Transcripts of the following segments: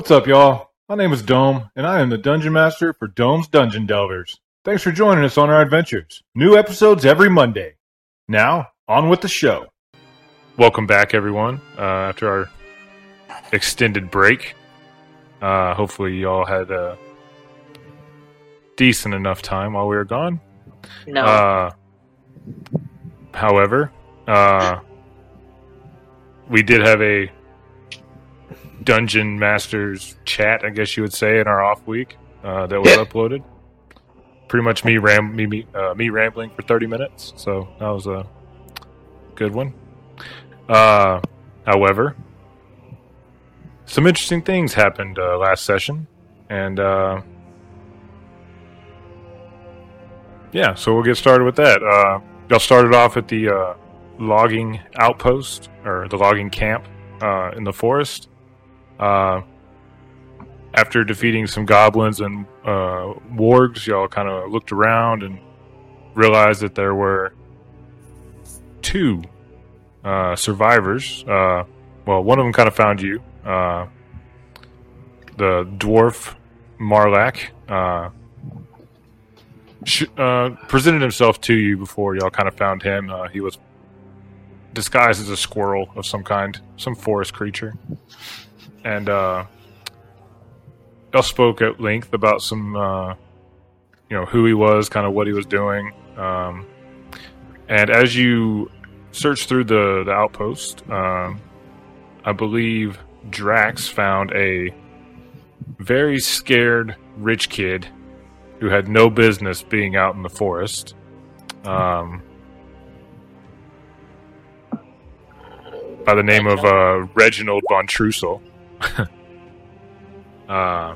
What's up, y'all? My name is Dome, and I am the Dungeon Master for Dome's Dungeon Delvers. Thanks for joining us on our adventures. New episodes every Monday. Now, on with the show. Welcome back, everyone, uh, after our extended break. Uh, hopefully, y'all had a decent enough time while we were gone. No. Uh, however, uh, we did have a Dungeon Masters chat, I guess you would say, in our off week uh, that was uploaded. Pretty much me ram me me, uh, me rambling for thirty minutes, so that was a good one. Uh, however, some interesting things happened uh, last session, and uh, yeah, so we'll get started with that. Uh, y'all started off at the uh, logging outpost or the logging camp uh, in the forest. Uh, after defeating some goblins and uh, wargs, y'all kind of looked around and realized that there were two uh, survivors. Uh, well, one of them kind of found you. Uh, the dwarf Marlak presented himself to you before y'all kind of found him. He was disguised as a squirrel of some kind, some forest creature, and uh, y'all spoke at length about some, uh, you know, who he was, kind of what he was doing, um, and as you searched through the the outpost, um, I believe Drax found a very scared rich kid who had no business being out in the forest. Um, by the name of uh, Reginald von Trussel. uh,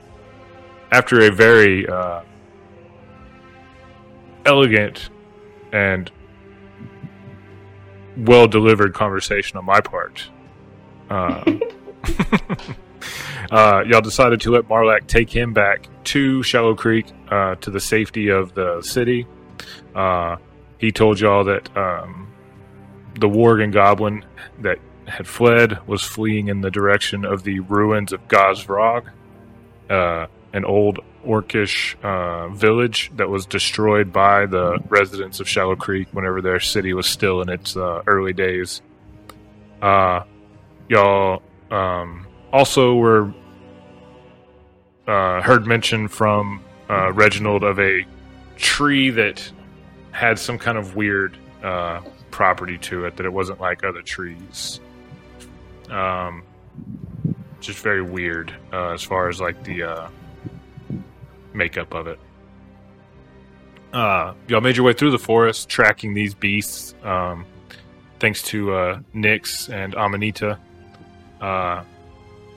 after a very uh, elegant and well delivered conversation on my part, uh, uh, y'all decided to let Marlak take him back to Shallow Creek uh, to the safety of the city. Uh, he told y'all that um, the Worgen Goblin that had fled was fleeing in the direction of the ruins of Gosvrog, uh, an old orcish uh, village that was destroyed by the residents of Shallow Creek whenever their city was still in its uh, early days. Uh, y'all um, also were uh, heard mention from uh, Reginald of a tree that had some kind of weird property to it that it wasn't like other trees. Um, just very weird uh, as far as like the uh, makeup of it. Uh, y'all made your way through the forest, tracking these beasts. Um, thanks to uh, Nyx and Amanita, uh,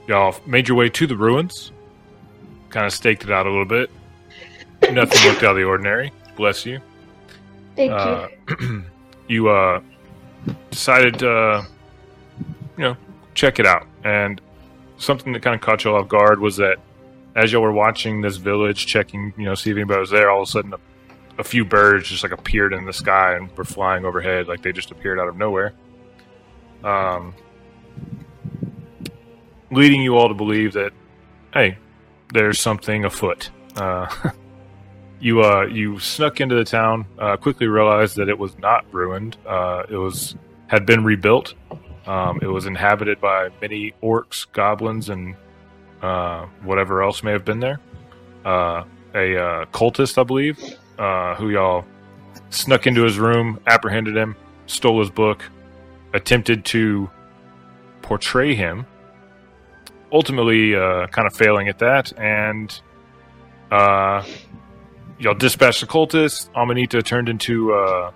y'all made your way to the ruins. Kind of staked it out a little bit. Nothing looked out of the ordinary. Bless you. Thank Uh, you. you uh, decided to, uh, you know, check it out. And something that kind of caught y'all off guard was that as y'all were watching this village, checking, you know, see if anybody was there, all of a sudden a, a few birds just like appeared in the sky and were flying overhead, like they just appeared out of nowhere. Um, leading you all to believe that, hey, there's something afoot. Uh, you uh, you snuck into the town, uh, quickly realized that it was not ruined. Uh, it was had been rebuilt. Um, it was inhabited by many orcs, goblins, and uh, whatever else may have been there. Uh, a uh, cultist, I believe, uh, who y'all snuck into his room, apprehended him, stole his book, attempted to portray him. Ultimately, uh, kind of failing at that, and uh, y'all dispatched the cultist. Amanita turned into a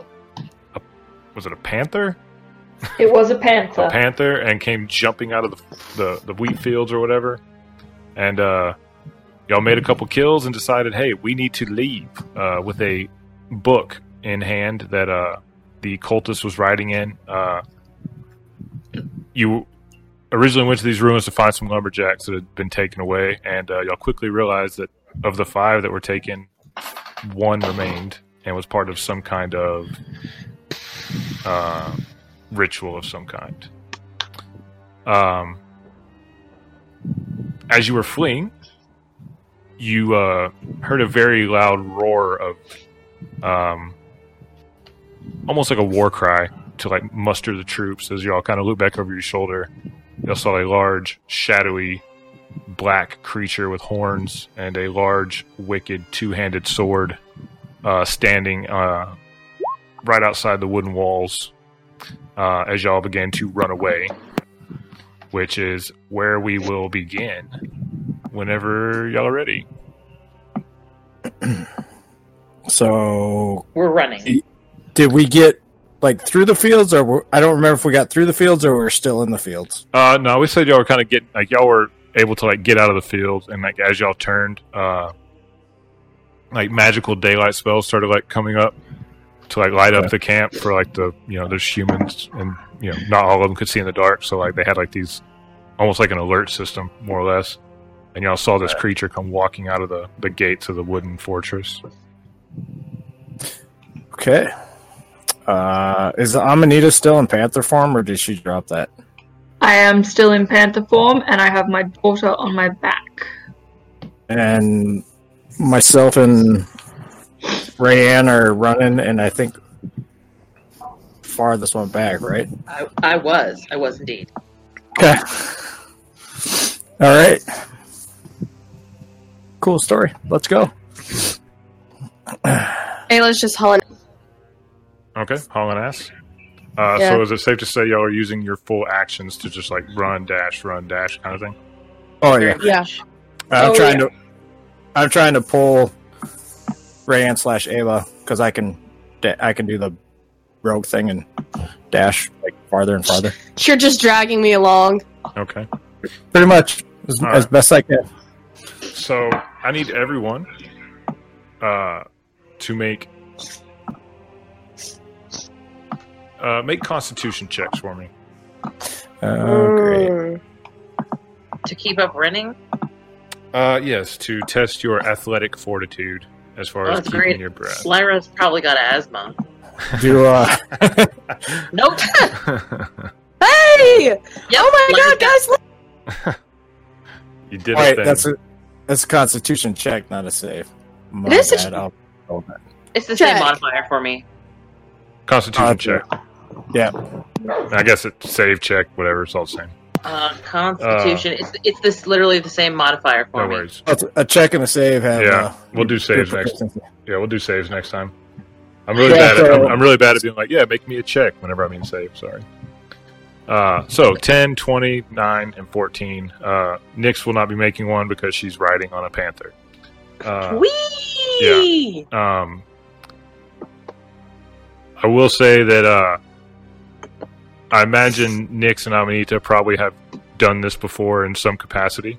was it a panther? It was a panther. a panther and came jumping out of the the, the wheat fields or whatever. And uh, y'all made a couple kills and decided, hey, we need to leave uh, with a book in hand that uh, the cultist was writing in. Uh, you originally went to these ruins to find some lumberjacks that had been taken away, and uh, y'all quickly realized that of the five that were taken, one remained and was part of some kind of uh, ritual of some kind. Um, as you were fleeing, you uh, heard a very loud roar of, um, almost like a war cry to like muster the troops. As you all kind of look back over your shoulder, you saw a large, shadowy, black creature with horns and a large, wicked, two-handed sword uh, standing uh, right outside the wooden walls. Uh, as y'all began to run away, which is where we will begin whenever y'all are ready. So, We're running. did we get like through the fields, or I don't remember if we got through the fields or we're still in the fields. Uh, no, we said y'all were kind of getting like y'all were able to like get out of the fields, and like as y'all turned, uh, like magical daylight spells started like coming up to like light up Okay. the camp for like the you know there's humans and you know not all of them could see in the dark, so like they had like these almost like an alert system more or less, and y'all saw this creature come walking out of the the gates of the wooden fortress. Okay. Uh, is Amanita still in panther form, or did she drop that? I am still in panther form, and I have my daughter on my back. And myself and Rayanne are running, and I think farthest one back, right? I, I was. I was indeed. Okay. All right. Cool story. Let's go. Ayla's just hauling. Okay, hauling ass. Uh, Yeah. So is it safe to say y'all are using your full actions to just like run, dash, run, dash kind of thing? Oh yeah. Yeah. I'm Oh, trying yeah. to. I'm trying to pull Rayanne slash Ava because I can. da- I can do the rogue thing and dash like farther and farther. You're just dragging me along. Okay. Pretty much as, All as best I can. So I need everyone uh, to make uh, make Constitution checks for me. Oh, great. Mm. To keep up running? Uh, yes, to test your athletic fortitude as far Oh, as that's keeping great. your breath. Lyra's probably got asthma. Do uh, Nope. Hey! Yep, oh my god, guys! Look. you did all a right. thing. That's a that's a Constitution check, not a save. My It is a ch- I'll roll that. It's the Check. same modifier for me. Constitution Uh, check. Yeah. I guess it's save check, whatever. It's all the same. Uh, Constitution. it's it's this literally the same modifier for No me. worries. That's a check and a save. Have, Yeah, uh, we'll do saves next. Yeah, we'll do saves next time. I'm really Yeah, bad. At, so- I'm, I'm really bad at being like, yeah, make me a check whenever I mean save. Sorry. Uh, so 10, 20, 9, and 14. Uh, Nyx will not be making one because she's riding on a panther. Uh, Whee! um, I will say that uh, I imagine Nyx and Amanita probably have done this before in some capacity.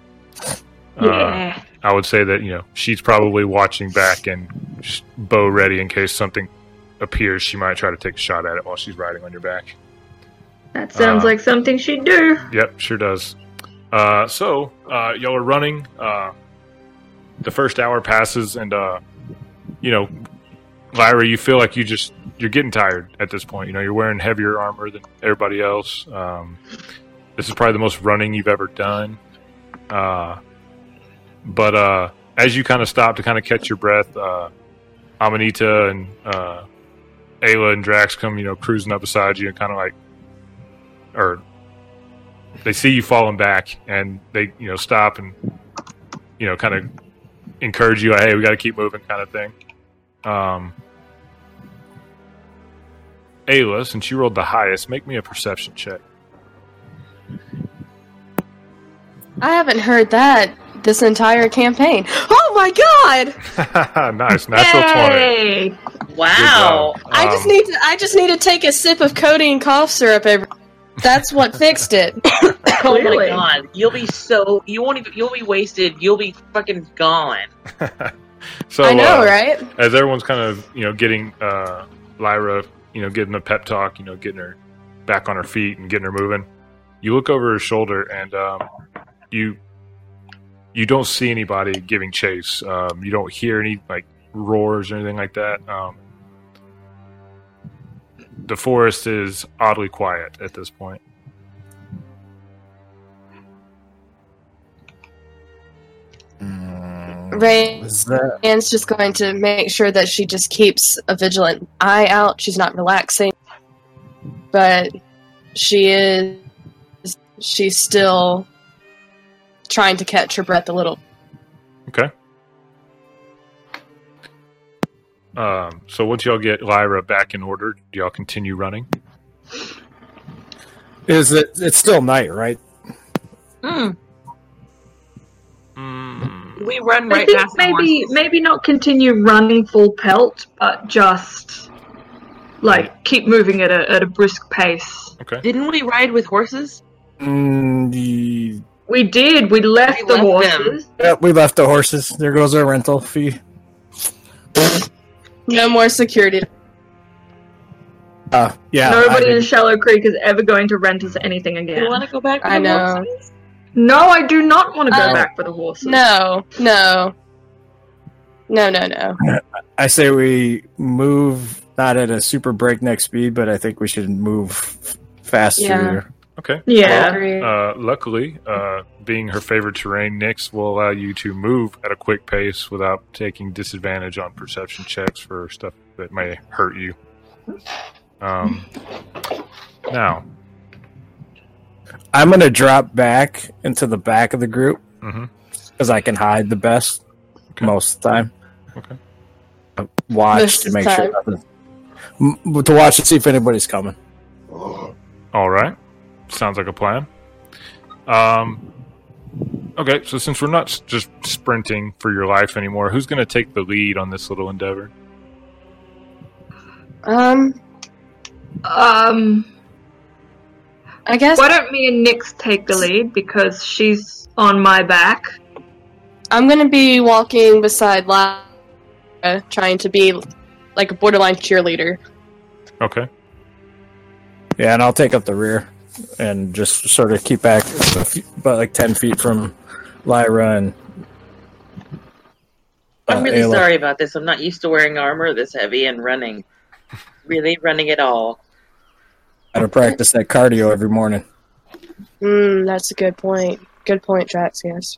Uh, I would say that you know she's probably watching back and just bow ready in case something appears. She might try to take a shot at it while she's riding on your back. that sounds uh, like something she'd do. Yep, sure does. Uh, so uh, y'all are running. Uh, the first hour passes, and uh, you know, Lyra, you feel like you just you're getting tired at this point. You know, you're wearing heavier armor than everybody else. Um, this is probably the most running you've ever done. Uh, but uh, as you kind of stop to kind of catch your breath, uh, Amanita and uh, Ayla and Drax come, you know, cruising up beside you and kind of like, or they see you falling back and they, you know, stop and, you know, kind of encourage you, hey, we got to keep moving, kind of thing. Um, Ayla, since you rolled the highest, make me a perception check. I haven't heard that this entire campaign. Oh my god! nice, natural twenty. Wow. Good job. I just Um, need to. I just need to take a sip of codeine cough syrup every. That's what fixed it. Oh my god. You'll be so you won't even you'll be wasted. You'll be fucking gone. so I know, uh, right? as everyone's kind of you know getting uh, Lyra, you know, getting a pep talk, you know, getting her back on her feet and getting her moving. You look over her shoulder and um, you you don't see anybody giving chase. Um, you don't hear any like roars or anything like that. Um, the forest is oddly quiet at this point. Ray Is that Anne's just going to make sure that she just keeps a vigilant eye out. She's not relaxing, but she is. She's still trying to catch her breath a little. Okay. Um, so once y'all get Lyra back in order, do y'all continue running? is it? It's still night, right? Hmm. Mm, We run right I think past maybe horses. maybe not continue running full pelt, but just like keep moving at a at a brisk pace. okay. Didn't we ride with horses? Mm, the- We did. We left We the left them. horses. yeah, we left the horses. There goes our rental fee. No more security. Uh, yeah. I Nobody in Shallow Creek is ever going to rent us anything again. You want to go back to I the know. horses? No, I do not want to go Uh, back for the horses. No, no, no, no, no. I say we move not at a super breakneck speed, but I think we should move faster. Yeah. Okay. Yeah. Agree. Uh, luckily, uh, being her favorite terrain, Nyx will allow you to move at a quick pace without taking disadvantage on perception checks for stuff that may hurt you. Um, now, I'm gonna drop back into the back of the group mhm. because I can hide the best Okay. most of the time. Okay. Uh, Watch Most to make sure nothing. To watch to see if anybody's coming. all right, sounds like a plan. Um, okay, so since we're not just sprinting for your life anymore, who's going to take the lead on this little endeavor? Um, Um, I guess why don't me and Nyx take the lead because she's on my back. I'm gonna be walking beside Lara, trying to be like a borderline cheerleader. Okay. Yeah, and I'll take up the rear and just sort of keep back about like ten feet from Lyra and. I'm uh, really Ayla. sorry about this. I'm not used to wearing armor this heavy and running. Really running at all. Gotta practice that cardio every morning. Hmm, that's a good point. Good point, Drax. Yes.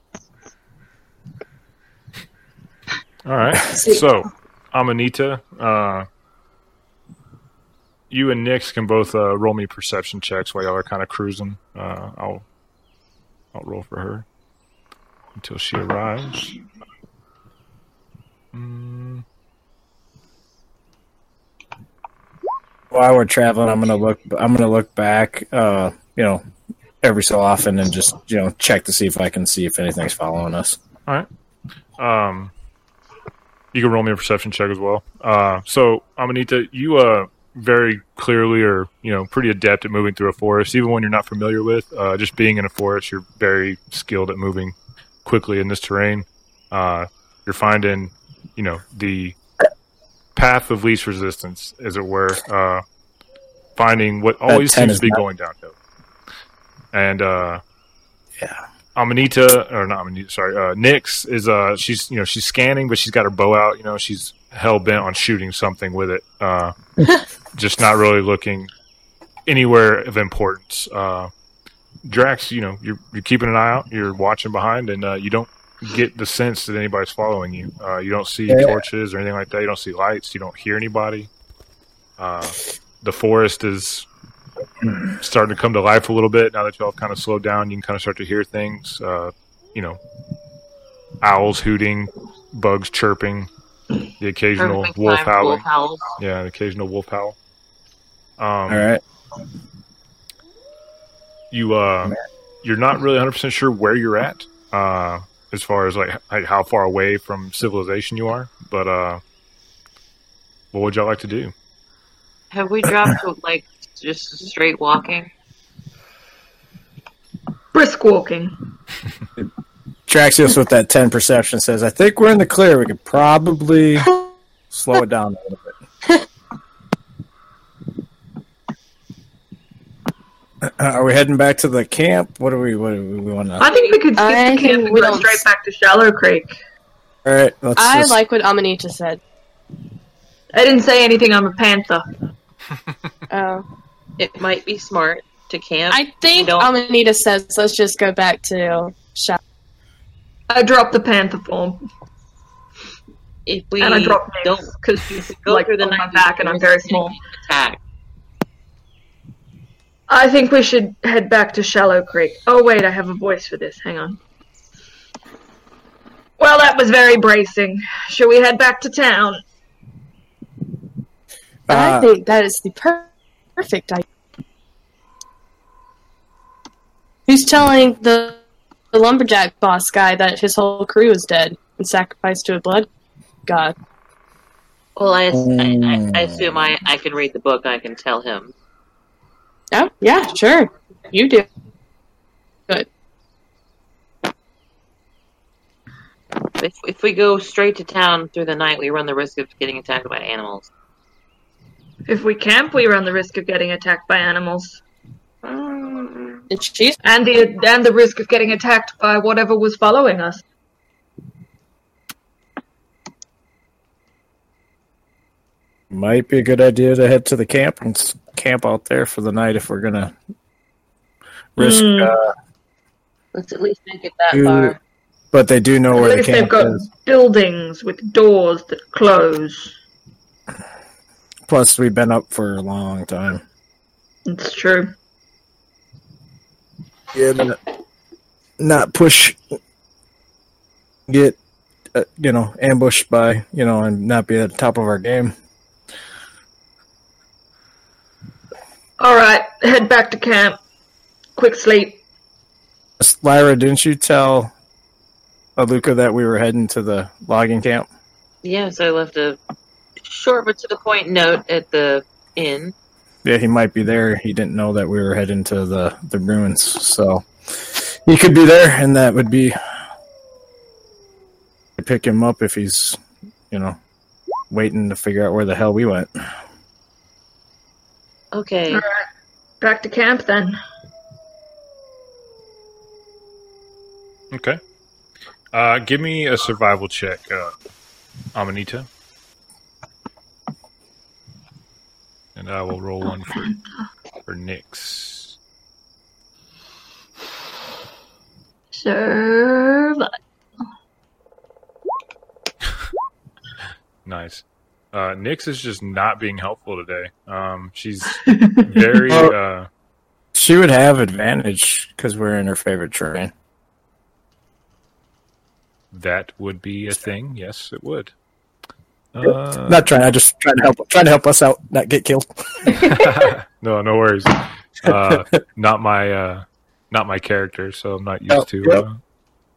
All right. So, Amanita, uh, you and Nyx can both uh, roll me perception checks while y'all are kind of cruising. Uh, I'll I'll roll for her until she arrives. Mm, While we're traveling, I'm gonna look. I'm gonna look back. Uh, you know, every so often and just you know check to see if I can see if anything's following us. all right. Um, you can roll me a perception check as well. Uh, so Amanita, you uh very clearly are you know pretty adept at moving through a forest, even when you're not familiar with. Uh, just being in a forest, you're very skilled at moving quickly in this terrain. Uh, you're finding, you know, the path of least resistance, as it were. Uh, finding what always seems to be not- going downhill. And uh, Yeah. Amanita, or not Amanita, sorry, uh, Nyx is uh, she's you know she's scanning, but she's got her bow out. You know, she's hell bent on shooting something with it. Uh, just not really looking anywhere of importance. Uh, Drax, you know, you're you're keeping an eye out. You're watching behind, and uh, you don't get the sense that anybody's following you. Uh, you don't see Yeah. torches or anything like that. You don't see lights. You don't hear anybody. Uh, the forest is starting to come to life a little bit now that y'all have kind of slowed down. You can kind of start to hear things. Uh, you know, owls hooting, bugs chirping, the occasional Perfect wolf time for howling. wolf. Yeah, the occasional wolf howl. Um, All right. you uh you're not really 100% sure where you're at uh as far as like, like how far away from civilization you are but uh what would y'all like to do Have we dropped to like just straight walking? Brisk walking. Traxius with that ten perception says, "I think we're in the clear. We could probably slow it down a little bit." Uh, are we heading back to the camp? What do we? What do we want to? I think we could skip I the camp and go straight back to Shallow Creek. All right, let's. I just- like what Amanita said. I didn't say anything. I'm a panther. Oh. It might be smart to camp. I think don't- Amanita says let's just go back to Shallow." I dropped the panther form. If we and I drop don't because she's go like through the on my night, back and I'm very small. Attack. I think we should head back to Shallow Creek. Oh wait, I have a voice for this. Hang on. Well, that was very bracing. Shall we head back to town? I Uh, think that is the per- perfect idea. Who's telling the, the lumberjack boss guy that his whole crew is dead and sacrificed to a blood god? Well, I, I, I, I assume I, I can read the book. I can tell him. Oh, yeah, sure. You do. Good. If, if we go straight to town through the night, we run the risk of getting attacked by animals. If we camp, we run the risk of getting attacked by animals, And she's and the and the risk of getting attacked by whatever was following us. Might be a good idea to head to the camp and camp out there for the night if we're gonna risk. Hmm. Uh, let's at least make it that do- far. but they do know At where the least they've got is. buildings with doors that close. Plus, we've been up for a long time. It's true. Yeah, not, not push, get, uh, you know, ambushed by, you know, and not be at the top of our game. All right, head back to camp. Quick sleep. Lyra, didn't you tell Aluka that we were heading to the logging camp? Yes, I left a short but to the point note at the inn. Yeah, he might be there. He didn't know that we were heading to the the ruins, so he could be there, and that would be to pick him up if he's, you know, waiting to figure out where the hell we went. Okay. All right, back to camp then. Okay. Uh, give me a survival check, uh, Amanita. And I will roll one for, for Nyx. Survive. Nice. Uh, Nyx is just not being helpful today. Um, she's very. Uh, She would have advantage because we're in her favorite terrain. that would be a thing. Yes, it would. Uh, Not trying. I just trying to help. Trying to help us out, not get killed. no, no worries. Uh, not my, uh, not my character, so I'm not used Oh, to. yep. Uh,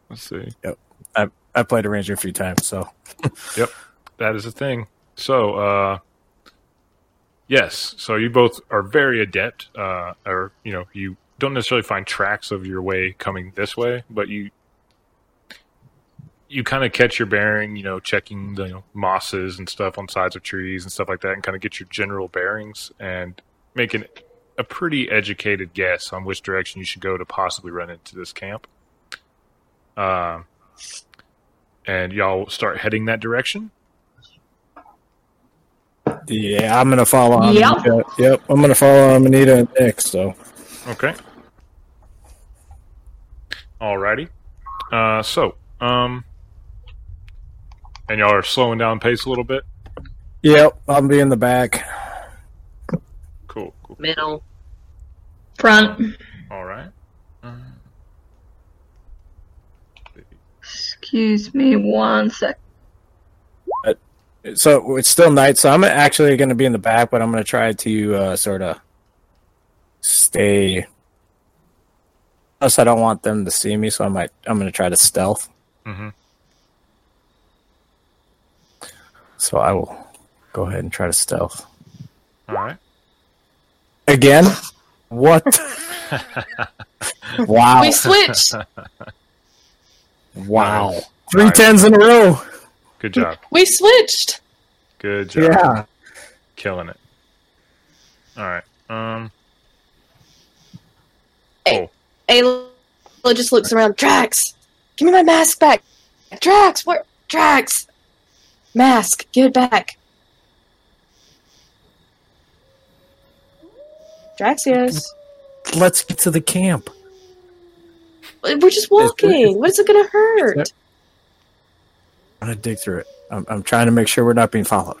let's see. Yep. I I played a ranger a few times, so yep, That is a thing. So, uh, yes. So you both are very adept, uh, or you know, you don't necessarily find tracks of your way coming this way, but you you kind of catch your bearing. You know, checking the you know, mosses and stuff on sides of trees and stuff like that, and kind of get your general bearings and making a pretty educated guess on which direction you should go to possibly run into this camp. Um, and y'all start heading that direction. Yeah, I'm gonna follow. Yep. Amanita. Yep, I'm gonna follow Amanita and Nyx. So Okay. Alrighty. Uh, so, um, and y'all are slowing down pace a little bit. yep, I'll be in the back. Cool. cool. Middle. Front. All right. Uh, Excuse me one sec. So it's still night, so I'm actually going to be in the back, but I'm going to try to uh, sort of stay. Plus, I don't want them to see me, so I might. I'm going to try to stealth. mhm. So I will go ahead and try to stealth All right. again. What? wow! We switched. Wow! Nice. Three Nice. tens in a row. Good job. we switched. Good job. Yeah. Killing it. All right. Um. Hey. Oh, Ayla just looks around. Drax, give me my mask back. Drax, where? Drax, mask, give it back. Drax, yes. Let's get to the camp. We're just walking. What is it gonna hurt? I'm gonna dig through it. I'm, I'm trying to make sure we're not being followed.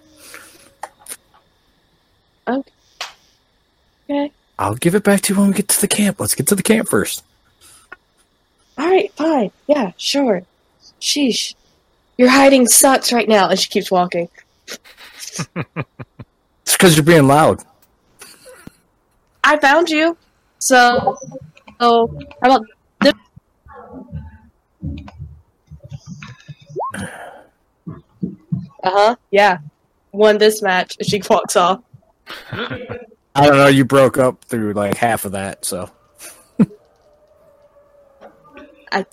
Okay. I'll give it back to you when we get to the camp. Let's get to the camp first. All right, fine. Yeah, sure. Sheesh. Your hiding sucks right now. And she keeps walking. It's because you're being loud. I found you. So, so how about this? Uh huh. Yeah. Won this match. And she walks off. I don't know. You broke up through like half of that, so I,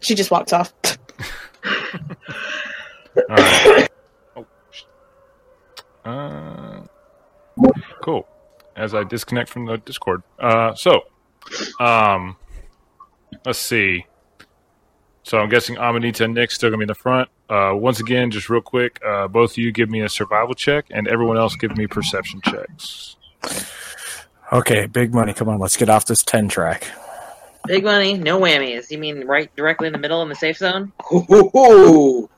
She just walks off. All right. Oh. Uh, cool. As I disconnect from the Discord. Uh, so, um, let's see. So I'm guessing Amanita and Nyx still gonna be in the front. Uh, once again, just real quick, uh, both of you give me a survival check, and everyone else give me perception checks. okay. Big money. Come on, let's get off this ten track. Big money, no whammies. You mean right directly in the middle in the safe zone? Ooh,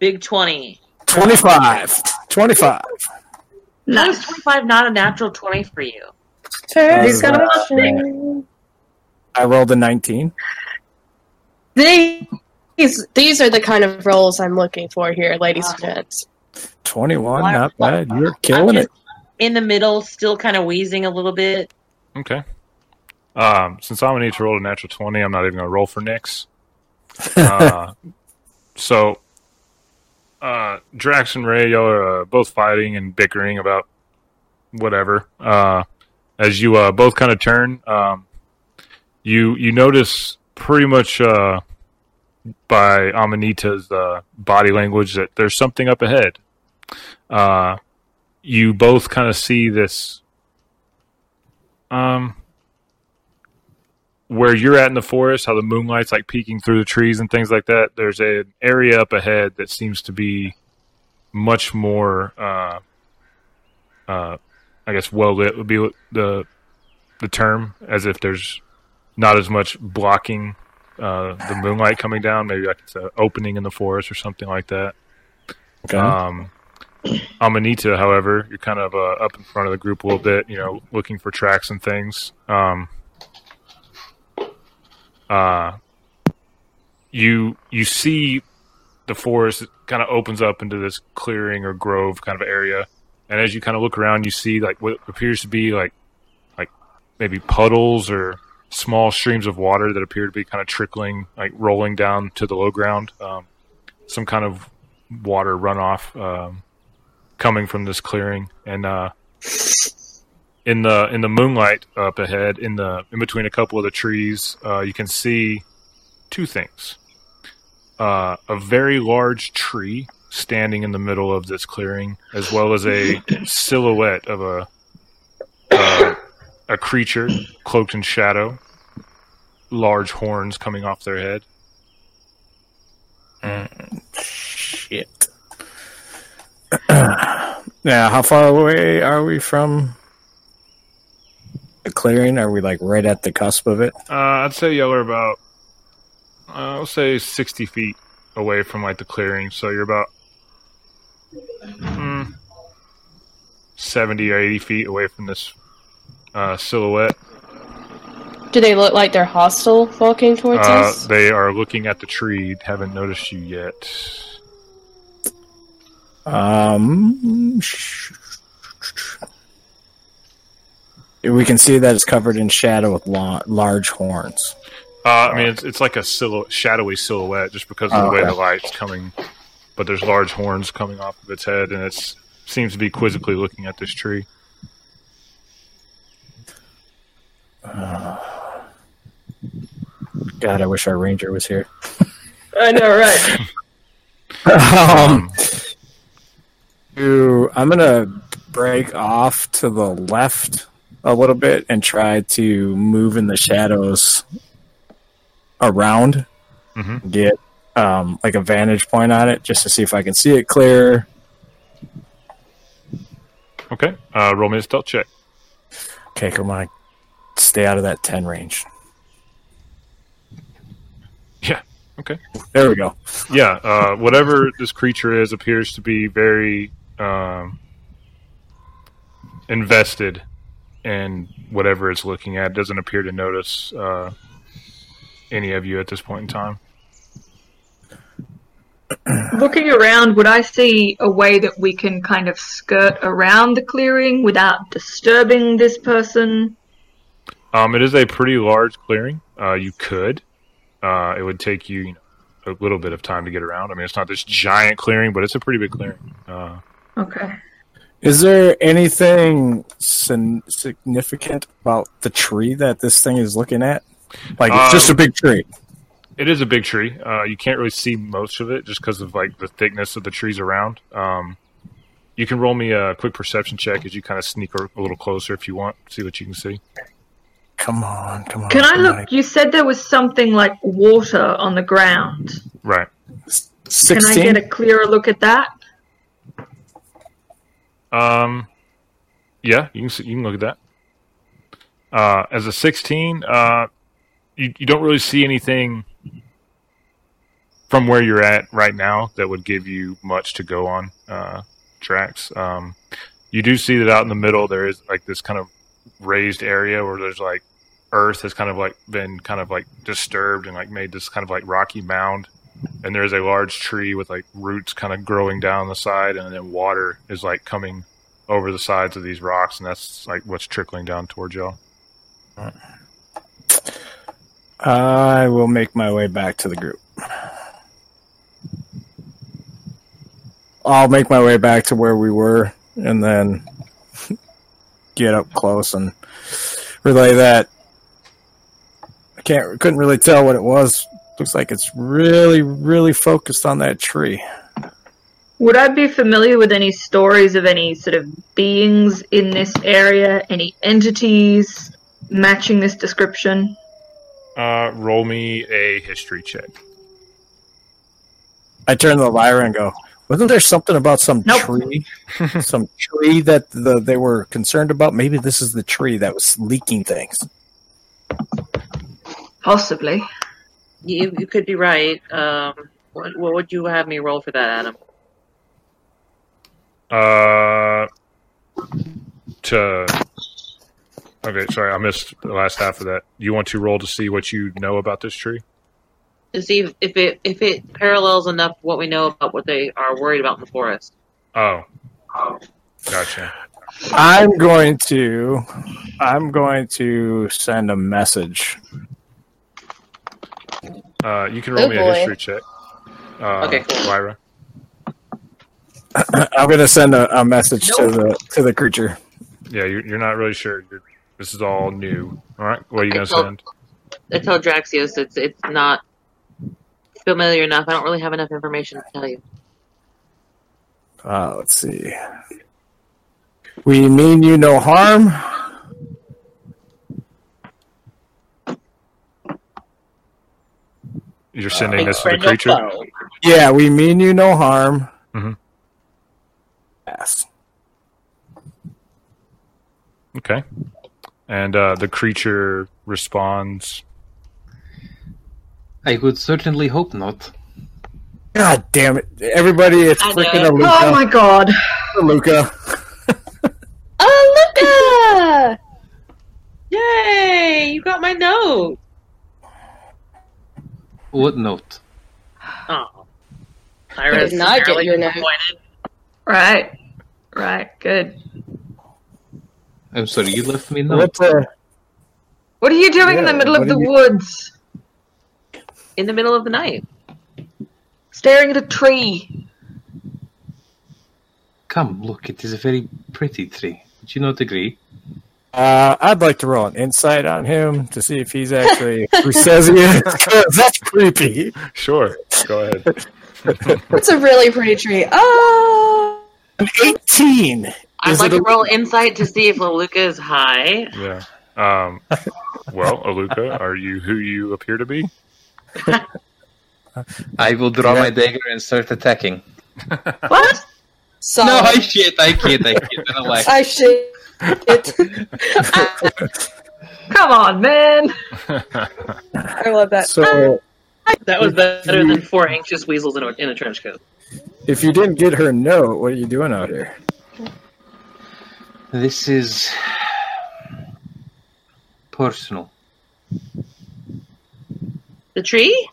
Big 20. 25. 25. How is Nice. 25 not a natural 20 for you? First Uh, question. I rolled a 19. These, these are the kind of rolls I'm looking for here, ladies and gents. 21. Not bad. You're killing it. In the middle, still kind of wheezing a little bit. Okay. Um, since Amanita roll a natural twenty, I'm not even gonna roll for Nyx. Uh, so, uh, Drax and Ray, y'all are uh, both fighting and bickering about whatever. Uh, as you uh, both kind of turn, um, you you notice pretty much uh, by Amanita's uh, body language that there's something up ahead. Uh, you both kind of see this. Um, where you're at in the forest, how the moonlight's like peeking through the trees and things like that, there's an area up ahead that seems to be much more, uh, uh, I guess, well lit would be the the term, as if there's not as much blocking uh, the moonlight coming down. Maybe like it's an opening in the forest or something like that. Okay. Um, Amanita, however, you're kind of uh, up in front of the group a little bit, you know, looking for tracks and things. Um, uh, you you see the forest kind of opens up into this clearing or grove kind of area, and as you kind of look around, you see like what appears to be like like maybe puddles or small streams of water that appear to be kind of trickling, like rolling down to the low ground. Um, some kind of water runoff um, coming from this clearing, and uh, in the in the moonlight up ahead, in the in between a couple of the trees, uh, you can see two things: uh, a very large tree standing in the middle of this clearing, as well as a silhouette of a uh, a creature cloaked in shadow, large horns coming off their head. Shit. now, how far away are we from the clearing? Are we like right at the cusp of it? Uh, I'd say y'all are about, uh, I'll say 60 feet away from like the clearing. So you're about mm, 70 or 80 feet away from this uh, silhouette. Do they look like they're hostile walking towards Uh, us? they are looking at the tree, haven't noticed you yet. Um, we can see that it's covered in shadow with la- large horns. Uh, I mean, it's, it's like a silhou- shadowy silhouette just because of the Oh, way okay. the light's coming. But there's large horns coming off of its head, and it seems to be quizzically looking at this tree. God, I wish our ranger was here. I know, right? um, to- I'm gonna break off to the left a little bit and try to move in the shadows around, Mhm. get um, like a vantage point on it, just to see if I can see it clear. Okay, uh, roll me a stealth check. Okay, come on, stay out of that ten range. Yeah. Okay. There we go. Yeah, uh, whatever this creature is appears to be very um, invested in whatever it's looking at. Doesn't appear to notice uh, any of you at this point in time. Looking around, would I see a way that we can kind of skirt around the clearing without disturbing this person? Um, it is a pretty large clearing. Uh, you could. Uh, it would take you, you know, a little bit of time to get around. I mean, it's not this giant clearing, but it's a pretty big clearing. Uh, Okay. Is there anything sin- significant about the tree that this thing is looking at? Like it's just a Um, big tree. It is a big tree. Uh, you can't really see most of it just because of like the thickness of the trees around. Um, you can roll me a quick perception check as you kind of sneak a, a little closer if you want. See what you can see. Come on, come on. Can I somebody. look? You said there was something like water on the ground. Right. Can I get a clearer look at that? Um, yeah, you can see, you can look at that. Uh, as a 16, uh, you, you don't really see anything from where you're at right now that would give you much to go on uh, tracks. Um, you do see that out in the middle there is like this kind of raised area where there's like earth has kind of like been kind of like disturbed and like made this kind of like rocky mound and there's a large tree with like roots kind of growing down the side and then water is like coming over the sides of these rocks and that's like what's trickling down towards y'all I will make my way back to the group. I'll make my way back to where we were and then get up close and relay that. I can't couldn't really tell what it was. Looks like it's really, really focused on that tree. Would I be familiar with any stories of any sort of beings in this area? Any entities matching this description? uh, roll me a history check I turn to the Lyra and go, Wasn't there something about some Nope. tree? some tree that the, they were concerned about? Maybe this is the tree that was leaking things. Possibly. You, you could be right. Um, what, what would you have me roll for that, Adam? uh to okay sorry i missed the last half of that you want to roll to see what you know about this tree To see if, if it if it parallels enough what we know about what they are worried about in the forest. oh gotcha I'm going to I'm going to send a message. Uh you can roll Oh, me a history check uh Okay, cool. lyra I'm going to send a, a message to the to the creature. Yeah, you're, you're not really sure. You're, this is all new. All right, what are you I gonna told- send? I tell Draxios it's it's not familiar enough. I don't really have enough information to tell you. Uh, let's see. We mean you no harm. You're sending this to the creature. Yeah, we mean you no harm. Mhm. Yes. Okay, and uh, the creature responds. I would certainly hope not. God damn it! Everybody, it's I know. freaking Oh my god. Aluka. Oh, Luca! Yay! You got my note. What note? Oh, I did not get your note. Right. Right. Good. I'm sorry, you left me no. What, uh, What are you doing in the middle of the you- woods? In the middle of the night. Staring at a tree. Come, look, it is a very pretty tree. Would you not agree? Uh, I'd like to roll an insight on him to see if he's actually who says he is. 'cause that's creepy. Sure, go ahead. It's a really pretty tree. Oh! An 18. I'd Is like to a- roll insight to see if Leluca is high. Yeah. Um, well, Aluka, are you who you appear to be? I will draw Yeah. my dagger and start attacking. What? So, No, I shit, I kid, I kid. I don't like I shit. It. Come on, man. I love that. So That was better than four anxious weasels in a, in a trench coat. If you didn't get her note, what are you doing out here? This is personal. The tree?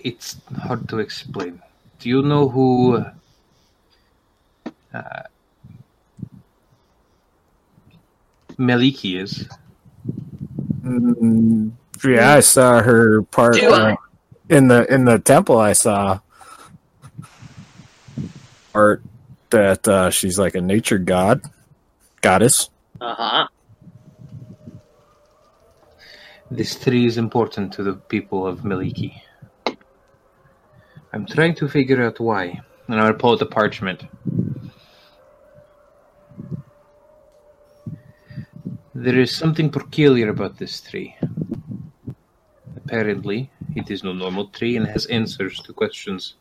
It's hard to explain. Do you know who uh, Meliki is? Mm, yeah, I saw her part uh, in the in the temple. I saw art that uh, she's like a nature god, goddess. Uh huh. This tree is important to the people of Meliki. I'm trying to figure out why. And I'm going to pull out the parchment. There is something peculiar about this tree. Apparently, it is no normal tree and has answers to questions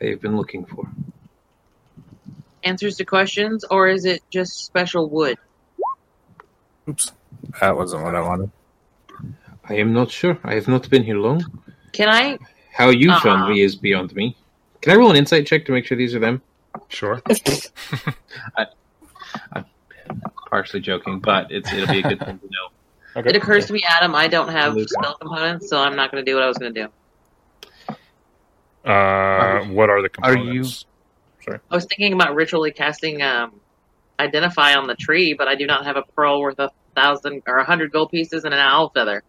I have been looking for. Answers to questions, or is it just special wood? Oops, that wasn't what I wanted. I am not sure. I have not been here long. Can I? How you Uh-uh. found me is beyond me. Can I roll an insight check to make sure these are them? Sure. Partially joking, but it's it'll be a good thing to know. It occurs to me, Adam, I don't have spell components, so I'm not going to do what I was going to do. Uh, what are the components? are you- components? I was thinking about ritually casting um, identify on the tree, but I do not have a pearl worth a thousand or a hundred gold pieces and an owl feather.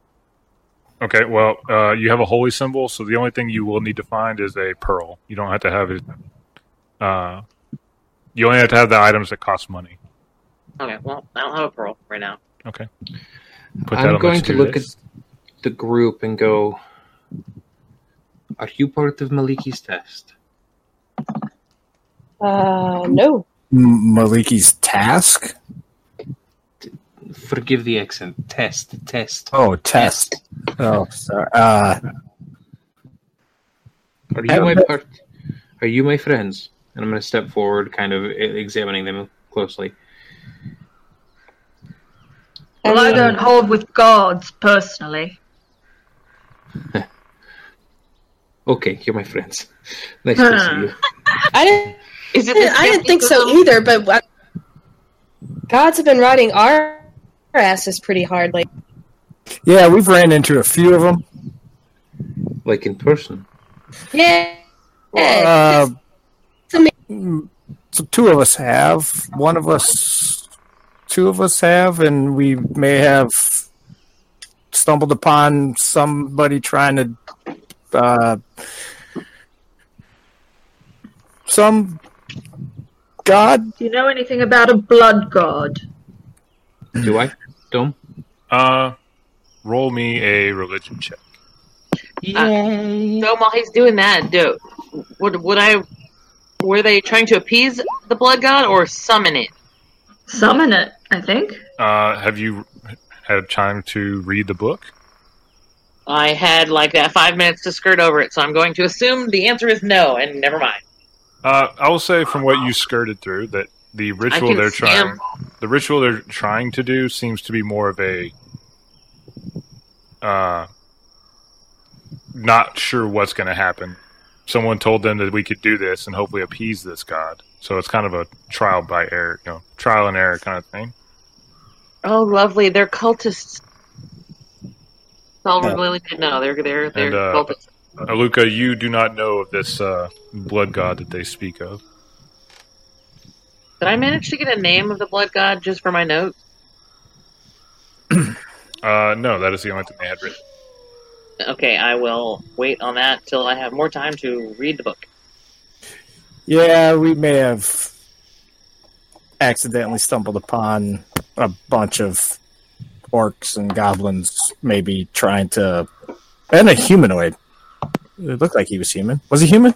Okay, well, uh, you have a holy symbol, so the only thing you will need to find is a pearl. You don't have to have it. Uh, you only have to have the items that cost money. Okay, well, I don't have a pearl right now. Okay. Put that I'm on going to look list. at the group and go. Are you part of Maliki's test? Uh, no. M- Maliki's task. Forgive the accent. Test. Test. Oh, test. Oh, sorry. Uh, Are you my part? Are you my friends? And I'm going to step forward, kind of e- examining them closely. Well, I don't hold with gods personally. Okay, you're my friends. Nice to see you. I didn't. Is it? I didn't think so either. But what- gods have been riding our asses pretty hard. Like, yeah, we've ran into a few of them. Like in person. yeah, Uh, it's so two of us have. One of us, two of us have, and we may have stumbled upon somebody trying to. Uh, some god Do you know anything about a blood god? Do I? Dome? Uh, roll me a religion check. So while he's doing that, do would would I? Were they trying to appease the blood god or summon it? Summon it, I think. Uh, have you had time to read the book? I had like that five minutes to skirt over it, so I'm going to assume the answer is no, and never mind. Uh, I will say from what you skirted through that the ritual they're see trying, 'em. the ritual they're trying to do seems to be more of a, uh, not sure what's going to happen. Someone told them that we could do this and hopefully appease this god. So it's kind of a trial by error, you know, trial and error kind of thing. Oh, lovely! They're cultists. That's all we Yeah. really did know. They're they're they're And, uh, cultists. Aluka, you do not know of this uh, blood god that they speak of. Did I manage to get a name of the blood god just for my notes? Uh, no, that is the only thing they had written. Okay, I will wait on that till I have more time to read the book. Yeah, we may have accidentally stumbled upon a bunch of orcs and goblins, maybe trying to, and a humanoid. It looked like he was human. Was he human?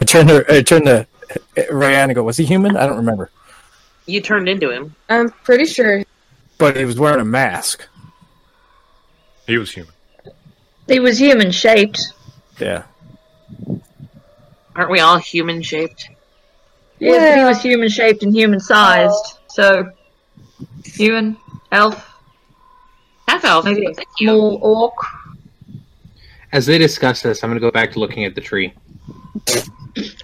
I turned to, I turned to Ryan and go, "Was he human?" I don't remember, You turned into him. I'm pretty sure. but he was wearing a mask. He was human. He was human shaped. Yeah, Aren't we all human shaped? Yeah, but he was human shaped and human sized. So, human, elf, Half elf. maybe a Thank you. small orc. As they discuss this, I'm going to go back to looking at the tree.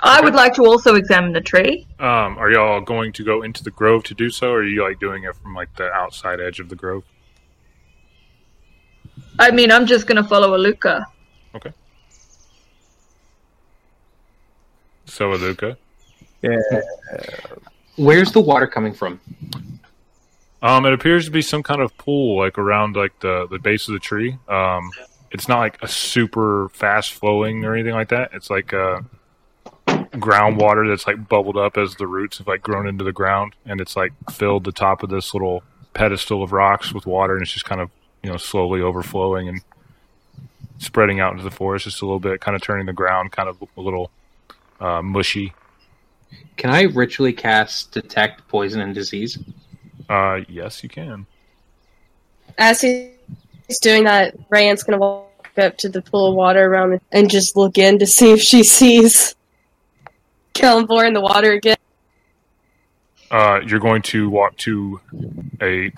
I would like to also examine the tree. Um, are y'all going to go into the grove to do so, or are you like doing it from like the outside edge of the grove? I mean, I'm just gonna follow Aluka. So. Yeah. Where's the water coming from? Um, it appears to be some kind of pool, like around like the the base of the tree. Um, it's not like a super fast flowing or anything like that. It's like uh, groundwater that's like bubbled up as the roots have like grown into the ground, and it's like filled the top of this little pedestal of rocks with water, and it's just kind of you know slowly overflowing and spreading out into the forest just a little bit, kind of turning the ground kind of a little uh, mushy. Can I ritually cast detect poison and disease? Uh, yes, you can. As he's doing that, Rayan's gonna walk up to the pool of water around it and just look in to see if she sees Kellenbor in the water again. Uh, you're going to walk to a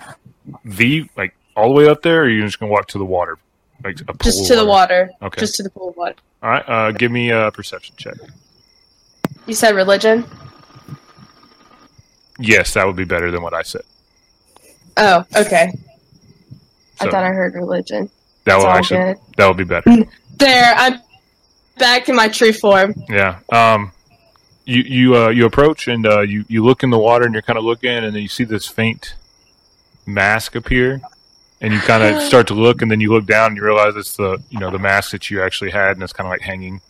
the like all the way up there, or you're just going to walk to the water, like a pool Just of to the water. Okay. Just to the pool of water. All right. Uh, give me a perception check. You said religion? Yes, that would be better than what I said. Oh, okay. I thought I heard religion. that will actually good. that would be better. There, I'm back in my true form. Yeah. Um, you you uh, you approach and uh, you you look in the water and you're kind of looking and then you see this faint mask appear and you kind of start to look and then you look down and you realize it's the you know the mask that you actually had and it's kind of like hanging.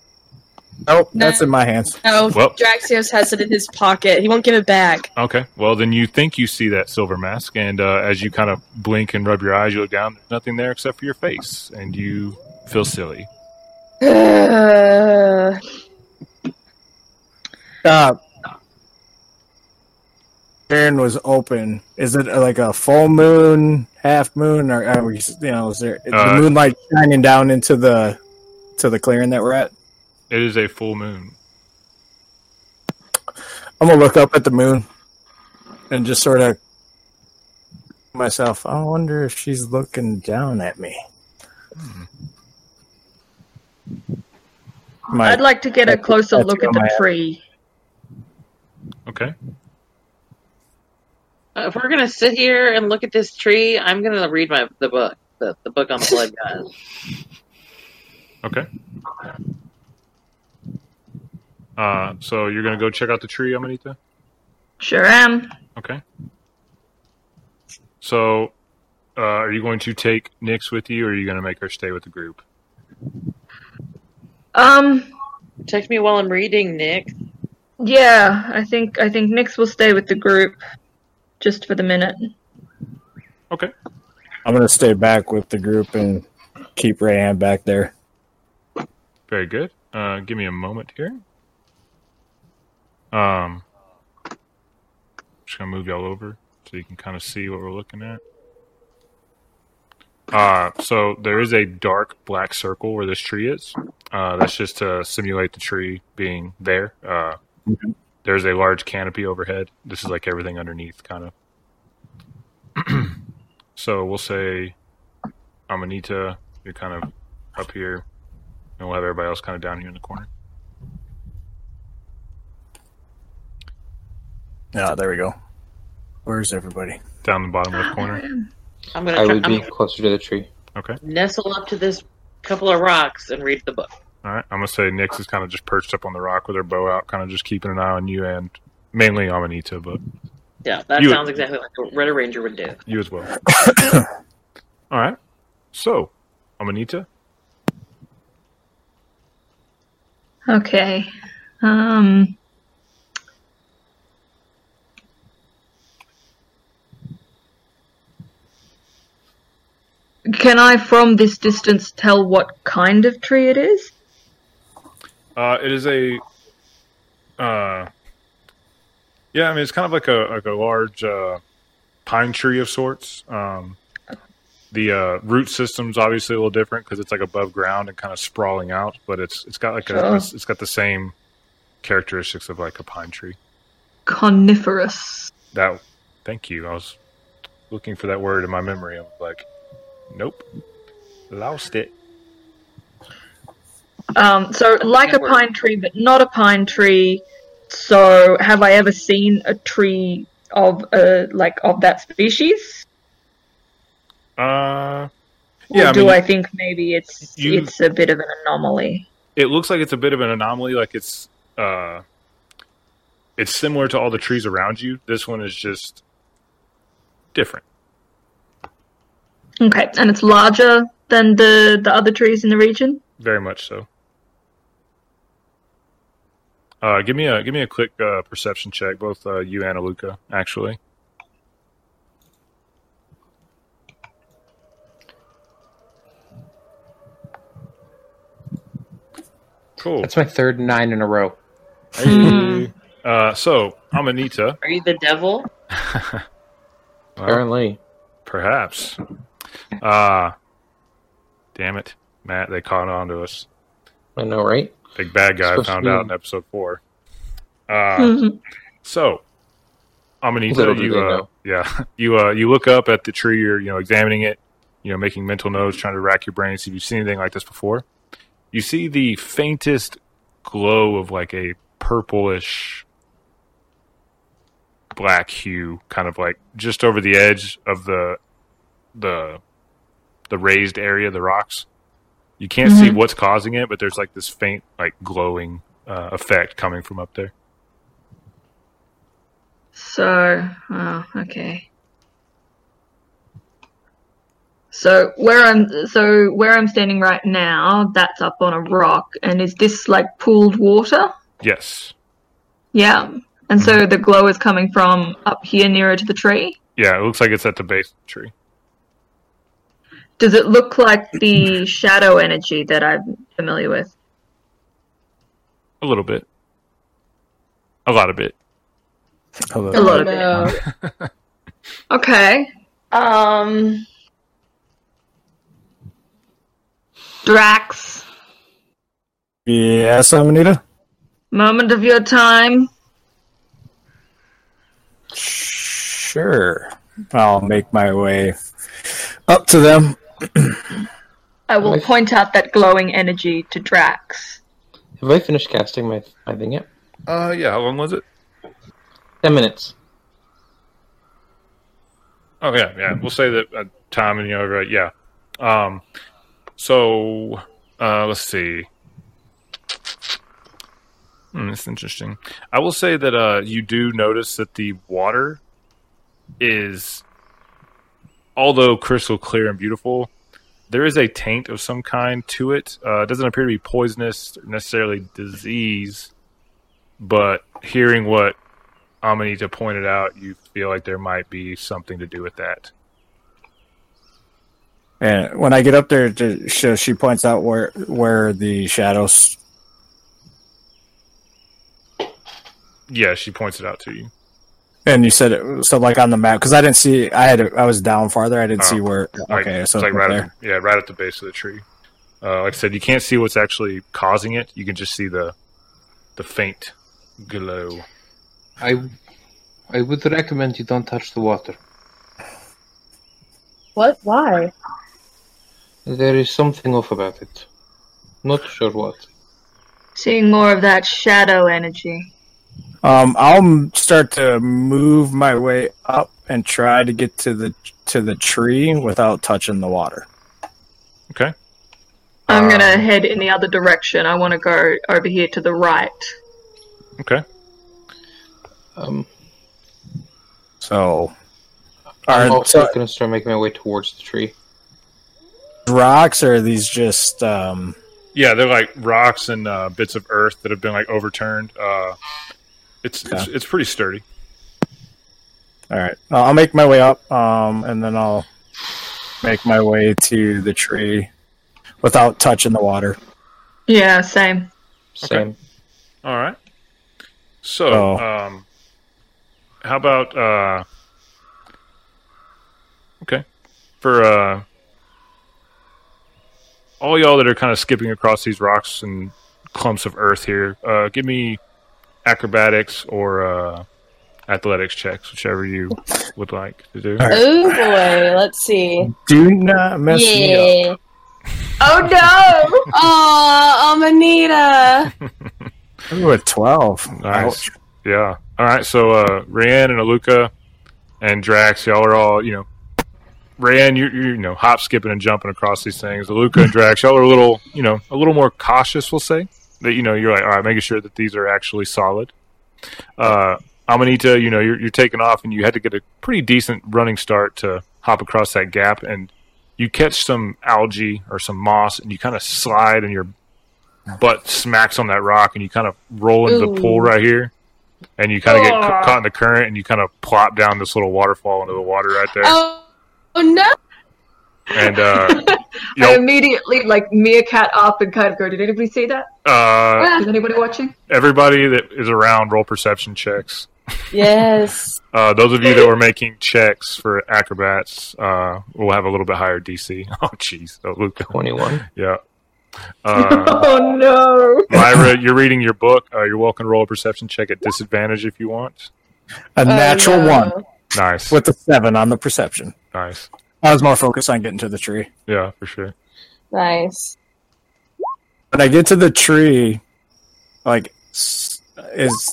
Nope, that's in my hands. No, Well- Draxios has it in his pocket. He won't give it back. Okay. Well, then you think you see that silver mask and uh, as you kind of blink and rub your eyes, you look down. There's nothing there except for your face and you feel silly. Uh, Uh, Aaron was open. Is it uh, like a full moon, half moon, or are we, you know, is there is Uh, the moonlight shining down into the to the clearing that we're at? It is a full moon. I'm gonna look up at the moon and just sort of myself. I wonder if she's looking down at me. My, I'd like to get a closer that's look at the my- tree. Okay. Uh, if we're gonna sit here and look at this tree, I'm gonna read my the book, the, the book on the blood gods. Okay. Uh, so you're gonna go check out the tree, Amanita? Sure am. Okay. So, uh, are you going to take Nyx with you, or are you going to make her stay with the group? Um, Text me while I'm reading, Nick. yeah, I think I think Nyx will stay with the group just for the minute. Okay. I'm gonna stay back with the group and keep Rayan back there. Very good. Uh, give me a moment here. Um, just gonna move y'all over so you can kind of see what we're looking at. Uh, so there is a dark black circle where this tree is. Uh, that's just to simulate the tree being there. Uh, there's a large canopy overhead. This is like everything underneath, kind of. so we'll say Amanita, you're kind of up here, and we'll have everybody else kind of down here in the corner. Ah, there we go. Where's everybody? Down the bottom left corner. I'm gonna I try, would I'm be gonna closer to the tree. Okay. nestle up to this couple of rocks and read the book. All right. I'm gonna say Nyx is kind of just perched up on the rock with her bow out, kind of just keeping an eye on you and mainly Amanita, but Yeah, that You- sounds exactly like what Red Ranger would do. you as well. All right. So, Amanita, Okay. Um. Can I, from this distance, tell what kind of tree it is? uh, it is a, uh, yeah, I mean it's kind of like a like a large uh, pine tree of sorts. Um, the uh, root system's obviously a little different because it's like above ground and kind of sprawling out, but it's it's got like a, it's got the same characteristics of like a pine tree. Coniferous. That, thank you. I was looking for that word in my memory. I was like, nope, lost it. Um, so like a pine tree, but not a pine tree. So have I ever seen a tree of uh like of that species? Uh, Or Yeah, I do mean, I think maybe it's you- it's a bit of an anomaly? it looks like it's a bit of an anomaly. Like it's uh, it's similar to all the trees around you. This one is just different. Okay, and it's larger than the the other trees in the region. Very much so. Uh, give me a give me a quick uh, perception check, both uh, you and Aluka, actually. Cool. That's my third nine in a row. Hmm. Uh, so Amanita, Are you the devil? well, Apparently. perhaps. Uh damn it, Matt! They caught on to us. I know, right? Big bad guy Supposed found out in episode four. Uh, Mhm. So, Amanita, Little do you uh, yeah, you uh, you look up at the tree. You're you know examining it. You know, making mental notes, trying to rack your brain, see if you've seen anything like this before. You see the faintest glow of like a purplish black hue, kind of like just over the edge of the the the raised area, the rocks. You can't see what's causing it, but there's like this faint, like glowing uh, effect coming from up there. So, oh, okay. So where I'm so where I'm standing right now, that's up on a rock, and is this like pooled water? Yes. Yeah. And so the glow is coming from up here nearer to the tree. Yeah, it looks like it's at the base of the tree. Does it look like the shadow energy that I'm familiar with? A little bit. A lot of it. A lot of it. Okay. Um. Drax, Yes, Amanita? moment of your time. Sure. I'll make my way up to them. I will Nice. point out that glowing energy to Drax. Have I finished casting my, my thing yet? Uh, yeah. How long was it? Ten minutes. Oh yeah, yeah. We'll say that uh, time and you know, right? Yeah. Um. So, uh, let's see. Hmm, that's interesting. I will say that uh, you do notice that the water is, although crystal clear and beautiful, there is a taint of some kind to it. Uh, it doesn't appear to be poisonous, or necessarily disease, but hearing what Amanita pointed out, you feel like there might be something to do with that. And when I get up there, to, she, she points out where where the shadows. Yeah, she points it out to you. And you said it so like on the map because I didn't see. I had I was down farther. I didn't Oh. see where. Like, Okay, it's so like right right there. at yeah, right at the base of the tree. Uh, like I said, you can't see what's actually causing it. You can just see the the faint glow. I I would recommend you don't touch the water. What? Why? There is something off about it. Not sure what. Seeing more of that shadow energy. Um, I'll start to move my way up and try to get to the to the tree without touching the water. Okay. I'm Um, gonna head in the other direction. I want to go over here to the right. Okay. Um, So, I'm also so going to start making my way towards the tree. rocks or are these just um? Yeah, they're like rocks and uh, bits of earth that have been like overturned. Uh, it's it's, it's pretty sturdy. All right, I'll I'll make my way up, um, and then I'll make my way to the tree without touching the water. Yeah, same. Same. All right. So, Oh. um, how about uh, okay, for uh, all y'all that are kind of skipping across these rocks and clumps of earth here, uh, give me acrobatics or uh, athletics checks, whichever you would like to do. All right. Oh boy, let's see. Do not mess me up. Yeah. Oh no! Oh, Amanita. Ooh, a 12. Nice. Yeah. All right. So, uh, Rayanne and Aluka and Drax, y'all are all, you know, Rayanne, you're, you're, you know, hop, skipping, and jumping across these things. Aluka and Drax, y'all are a little, you know, a little more cautious, we'll say. That, you know, you're like, all right, making sure that these are actually solid. Uh, Amanita, you know, you're, you're taking off and you had to get a pretty decent running start to hop across that gap. And you catch some algae or some moss and you kind of slide and your butt smacks on that rock and you kind of roll into the pool right here. And you kind of get ca- caught in the current and you kind of plop down this little waterfall into the water right there. Oh, oh no. And, uh, I you immediately like meerkat up and kind of go. Did anybody see that? uh, Is anybody watching? everybody that is around roll perception checks. Yes. Uh, those of you that were making checks for acrobats uh, will have a little bit higher DC. Oh, jeez. Oh, Luca. 21. Yeah. Uh, oh no! Myra, you're reading your book. Uh, you're welcome to roll a perception check at disadvantage if you want. A natural Oh, no. one Nice. with a 7 on the perception. Nice. I was more focused on getting to the tree. Yeah, for sure. Nice. When I get to the tree, like, is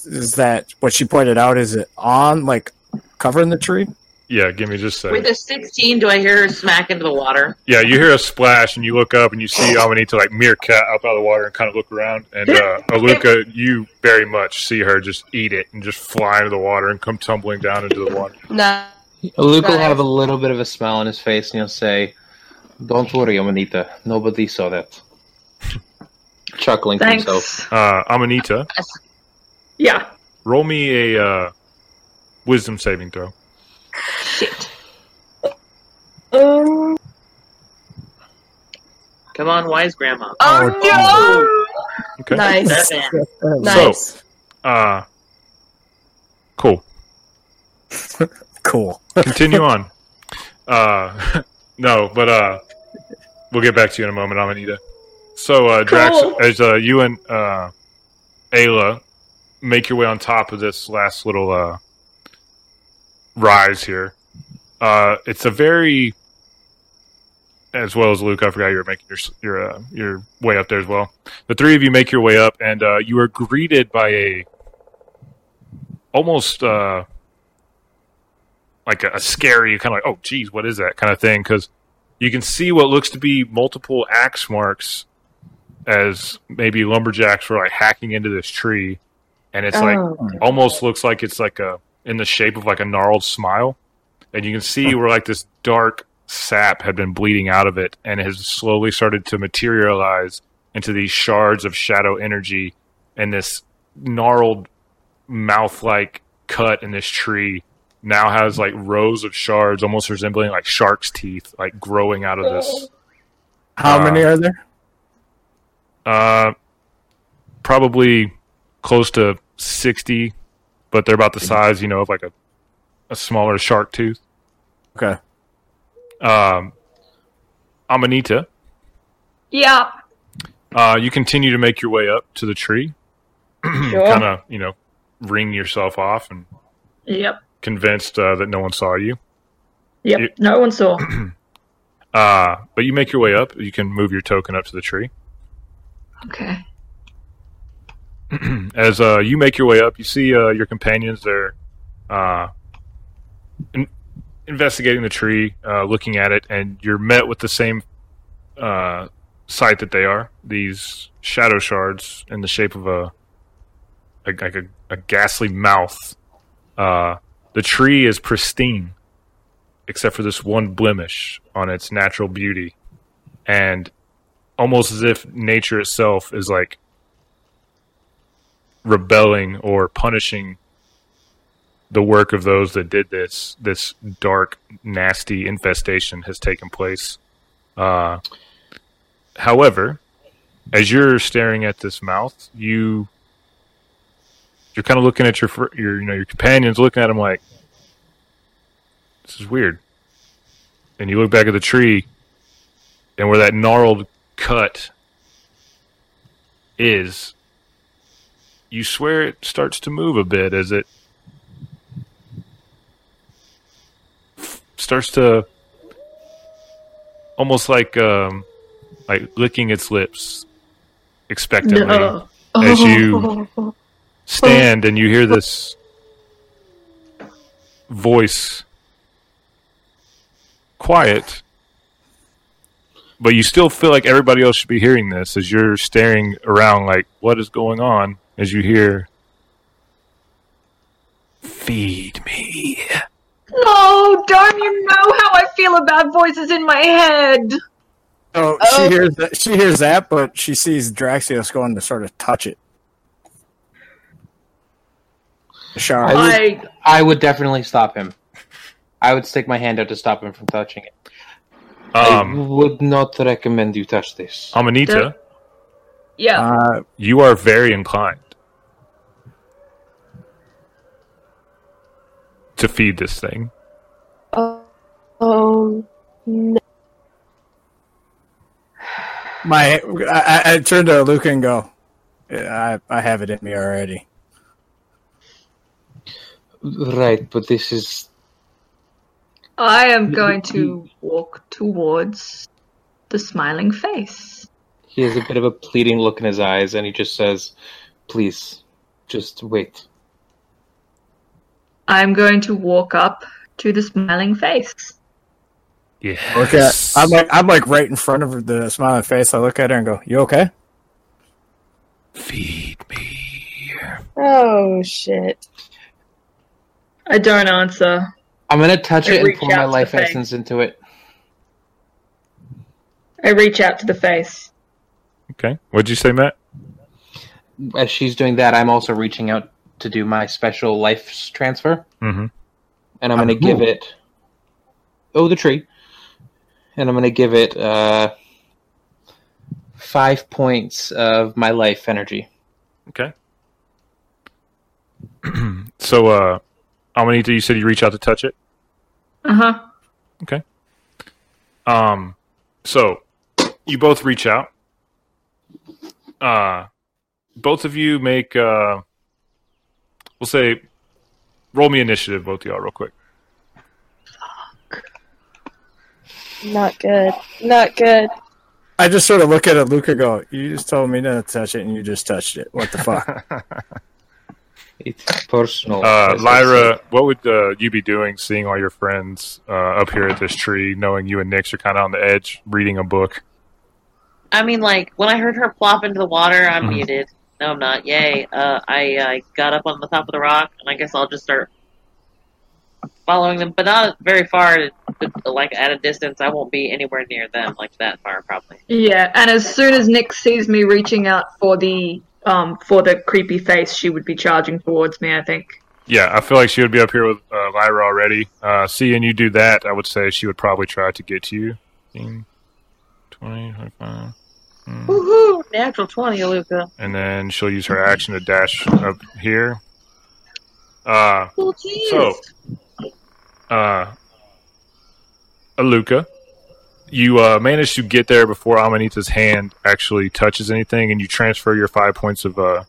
is that what she pointed out? Is it on, like, covering the tree? Yeah, give me just a With a 16, do I hear her smack into the water? Yeah, you hear a splash and you look up and you see Amanita like meerkat up out of the water and kind of look around. And uh, Aluka, you very much see her just eat it and just fly into the water and come tumbling down into the water. No. Luke will have a little bit of a smile on his face and he'll say, Don't worry, Amanita. Nobody saw that. Chuckling to himself. Uh, Amanita, Yeah. roll me a uh, wisdom saving throw. Shit. Um, Come on, wise grandma. Oh, Okay. nice. Seven. Nice. Uh, cool. Cool. Continue on. Uh, no, but uh, we'll get back to you in a moment, Amanita. So, uh, Drax, Cool. as uh, you and uh, Ayla make your way on top of this last little uh, rise here, uh, it's a very, as well as Luke, I forgot you were making your your uh, your way up there as well. The three of you make your way up, and uh, you are greeted by a almost. Uh, like a, a scary kind of like, oh, geez, what is that kind of thing? Because you can see what looks to be multiple axe marks as maybe lumberjacks were like hacking into this tree, and it's like Oh. almost looks like it's like a in the shape of like a gnarled smile, and you can see where like this dark sap had been bleeding out of it and has slowly started to materialize into these shards of shadow energy and this gnarled mouth like cut in this tree now has like rows of shards almost resembling like shark's teeth like growing out of this How Uh, many are there? uh probably close to 60 but they're about the size you know of like a, a smaller shark tooth Okay. um amanita Yeah. uh you continue to make your way up to the tree Sure. kind of you know ring yourself off and Yep. Convinced uh, that no one saw you Yep. You- no one saw. uh but you make your way up you can move your token up to the tree Okay. as uh, you make your way up, you see uh, your companions there uh, in- investigating the tree, uh, looking at it, and you're met with the same uh, sight that they are these shadow shards in the shape of a, a like a, a ghastly mouth. Uh, the tree is pristine, except for this one blemish on its natural beauty, and almost as if nature itself is like rebelling or punishing the work of those that did this this dark nasty infestation has taken place. Uh, however as you're staring at this mouth you you're kind of looking at your your you know your companions looking at them like this is weird and you look back at the tree and where that gnarled cut is you swear it starts to move a bit as it starts to almost like um, like licking its lips expectantly No. as you stand and you hear this voice quiet but you still feel like everybody else should be hearing this as you're staring around like what is going on as you hear feed me oh don't you know how I feel about voices in my head? So Oh. she oh. hears that. She hears that, but she sees Draxios going to sort of touch it. Shara. I- I I would definitely stop him. I would stick my hand out to stop him from touching it. I um would not recommend you touch this. amanita yeah. Uh, you are very inclined to feed this thing Oh, oh no. my, I, I- I turn to Luca and go. I, I have it in me already. Right, but this is I am going to walk towards the smiling face. he has a bit of a pleading look in his eyes and he just says, Please, just wait. I'm going to walk up to the smiling face. yeah Look at. I'm like, I'm like right in front of the smiling face. I look at her and go, "You okay?" feed me Oh shit. I don't answer. I'm gonna touch I it and reach pour my life essence into it. I reach out to the face. okay what'd you say matt As she's doing that, I'm also reaching out to do my special life transfer. mm-hmm. and I'm going to Um, give who? it. Oh, the tree. And I'm going to give it uh, five points of my life energy. Okay. so, uh, Amanita, you said you reach out to touch it. Uh huh. Okay. Um, so you both reach out. Uh, both of you make. Uh, we'll say, roll me initiative, both of y'all, real quick. Not good. Not good. I just sort of look at it, Luca. Go. You just told me not to touch it, and you just touched it. What the fuck? It's personal. Uh, Lyra, what would uh, you be doing, seeing all your friends uh, up here at this tree, knowing you and Nyx are kind of on the edge, reading a book? I mean, like when I heard her plop into the water, I'm Mhm. muted. No, I'm not. Yay! Uh, I I got up on the top of the rock, and I guess I'll just start following them, but not very far. But, like at a distance, I won't be anywhere near them, like that far, probably. Yeah, and as soon as Nyx sees me reaching out for the um for the creepy face, she would be charging towards me. I think. Yeah, I feel like she would be up here with uh, Lyra already. Uh, seeing you do that, I would say she would probably try to get to you. 15, 20, 25. mm. Woohoo! Natural twenty, Luca. And then she'll use her action to dash up here. Uh, Cool. So, uh, Aluka, you uh, manage to get there before Amanita's hand actually touches anything, and you transfer your five points of uh,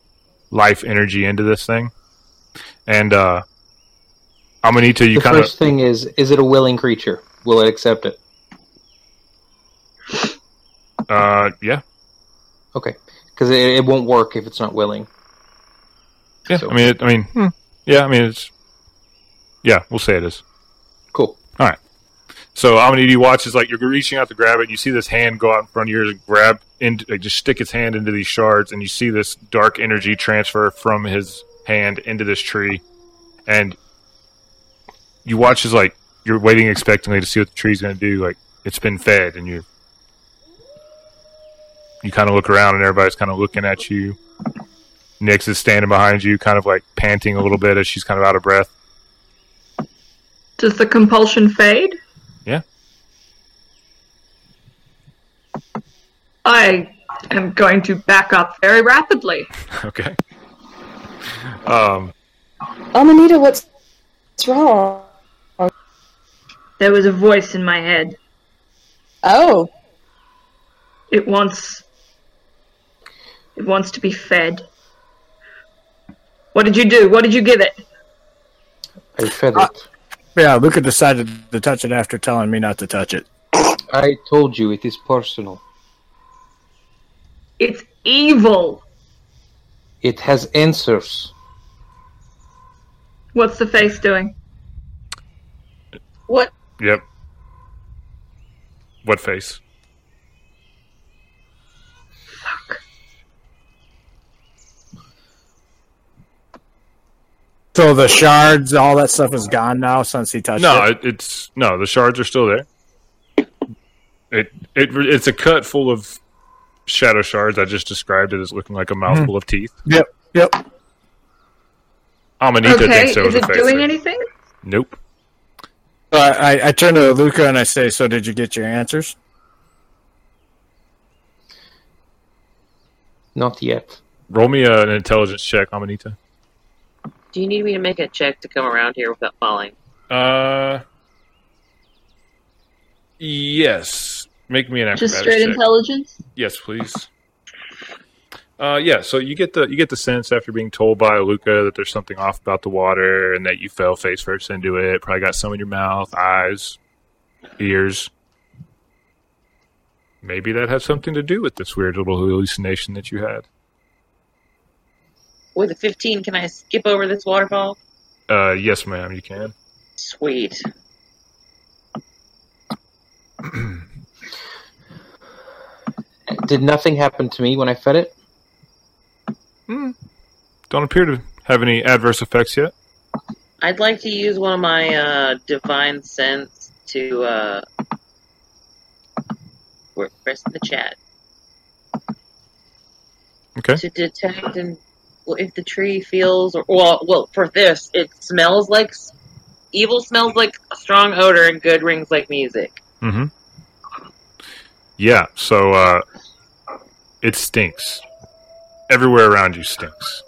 life energy into this thing. And uh, Amanita, you the kind of first thing is: is it a willing creature? Will it accept it? uh, yeah, Okay, because it, it won't work if it's not willing. yeah. So- I mean, it, I mean, hmm, yeah. I mean, it's yeah. We'll say it is. So Amanita you watch as like you're reaching out to grab it. And you see this hand go out in front of yours and grab and like, just stick its hand into these shards, and you see this dark energy transfer from his hand into this tree, and you watch as like you're waiting expectantly to see what the tree's going to do. Like it's been fed, and you you kind of look around, and everybody's kind of looking at you. Nyx is standing behind you, kind of like panting a little bit as she's kind of out of breath. Does the compulsion fade? Yeah. I am going to back up very rapidly. okay. Um. Amanita, what's, what's wrong? There was a voice in my head. Oh, It wants. It wants to be fed. What did you do? What did you give it? I fed Uh, it. Yeah, Luca decided to touch it after telling me not to touch it. I told you it is personal. It's evil. It has answers. What's the face doing? What? Yep. What face? So the shards, all that stuff is gone now since he touched No, it. it, it's no. The shards are still there. It it it's a cut full of shadow shards. I just described it as looking like a mouthful of teeth. Yep, yep. Amanita okay, thinks there is was a it face doing there. anything? Nope. So I, I, I turn to Luca and I say, "So did you get your answers?" Not yet. Roll me uh, an intelligence check, Amanita. Do you need me to make a check to come around here without falling? Uh, yes. Make me an acrobatics Just straight check. intelligence? Yes, please. Uh, yeah. So you get the you get the sense after being told by Luca that there's something off about the water and that you fell face first into it. Probably got some in your mouth, eyes, ears. Maybe that has something to do with this weird little hallucination that you had. With a 15, can I skip over this waterfall? Uh, yes, ma'am. You can. Sweet. Did nothing happen to me when I fed it? Hmm. Don't appear to have any adverse effects yet. I'd like to use one of my uh, divine sense to uh, we're pressing the chat Okay. to detect and well, if the tree feels or well, well for this it smells like evil smells like a strong odor and good rings like music. Mm-hmm. Yeah. So uh, it stinks. Everywhere around you stinks.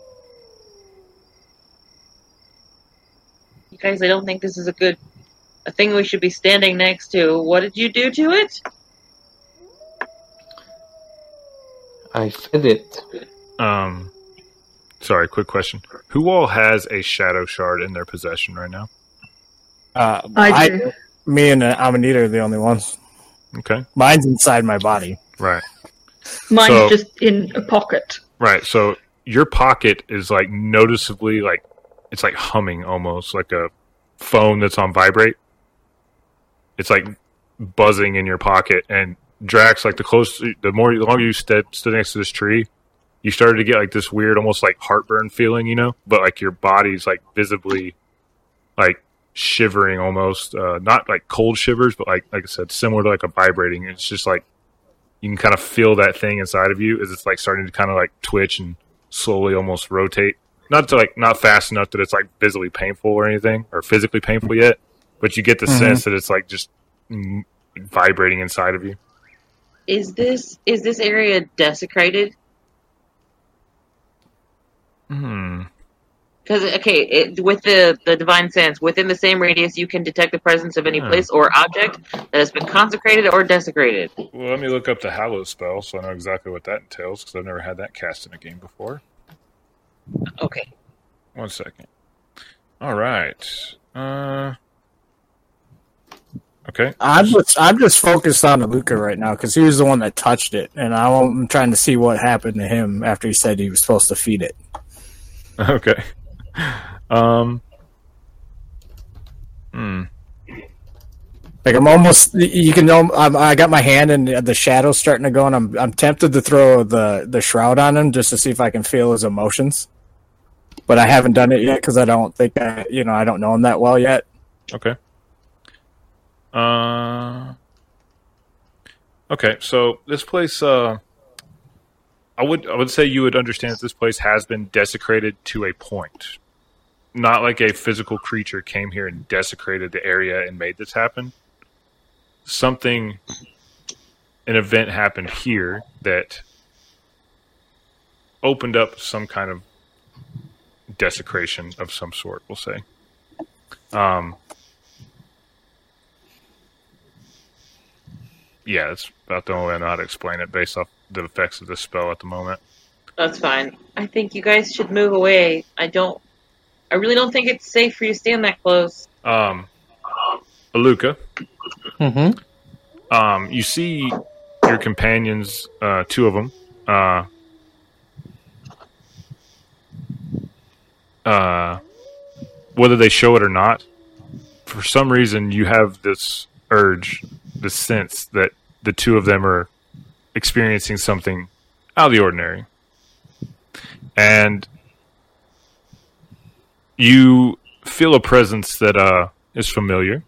You guys, I don't think this is a good a thing we should be standing next to. What did you do to it? I fed it. Um, sorry. Quick question: Who all has a shadow shard in their possession right now? Uh, I do. me and uh, Amanita are the only ones. Okay. Mine's inside my body. Right. Mine's So- just in a pocket. Right. So your pocket is like noticeably like it's like humming almost like a phone that's on vibrate. It's like buzzing in your pocket and Drax like the closer the more the longer you stood stood next to this tree, you started to get like this weird almost like heartburn feeling, you know? But like your body's like visibly like shivering almost uh not like cold shivers but like like I said similar to like a vibrating. It's just like you can kind of feel that thing inside of you as it's like starting to kind of like twitch and slowly almost rotate. Not to like not fast enough that it's like visibly painful or anything or physically painful yet, but you get the Mhm. sense that it's like just vibrating inside of you. Is this is this area desecrated? Hmm. Because okay, it, with the the divine sense, within the same radius, you can detect the presence of any Hmm. place or object that has been consecrated or desecrated. Well, let me look up the Hallow spell so I know exactly what that entails because I've never had that cast in a game before. Okay, One second. All right. Uh. Okay. I'm just I'm just focused on Luca right now because he was the one that touched it, and I'm trying to see what happened to him after he said he was supposed to feed it. Okay. Um. Hmm. Like I'm almost you can know I'm, I got my hand and the shadows starting to go, and I'm I'm tempted to throw the the shroud on him just to see if I can feel his emotions, but I haven't done it yet because I don't think I you know I don't know him that well yet. Okay. Uh. Okay, so this place, uh, I would I would say you would understand that this place has been desecrated to a point. Not like a physical creature came here and desecrated the area and made this happen. Something, an event happened here that opened up some kind of desecration of some sort. We'll say. Um, yeah, that's about the only way I know how to explain it based off the effects of this spell at the moment. that's fine. I think you guys should move away. I don't. I really don't think it's safe for you to stand that close. Um, Aluka, Mm-hmm. um, you see your companions, uh, two of them, uh, uh, whether they show it or not, for some reason you have this urge, this sense that the two of them are experiencing something out of the ordinary. And you feel a presence that uh, is familiar,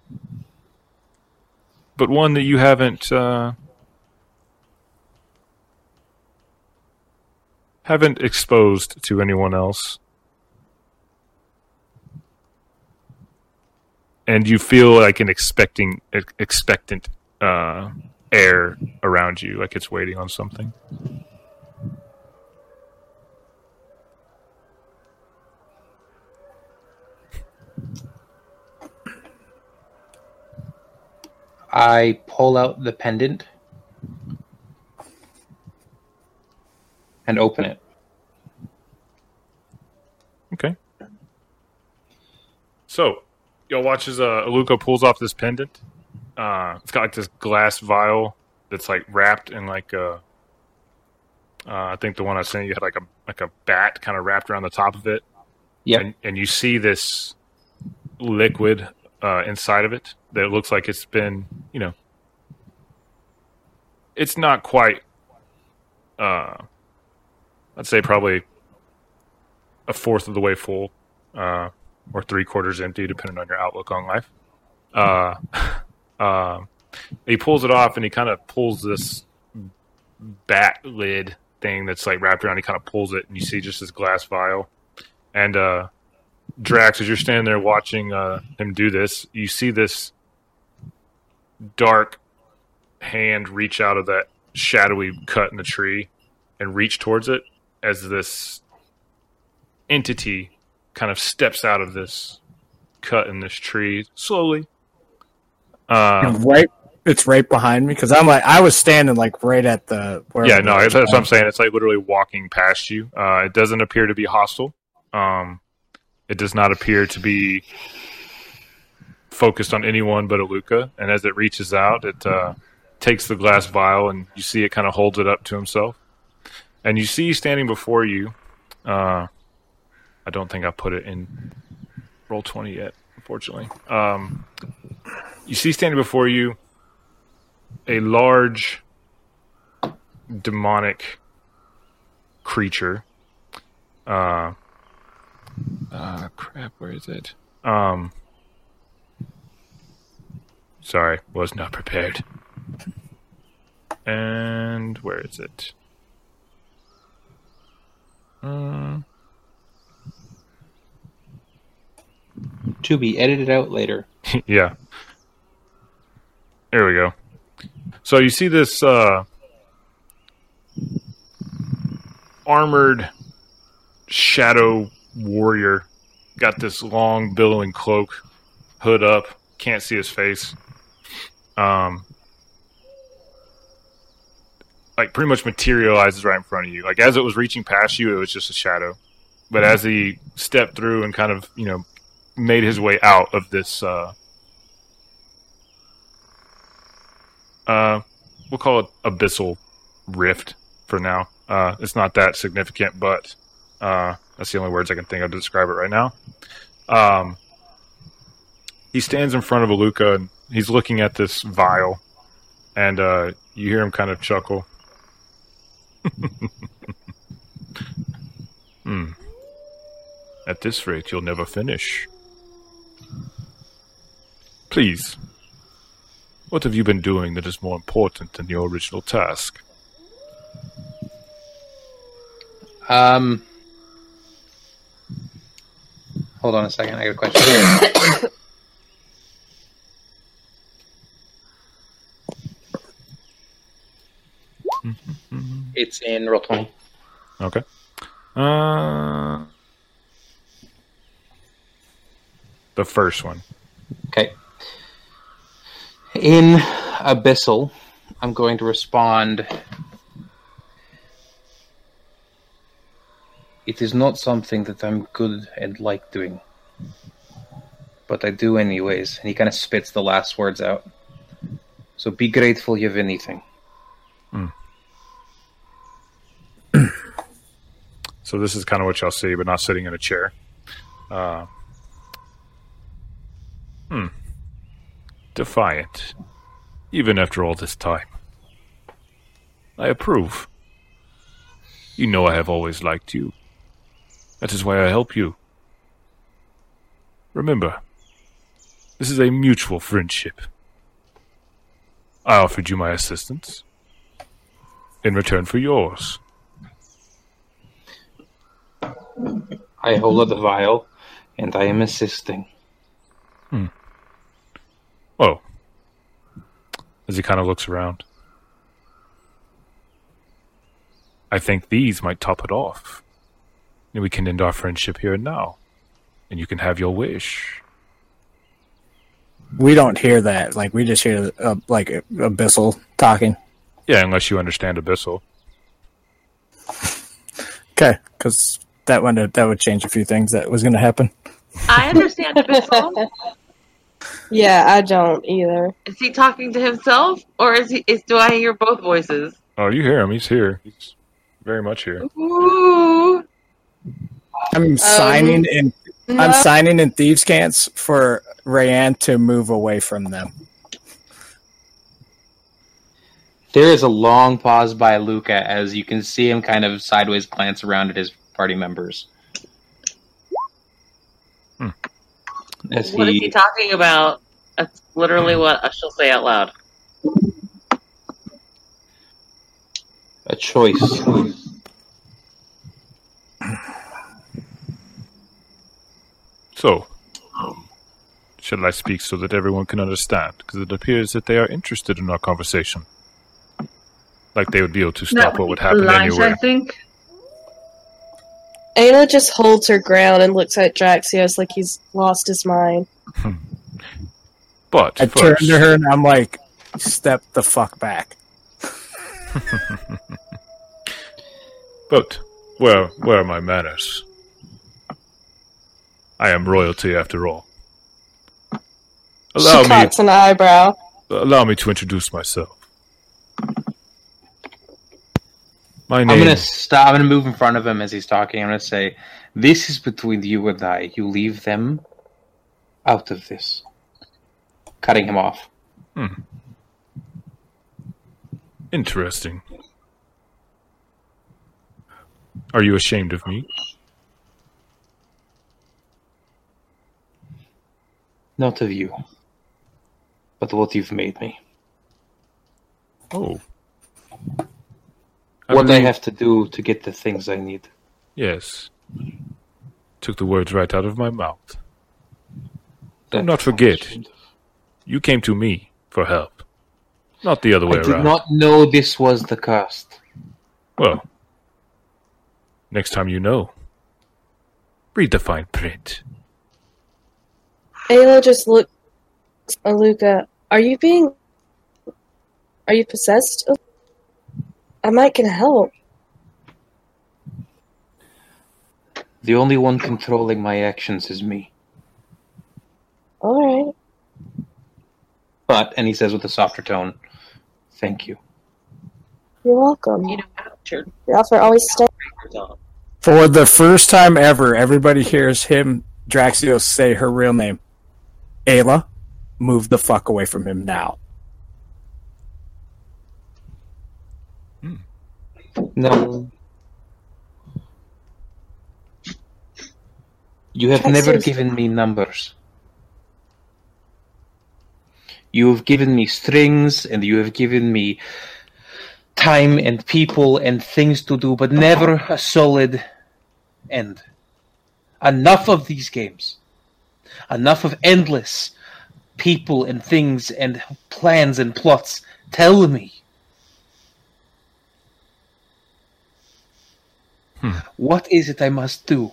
but one that you haven't uh, haven't exposed to anyone else. And you feel like an expecting expectant uh, air around you, like it's waiting on something. I pull out the pendant and open it. Okay. So, y'all watch as uh, Aluka pulls off this pendant. Uh, it's got like this glass vial that's like wrapped in like a. Uh, I think the one I sent you had like a like a bat kind of wrapped around the top of it. Yep. And, and you see this liquid uh, inside of it that looks like it's been, you know, it's not quite. Uh, I'd say probably a fourth of the way full, uh, or three quarters empty, depending on your outlook on life. Uh, uh, he pulls it off and he kind of pulls this bat lid thing that's like wrapped around. He kind of pulls it, and you see just this glass vial. And uh, Drax, as you're standing there watching uh, him do this, you see this dark hand reach out of that shadowy cut in the tree and reach towards it as this entity kind of steps out of this cut in this tree slowly. Uh, right, it's right behind me because I'm like I was standing like right at the. Where yeah, no, that's what I'm saying. It's like literally walking past you. Uh, it doesn't appear to be hostile. Um, it does not appear to be focused on anyone but Aluka. And as it reaches out, it uh, takes the glass vial, and you see it kind of holds it up to himself. And you see standing before you. Uh, I don't think I put it in roll twenty yet, unfortunately. Um, you see standing before you a large demonic creature. Uh, uh crap, where is it? Um, sorry, was not prepared. And where is it? Um, To be edited out later. yeah. There we go. So you see this uh, armored shadow warrior, got this long billowing cloak, hood up, can't see his face. Um, like pretty much materializes right in front of you. Like as it was reaching past you, it was just a shadow. But as he stepped through and kind of, you know, made his way out of this uh, uh, we'll call it abyssal rift for now. Uh, it's not that significant, but uh, that's the only words I can think of to describe it right now. Um, he stands in front of Aluka and he's looking at this vial, and uh, you hear him kind of chuckle. hmm. At this rate, you'll never finish. Please, what have you been doing that is more important than your original task? Um, hold on a second. I got a question. it's in roll twenty. Okay. Uh, the first one. Okay. In Abyssal, I'm going to respond. It is not something that I'm good and like doing. But I do anyways. And he kind of spits the last words out. So be grateful you have anything. So this is kind of what y'all see, but not sitting in a chair. Uh, hmm. Defiant. Even after all this time. I approve. You know I have always liked you. That is why I help you. Remember, this is a mutual friendship. I offered you my assistance in return for yours. I hold the vial, and I am assisting. Hmm. Oh. As he kind of looks around. I think these might top it off. And we can end our friendship here and now. And you can have your wish. We don't hear that. Like we just hear uh, like Abyssal talking. Yeah, unless you understand Abyssal. Okay, because that would that would change a few things that was going to happen. I understand Abyssal. Yeah, I don't either. is he talking to himself, or is he? Is do I hear both voices? Oh, you hear him. He's here. He's very much here. Ooh. I'm um, signing in. I'm signing in thieves' cants for Rayanne to move away from them. There is a long pause by Luca as you can see him kind of sideways glance around at his party members. As What is he he, talking about? That's literally what I shall say out loud. a choice. So, um, shall I speak so that everyone can understand? Because it appears that they are interested in our conversation. Like they would be able to stop That what would would happen polite, anywhere. I think. Ayla just holds her ground and looks at Draxios like he's lost his mind. But I turn to her and I'm like, "Step the fuck back." but where where are my manners? I am royalty after all. Allow she me cocks an eyebrow. allow me to introduce myself. My I'm gonna stop. I'm gonna move in front of him as he's talking. I'm gonna say, "This is between you and I. You leave them out of this." Cutting him off. Hmm. interesting. Are you ashamed of me? Not of you, but what you've made me. Oh. What I have to do to get the things I need. Yes. Took the words right out of my mouth. Do not forget, what you came to me for help, not the other way I did not know this was the cost. Well, next time you know, read the fine print. Ayla just looks at Luca. Are you being. Are you possessed? I might can help. The only one controlling my actions is me. Alright. But, and he says with a softer tone, "Thank you." You're welcome. You know, your Your offer always stays. For the first time ever, everybody hears him, Draxios, say her real name. Ayla, move the fuck away from him now. No. You have never given me numbers. You have given me strings and you have given me time and people and things to do, but never a solid end. Enough of these games. Enough of endless people and things and plans and plots. Tell me. What is it I must do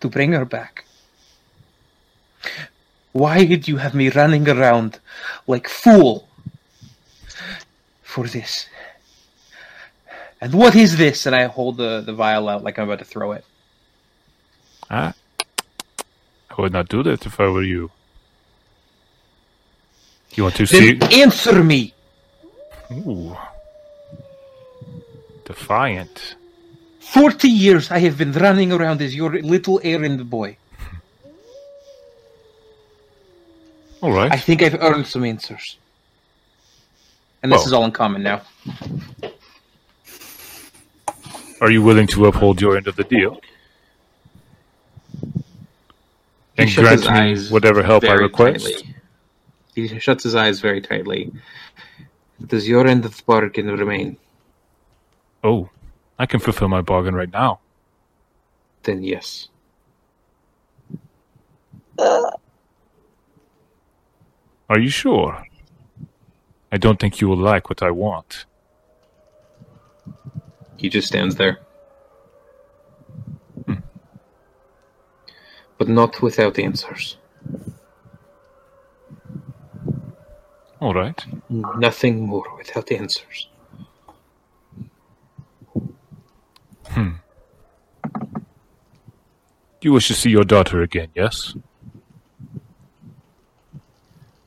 to bring her back? Why did you have me running around like fool for this? And what is this? And I hold the, the vial out like I'm about to throw it. Ah, I would not do that if I were you. You want to see? Answer me! Ooh. Defiant. Forty years I have been running around as your little errand boy. All right. I think I've earned some answers. And this Well- is all in common now. Are you willing to uphold your end of the deal? He And shuts grant his me eyes whatever help I request? tightly. He shuts his eyes very tightly. Does your end of the bargain remain? Oh, I can fulfill my bargain right now. Then yes. Are you sure? I don't think you will like what I want. He just stands there. Hmm. But not without answers. All right. Nothing more without answers. Hmm. You wish to see your daughter again, yes?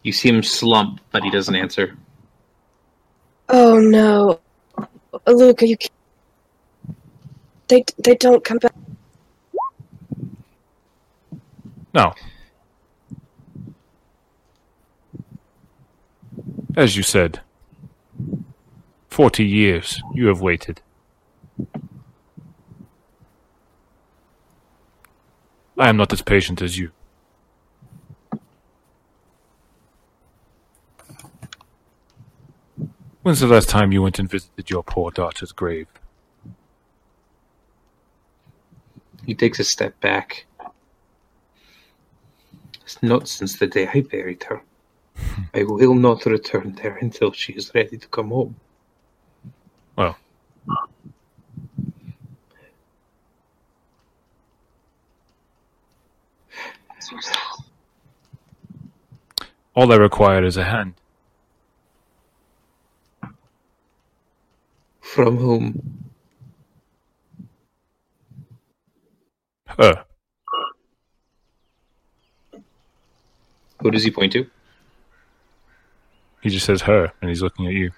You see him slump, but he doesn't answer. Oh no, Luca, you. Can't... They they don't come back. Now, as you said, forty years you have waited. I am not as patient as you. When's the last time you went and visited your poor daughter's grave? He takes a step back. It's not since the day I buried her. I will not return there until she is ready to come home. Well, all I require is a hand. From whom? Her. Who does he point to? He just says her, and he's looking at you.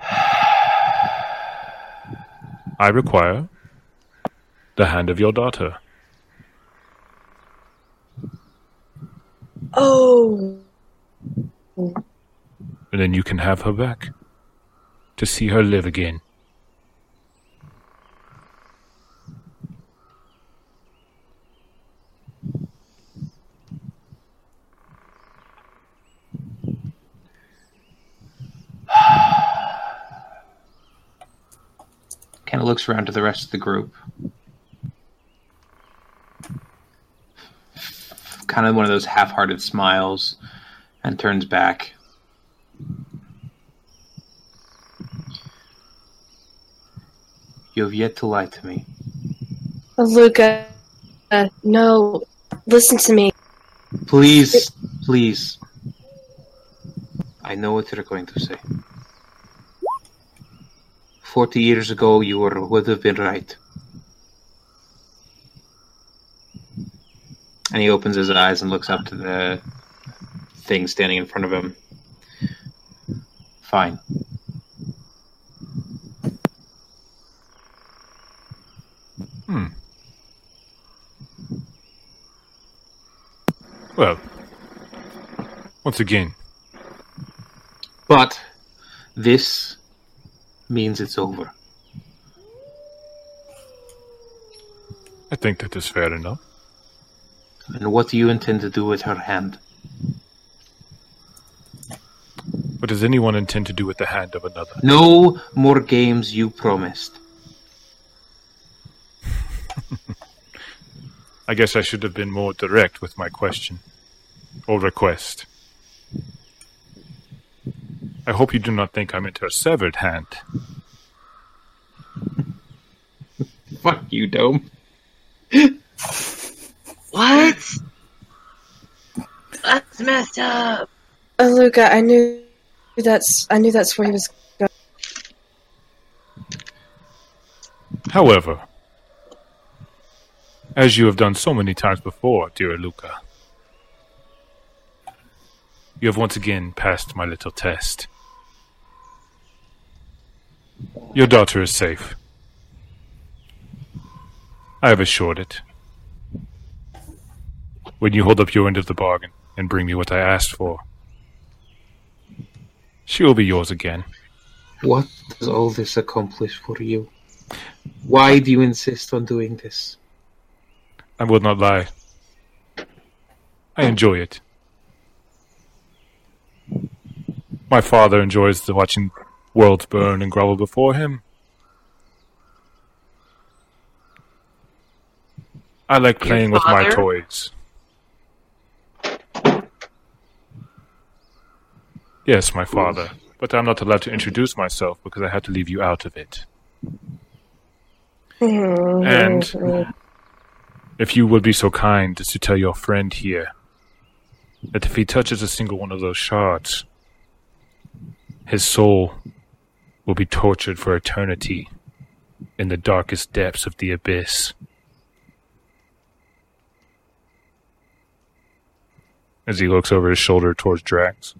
I require the hand of your daughter. Oh, and then you can have her back to see her live again. Kind of looks around to the rest of the group. Kind of one of those half hearted smiles and turns back. You have yet to lie to me. Luca, uh, no, listen to me. Please, please. I know what you're going to say. Forty years ago, you were, would have been right. And he opens his eyes and looks up to the thing standing in front of him. Fine. Hmm. Well, once again, But this means it's over. I think that is fair enough. And what do you intend to do with her hand? What does anyone intend to do with the hand of another? No more games you promised. I guess I should have been more direct with my question or request. I hope you do not think I meant her severed hand. Fuck you, Dome. What? That's messed up. Uh, Luca, I knew that's I knew that's where he was going. However, as you have done so many times before, dear Luca, you have once again passed my little test. Your daughter is safe. I have assured it. When you hold up your end of the bargain and bring me what I asked for, she will be yours again. What does all this accomplish for you? Why do you insist on doing this? I will not lie. I enjoy it. My father enjoys the watching worlds burn and grovel before him. I like playing with my toys. Yes, my father. But I'm not allowed to introduce myself because I had to leave you out of it. Mm-hmm. And mm-hmm. if you would be so kind as to tell your friend here that if he touches a single one of those shards, his soul will be tortured for eternity in the darkest depths of the abyss. As he looks over his shoulder towards Drax.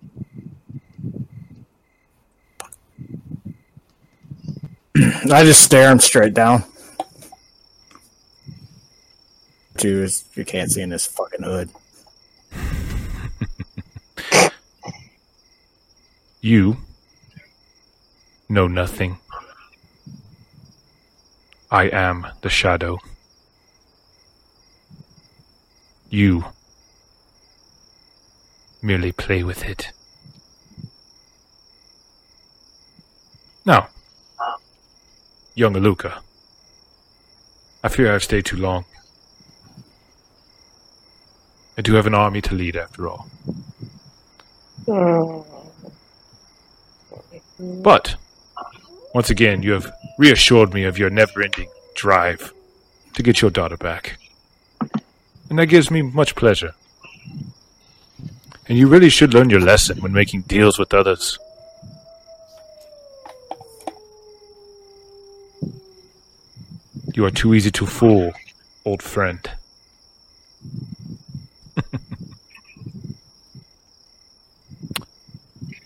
I just stare him straight down. Is you can't see in this fucking hood. You know nothing. I am the shadow. You merely play with it. Now, young Aluka, I fear I've stayed too long. I do have an army to lead after all. But, once again, you have reassured me of your never ending drive to get your daughter back. And that gives me much pleasure. And you really should learn your lesson when making deals with others. You are too easy to fool, old friend.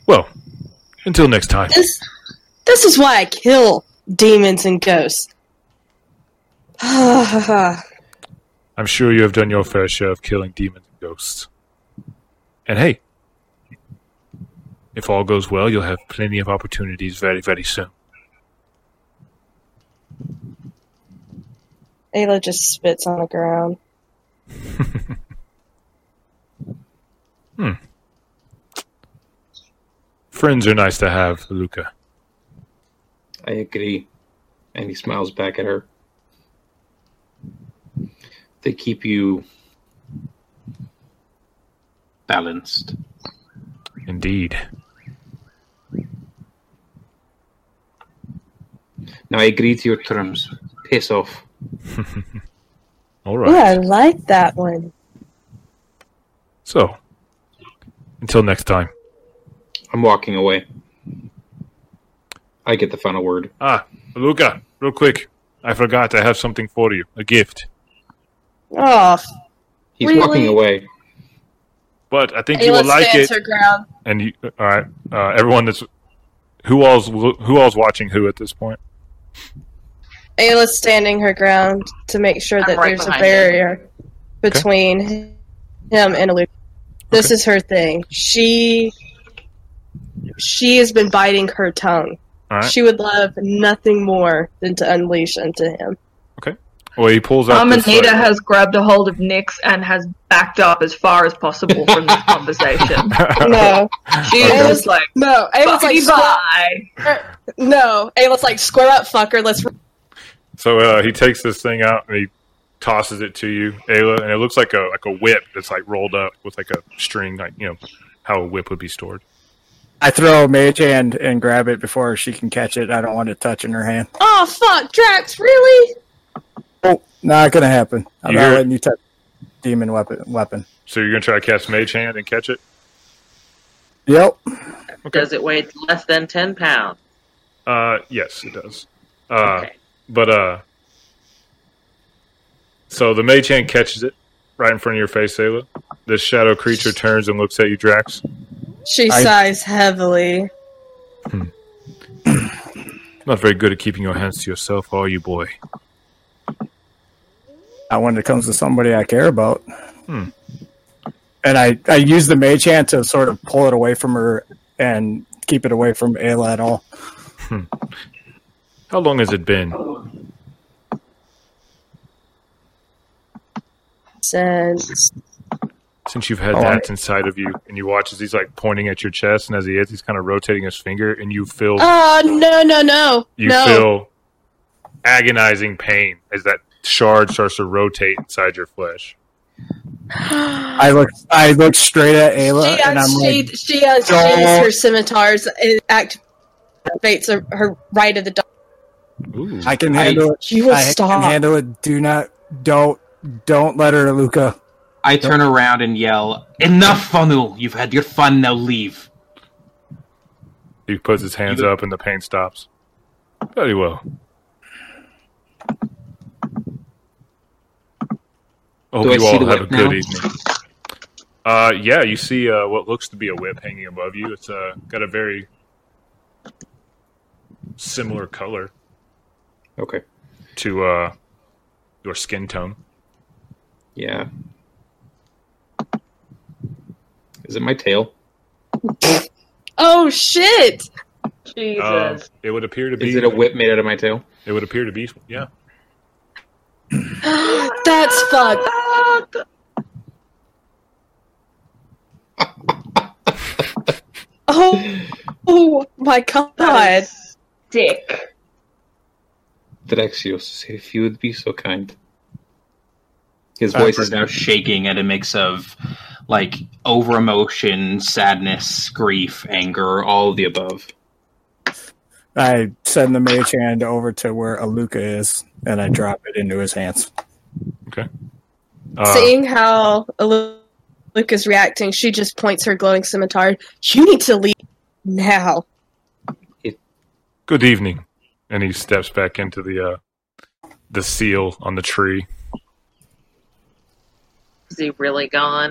well, until next time. This, this is why I kill demons and ghosts. I'm sure you have done your fair share of killing demons and ghosts. And hey, if all goes well, you'll have plenty of opportunities very, very soon. Ayla just spits on the ground. Hmm. Friends are nice to have, Luca. I agree. And he smiles back at her. They keep you balanced. Indeed. Now I agree to your terms. Piss off. All right. Yeah, I like that one. So, until next time. I'm walking away. I get the final word. Ah, Luca, real quick. I forgot I have something for you. A gift. Oh, He's Really? walking away. But I think you will like it. ground. And you, all right, uh, everyone that's who all's who all's watching who at this point. Ayla's standing her ground to make sure that right there's a behind barrier between him and Luke. This is her thing. She she has been biting her tongue. All right. She would love nothing more than to unleash into him. Okay. Well, he pulls out. this, Amanita like- uh, has grabbed a hold of Nyx and has backed up as far as possible from this conversation. No, She is Okay. just like, no. Ayla's like, "Fuckity square, no. Ayla's like, square up, fucker. Let's. So uh, he takes this thing out and he tosses it to you, Ayla, and it looks like a like a whip that's like rolled up with like a string, like you know how a whip would be stored. I throw mage hand and grab it before she can catch it. I don't want it touching her hand. Oh fuck, Drax! Really? Oh, not gonna happen. I'm You not hear it? letting you touch demon weapon. Weapon. So you're gonna try to cast Mage Hand and catch it? Yep. Does it weigh less than 10 pounds? Uh, yes, it does. Uh, Okay. But uh, so the Mage Hand catches it right in front of your face, Ayla. This shadow creature turns and looks at you, Drax. She I- sighs heavily. Not very good at keeping your hands to yourself, are you, boy? Not when it comes to somebody I care about. Hmm. And I, I use the mage hand to sort of pull it away from her and keep it away from Ayla at all. How long has it been? Since Since you've had Oh, that inside of you, and you watch as he's like pointing at your chest, and as he is, he's kind of rotating his finger, and you feel Oh no no no you no! feel agonizing pain as that shard starts to rotate inside your flesh. I look I look straight at Ayla she, and I'm she, like, she unsheathes "Don't." her scimitars and activates her, her right of the dog. Ooh. I can I- handle it. She will I stop. can handle it. Do not don't don't let her, Luca. I turn around and yell, "Enough, Fanu! You've had your fun. Now leave." He puts his hands You- up, and the pain stops. Very well. I hope Do I you see all have a good now? evening. Uh, yeah, you see uh, what looks to be a whip hanging above you. It's uh, got a very similar color Okay. to uh, your skin tone. Yeah. Is it my tail? Oh shit! Jesus. Uh, it would appear to be. Is it a whip made out of my tail? It would appear to be. Yeah. That's fucked. Oh, oh my god! That is sick. Draxios, if you would be so kind. His His voice voice is is now shaking at a mix of like over emotion, sadness, grief, anger, all of the above. I send the mage hand over to where Aluka is and I drop it into his hands. Uh, Seeing how Luke is reacting, she just points her glowing scimitar. You need to leave now. Good evening. And he steps back into the uh, the seal on the tree. Is he really gone?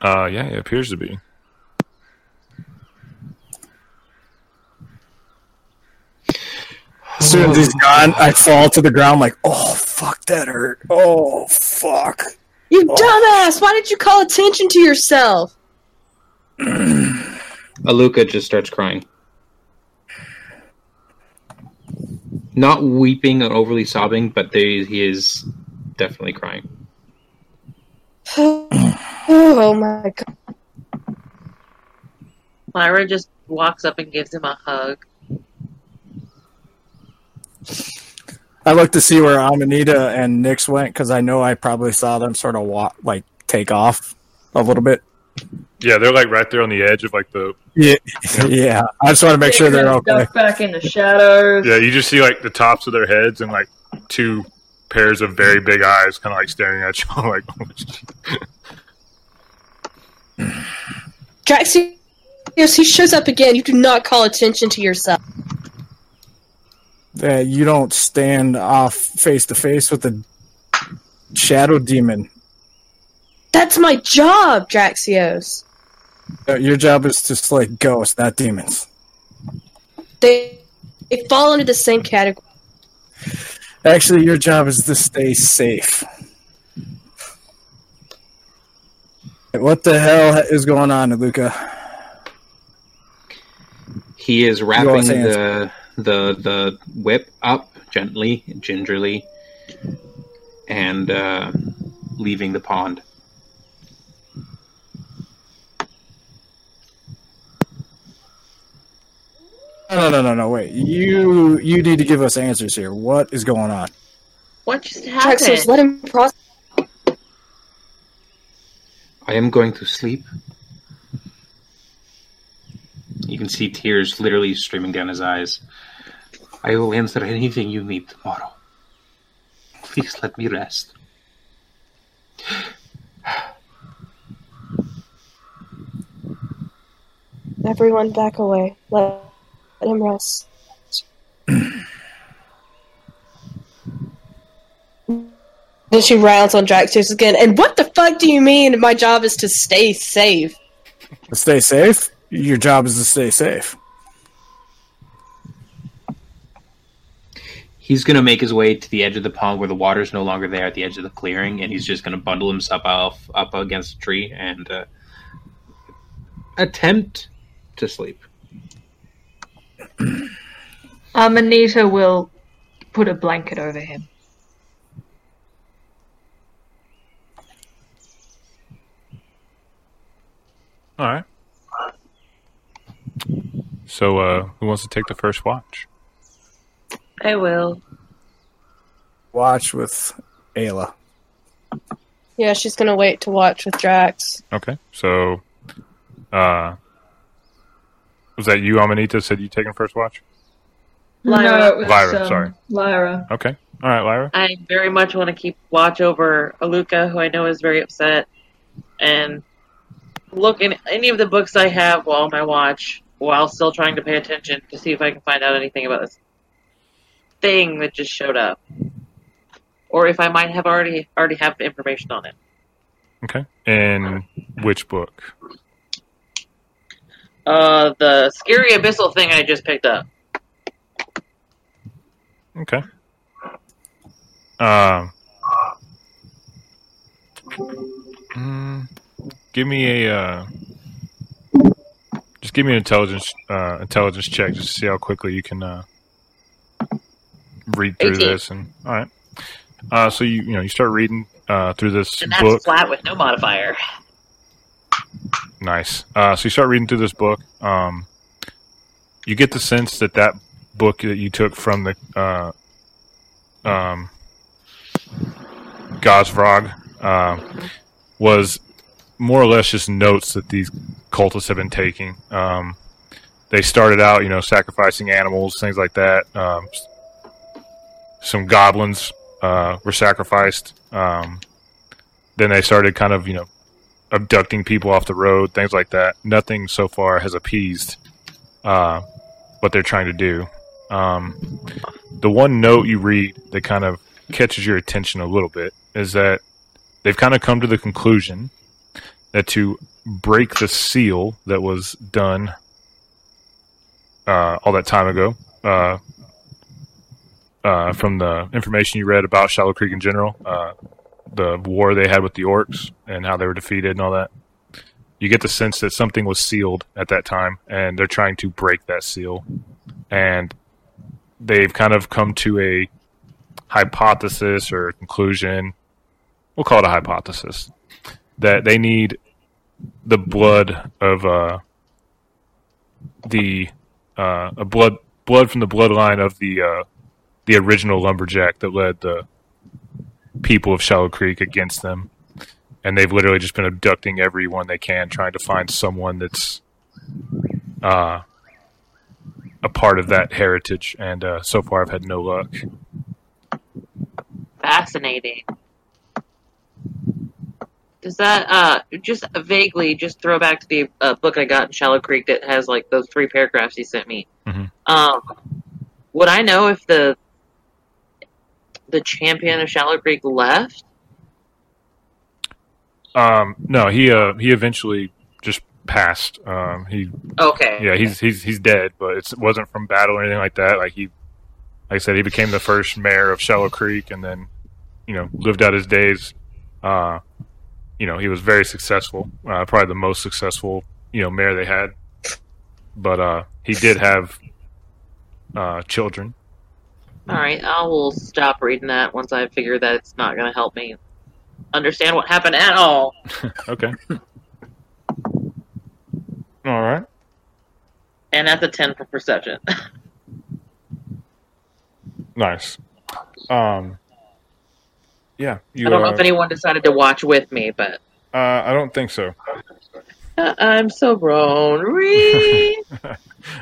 Uh, yeah, it appears to be. As soon as he's gone, I fall to the ground like, oh fuck, that hurt. Oh fuck. You dumbass! Why did you call attention to yourself? Aluka just starts crying. Not weeping or overly sobbing, but they, he is definitely crying. Oh my god! Lyra just walks up and gives him a hug. I look to see where Amanita and Nyx went because I know I probably saw them sort of walk, like take off a little bit. Yeah, they're like right there on the edge of like the. Yeah, yeah. I just want to make sure they're Kinda okay. back in the shadows. Yeah, you just see like the tops of their heads and like two pairs of very big eyes, kind of like staring at you. like, Draxios, he shows up again. You do not call attention to yourself. Uh, you don't stand off face to face with the shadow demon. That's my job, Draxios. Uh, Your job is to slay ghosts, not demons. They they fall into the same category. Actually, your job is to stay safe. What the hell is going on, Luca? He is wrapping the the the whip up gently, gingerly, and uh, leaving the pond. No, no, no, no. Wait, you you need to give us answers here. What is going on? What just happened? Draxios, let him process. I am going to sleep. You can see tears literally streaming down his eyes. I will answer anything you need tomorrow. Please let me rest. Everyone back away. Let, let him rest. then she rounds on Draxios again. And what the fuck do you mean my job is to stay safe? Stay safe. Your job is to stay safe. he's gonna make his way to the edge of the pond where the water's no longer there at the edge of the clearing, and he's just gonna bundle himself off up against a tree and uh, attempt to sleep. Amanita will put a blanket over him. All right. So, uh, who wants to take the first watch? I will. Watch with Ayla. Yeah, she's gonna wait to watch with Drax. Okay. So, uh, was that you, Amanita? Said you taking first watch? Lyra. No, it was, Lyra, um, sorry. Lyra. Okay. All right, Lyra. I very much want to keep watch over Aluka, who I know is very upset, and look in any of the books I have while on my watch, while still trying to pay attention to see if I can find out anything about this thing that just showed up, or if I might have already already have information on it. Okay. And which book? Uh, the scary abyssal thing I just picked up. Okay. Um. mm, give me a. Uh, just give me an intelligence uh, intelligence check just to see how quickly you can uh, read through 18. this. And all right. Uh, so you you know you start reading uh, through this And that's book. flat with no modifier. Nice. Uh, so you start reading through this book. Um, you get the sense that that book that you took from the uh, um, Gosvrog uh, was more or less just notes that these cultists have been taking. Um, they started out, you know, sacrificing animals, things like that. Um, some goblins uh, were sacrificed. Um, then they started kind of, you know, abducting people off the road, things like that. Nothing so far has appeased uh, what they're trying to do. Um, the one note you read that kind of catches your attention a little bit is that they've kind of come to the conclusion that to break the seal that was done uh, all that time ago, uh, uh, from the information you read about Shallow Creek in general, uh, the war they had with the orcs and how they were defeated and all that. You get the sense that something was sealed at that time, and they're trying to break that seal. And they've kind of come to a hypothesis or conclusion. We'll call it a hypothesis that they need the blood of uh, the uh, a blood blood from the bloodline of the uh, the original lumberjack that led the people of Shallow Creek against them, and they've literally just been abducting everyone they can, trying to find someone that's uh, a part of that heritage. And uh, so far, I've had no luck. Fascinating. Does that uh just vaguely just throw back to the uh, book I got in Shallow Creek that has like those three paragraphs he sent me? Mhm. Um, would I know if the the champion of Shallow Creek left? Um, no, he uh, he eventually just passed. Um, he Okay. yeah, he's he's he's dead, but it wasn't from battle or anything like that. Like he, like I said, he became the first mayor of Shallow Creek, and then you know lived out his days. Uh, you know, he was very successful, uh, probably the most successful you know mayor they had. But uh, he did have uh, children. All right, I will stop reading that once I figure that it's not going to help me understand what happened at all. Okay. All right. And that's a ten for perception. Nice. Um. Yeah, you. I don't know uh, if anyone decided to watch with me, but uh, I don't think so. uh, I'm so grown.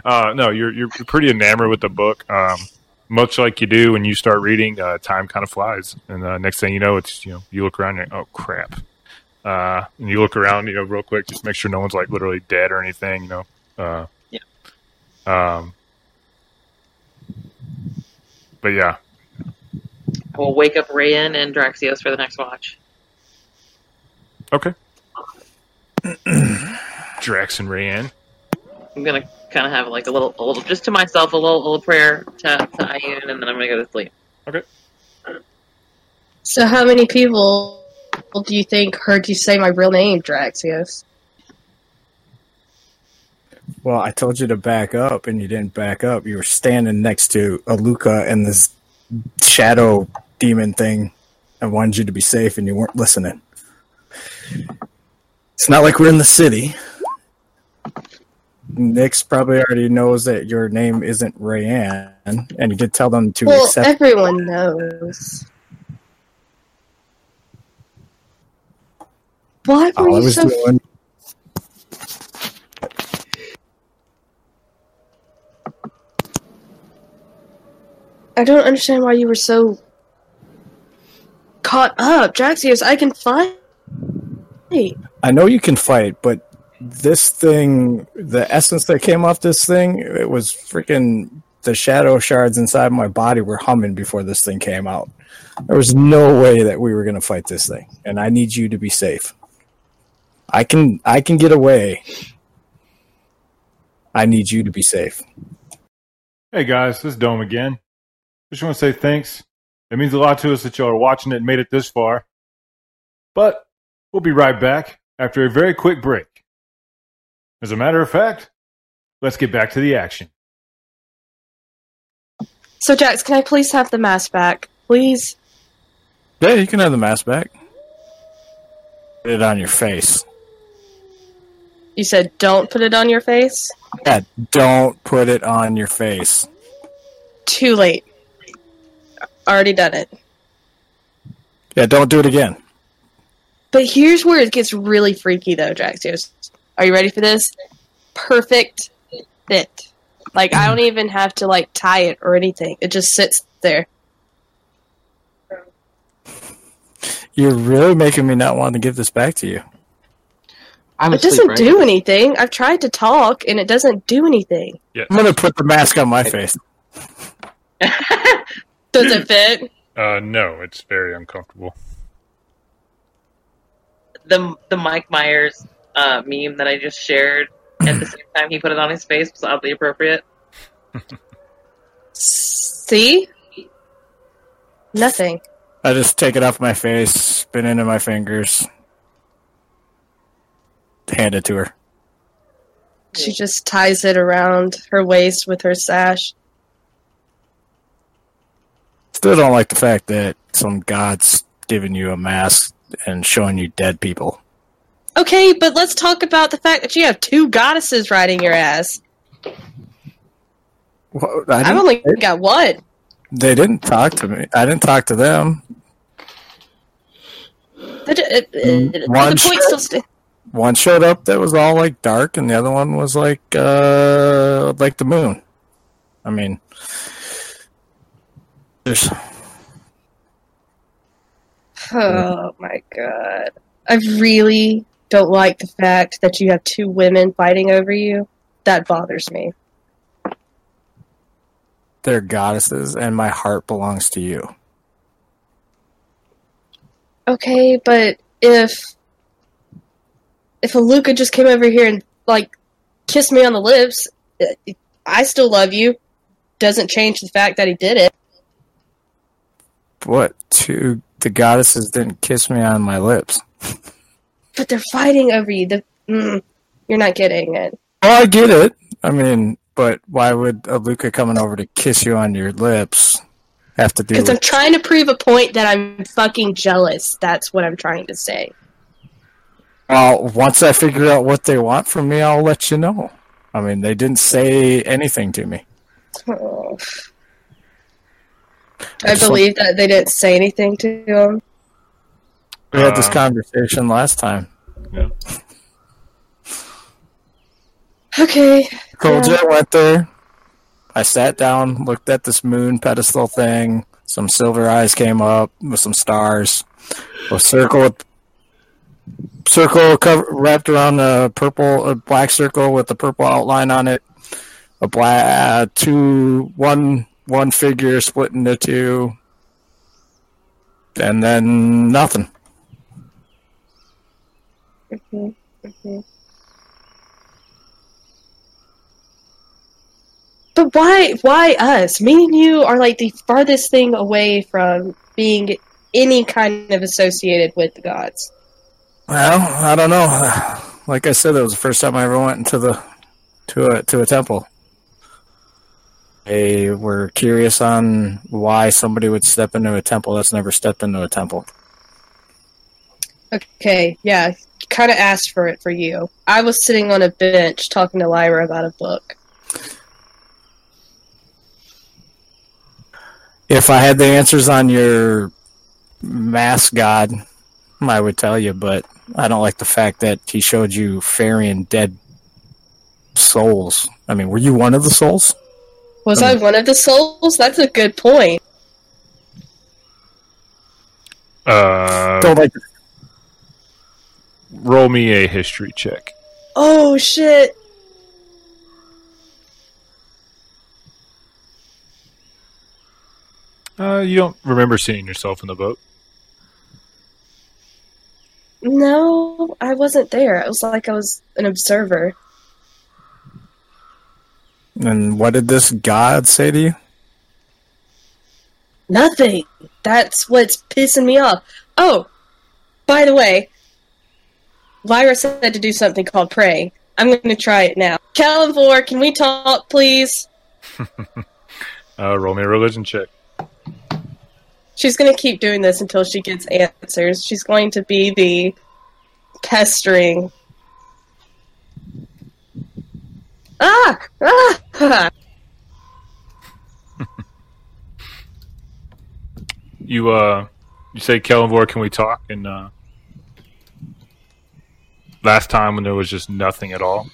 Uh, no, you're you're pretty enamored with the book. Um, much like you do when you start reading, uh, time kind of flies, and uh, next thing you know, it's you know you look around and you're, oh crap, uh, and you look around, you know, real quick, just make sure no one's like literally dead or anything, you know. Uh, Yeah. Um. But yeah, we'll wake up Rayan and Draxios for the next watch. okay. Drax and Rayan. I'm gonna kind of have like a little, a little, just to myself, a little, little prayer to, to Ayun, and then I'm gonna go to sleep. Okay. So, how many people do you think heard you say my real name, Draxios? Well, I told you to back up, and you didn't back up. You were standing next to Aluka and this shadow demon thing. I wanted you to be safe, and you weren't listening. It's not like we're in the city. Nyx probably already knows that your name isn't Rayanne, and you did tell them to Well, accept. everyone knows. Why were all I you so doing. I don't understand why you were so caught up. Draxios, I can fight. I know you can fight, but this thing, the essence that came off this thing, it was freaking the shadow shards inside my body were humming before this thing came out. There was no way that we were going to fight this thing, and I need you to be safe. I can I can get away. I need you to be safe. Hey guys, this is Dom again. Just want to say thanks. It means a lot to us that y'all are watching it and made it this far. But we'll be right back after a very quick break. As a matter of fact, let's get back to the action. So, Jax, can I please have the mask back? Please? Yeah, you can have the mask back. Put it on your face. You said don't put it on your face? Yeah, don't put it on your face. Too late. Already done it. Yeah, don't do it again. But here's where it gets really freaky, though, Draxios. Are you ready for this? Perfect fit. Like, I don't even have to, like, tie it or anything. It just sits there. You're really making me not want to give this back to you. I'm It asleep, doesn't right? do anything. I've tried to talk, and it doesn't do anything. Yes. I'm gonna put the mask on my face. Does it fit? Uh, no, it's very uncomfortable. The the Mike Myers uh, meme that I just shared at the same time he put it on his face was oddly appropriate. See? Nothing. I just take it off my face, spin it into my fingers, hand it to her. She just ties it around her waist with her sash. Still don't like the fact that some god's giving you a mask and showing you dead people. Okay, but let's talk about the fact that you have two goddesses riding your ass. Well, I I've didn't- only got one. they didn't talk to me. I didn't talk to them. But, uh, uh, One the still sta- One showed up that was all like dark, and the other one was like uh like the moon. I mean, there's Oh my god. I really don't like the fact that you have two women fighting over you. That bothers me. they're goddesses, and my heart belongs to you. Okay, but if if Aluka just came over here and like kissed me on the lips, I still love you. Doesn't change the fact that he did it. What? Two the goddesses didn't kiss me on my lips. But they're fighting over you. The, mm, you're not getting it. Oh, I get it. I mean, but why would Luca coming over to kiss you on your lips have to do Because I'm trying to prove a point that I'm fucking jealous. That's what I'm trying to say. Well, once I figure out what they want from me, I'll let you know. I mean, they didn't say anything to me. Oh. I I believe that they didn't say anything to him. We had this Uh, conversation last time. Yeah. Okay. Cold Yeah. Jet went there. I sat down, looked at this moon pedestal thing. Some silver eyes came up with some stars. A circle with circle cover, wrapped around a purple, a black circle with a purple outline on it. A black uh, two one one figure split into two, and then nothing. Mhm, mhm. But why? Why us? Me and you are like the farthest thing away from being any kind of associated with the gods. Well, I don't know. Like I said, that was the first time I ever went into the to a to a temple. They were curious on why somebody would step into a temple that's never stepped into a temple. Okay, yeah, kind of asked for it for you. I was sitting on a bench talking to Lyra about a book. If I had the answers on your mass god, I would tell you, but I don't like the fact that he showed you ferrying dead souls. I mean, were you one of the souls? Was I one of the souls? That's a good point. Uh, Don't like roll me a history check. Oh shit! Uh, you don't remember seeing yourself in the boat. No, I wasn't there. It was like I was an observer. And what did this god say to you? Nothing. That's what's pissing me off. Oh, by the way, Lyra said to do something called pray. I'm going to try it now. Calavor, can we talk, please? Uh, roll me a religion check. She's going to keep doing this until she gets answers. She's going to be the pestering. Ah! Ah! You uh, you say Kellenvor, can we talk? And uh, last time when there was just nothing at all.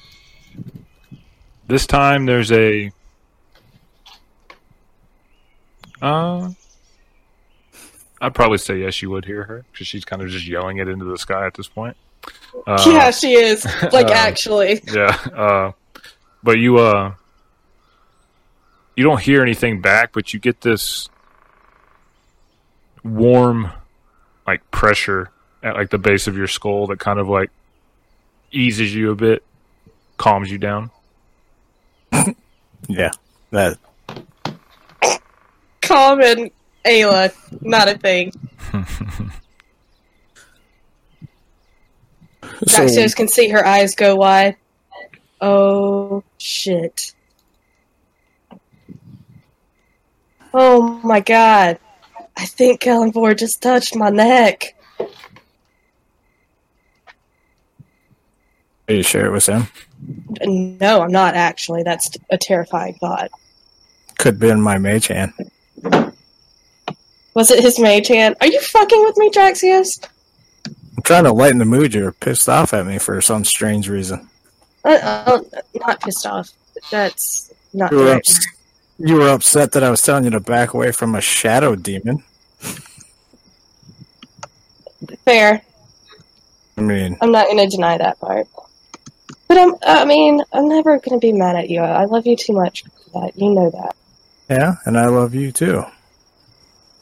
This time there's a uh, I'd probably say yes. You would hear her because she's kind of just yelling it into the sky at this point. Uh, yeah, she is. Like, um, actually. yeah. Uh, but you uh, you don't hear anything back, but you get this warm, like pressure at like the base of your skull that kind of like eases you a bit, calms you down. Yeah, that Common Ayla, not a thing. so, Draxios can see her eyes go wide. Oh, shit. Oh my god. I think Kellenvor just touched my neck. Are you sure it was him? No, I'm not actually. That's a terrifying thought. Could have been my mage hand. Was it his mage hand? Are you fucking with me, Draxios? I'm trying to lighten the mood. You're pissed off at me for some strange reason. Uh, uh, not pissed off. That's not You were, right. ups- you were upset that I was telling you to back away from a shadow demon. Fair. I mean, I'm not going to deny that part. But I'm, I mean, I'm never going to be mad at you. I love you too much for that. You know that. yeah, and I love you too.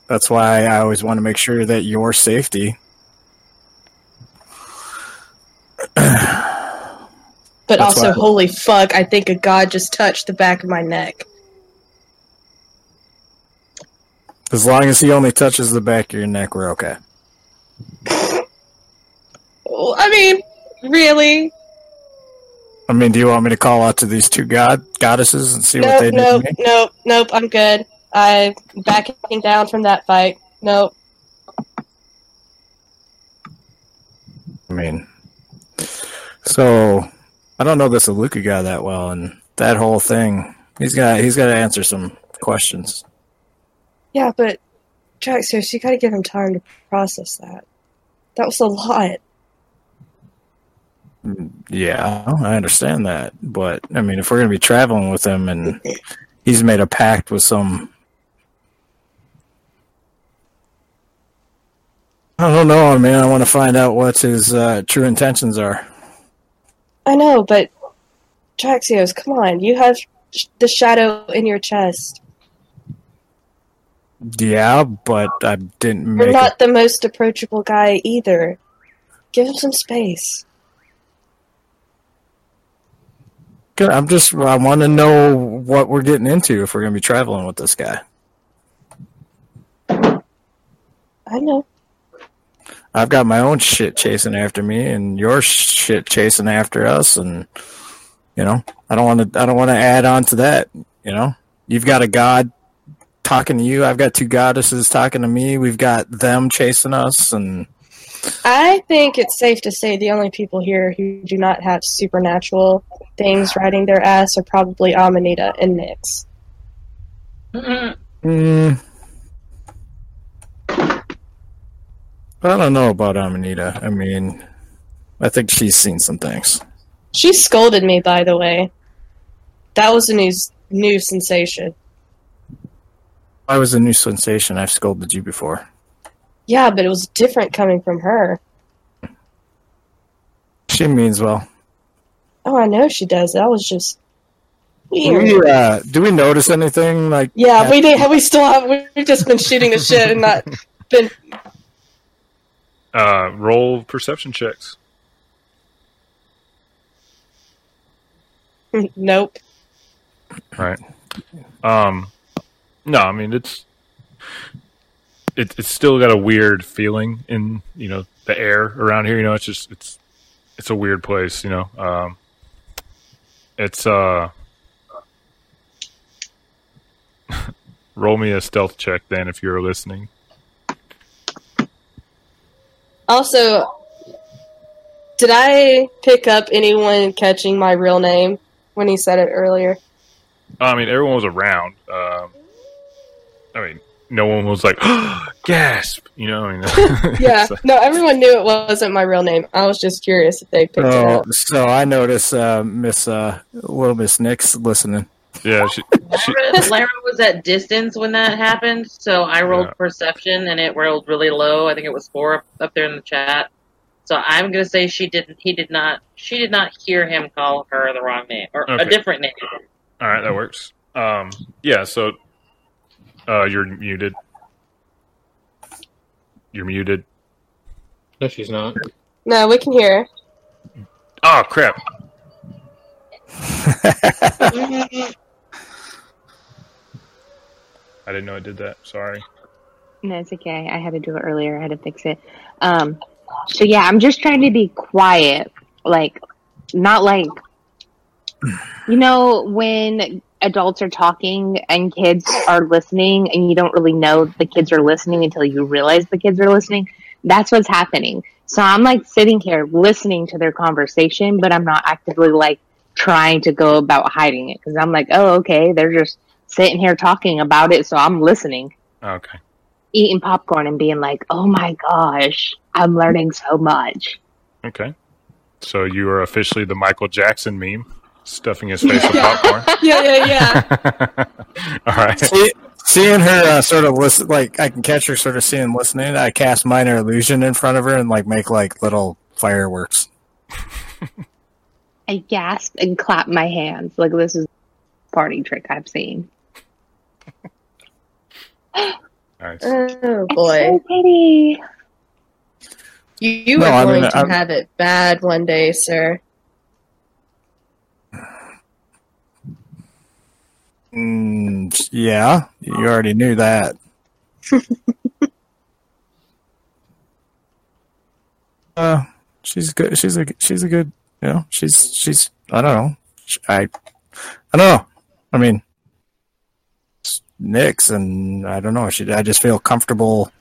That's why I always want to make sure that your safety. But That's also, why- holy fuck, I think a god just touched the back of my neck. As long as he only touches the back of your neck, we're okay. Well, I mean, really? I mean, do you want me to call out to these two god goddesses and see what they do? did nope, to me? nope, nope, I'm good. I'm backing down from that fight. Nope. I mean, so I don't know this Aluka guy that well, and that whole thing. He's got he's got to answer some questions. Yeah, but, Draxios, you gotta give him time to process that. That was a lot. Yeah, I understand that, but I mean, if we're gonna be traveling with him and he's made a pact with some, I don't know, man. I want to find out what his uh, true intentions are. I know, but, Draxios, come on. You have the shadow in your chest. Yeah, but I didn't You're not the most approachable guy either. Give him some space. Good. I'm just. I want to know what we're getting into if we're going to be traveling with this guy. I know. I've got my own shit chasing after me, and your shit chasing after us, and you know, I don't want to. I don't want to add on to that. You know, you've got a god talking to you. I've got two goddesses talking to me. We've got them chasing us, and I think it's safe to say the only people here who do not have supernatural things riding their ass are probably Amanita and Nyx. Mm-mm. mm, I don't know about Amanita. I mean, I think she's seen some things. She scolded me, by the way. That was a new new sensation. I was a new sensation. I've scolded you before. Yeah, but it was different coming from her. She means well. Oh, I know she does. That was just Do we, uh, do we notice anything like? Yeah, we did. We still have. We've just been shooting the shit and not been. Uh, roll perception checks. Nope. Right. Um, no, I mean it's it, it's still got a weird feeling in you know the air around here. You know, it's just it's it's a weird place. You know, um, it's uh. Roll me a stealth check then if you're listening. Also, did I pick up anyone catching my real name when he said it earlier? I mean, everyone was around. Um, I mean, no one was like, gasp, you know? I mean, Yeah. it's like- No, everyone knew it wasn't my real name. I was just curious if they picked it Oh, up. so I notice uh, Miss uh, little Miss Nyx's listening. yeah, she, she, Lara, Lara was at distance when that happened, so I rolled Yeah. perception and it rolled really low. I think it was four up, up there in the chat. So I'm gonna say she didn't. He did not. She did not hear him call her the wrong name or a different name. all right, that works. Um, yeah, so uh, you're muted. You're muted. No, she's not. No, we can hear. Oh, crap. I didn't know I did that. Sorry. No, it's okay. I had to do it earlier. I had to fix it. Um, so yeah, I'm just trying to be quiet, like not like you know when adults are talking and kids are listening, and you don't really know the kids are listening until you realize the kids are listening. That's what's happening. So I'm like sitting here listening to their conversation, but I'm not actively like trying to go about hiding it because I'm like, oh, okay, they're just sitting here talking about it, so I'm listening Okay. eating popcorn and being like, "Oh my gosh, I'm learning so much." Okay. So you are officially the Michael Jackson meme, stuffing his face with popcorn. Yeah, yeah, yeah. All right. See, seeing her uh, sort of listen, like I can catch her sort of seeing listening. I cast minor illusion in front of her and like make like little fireworks. I gasp and clap my hands like this is a party trick I've seen. All right. Oh boy, so pretty. you, you No, are I going mean, to I'm- have it bad one day, sir. Mm, yeah, you already knew that. uh, she's good. She's a she's a good. You know, she's she's. I don't know. I I don't know. I mean, it's Nyx, and I don't know. She. I just feel comfortable.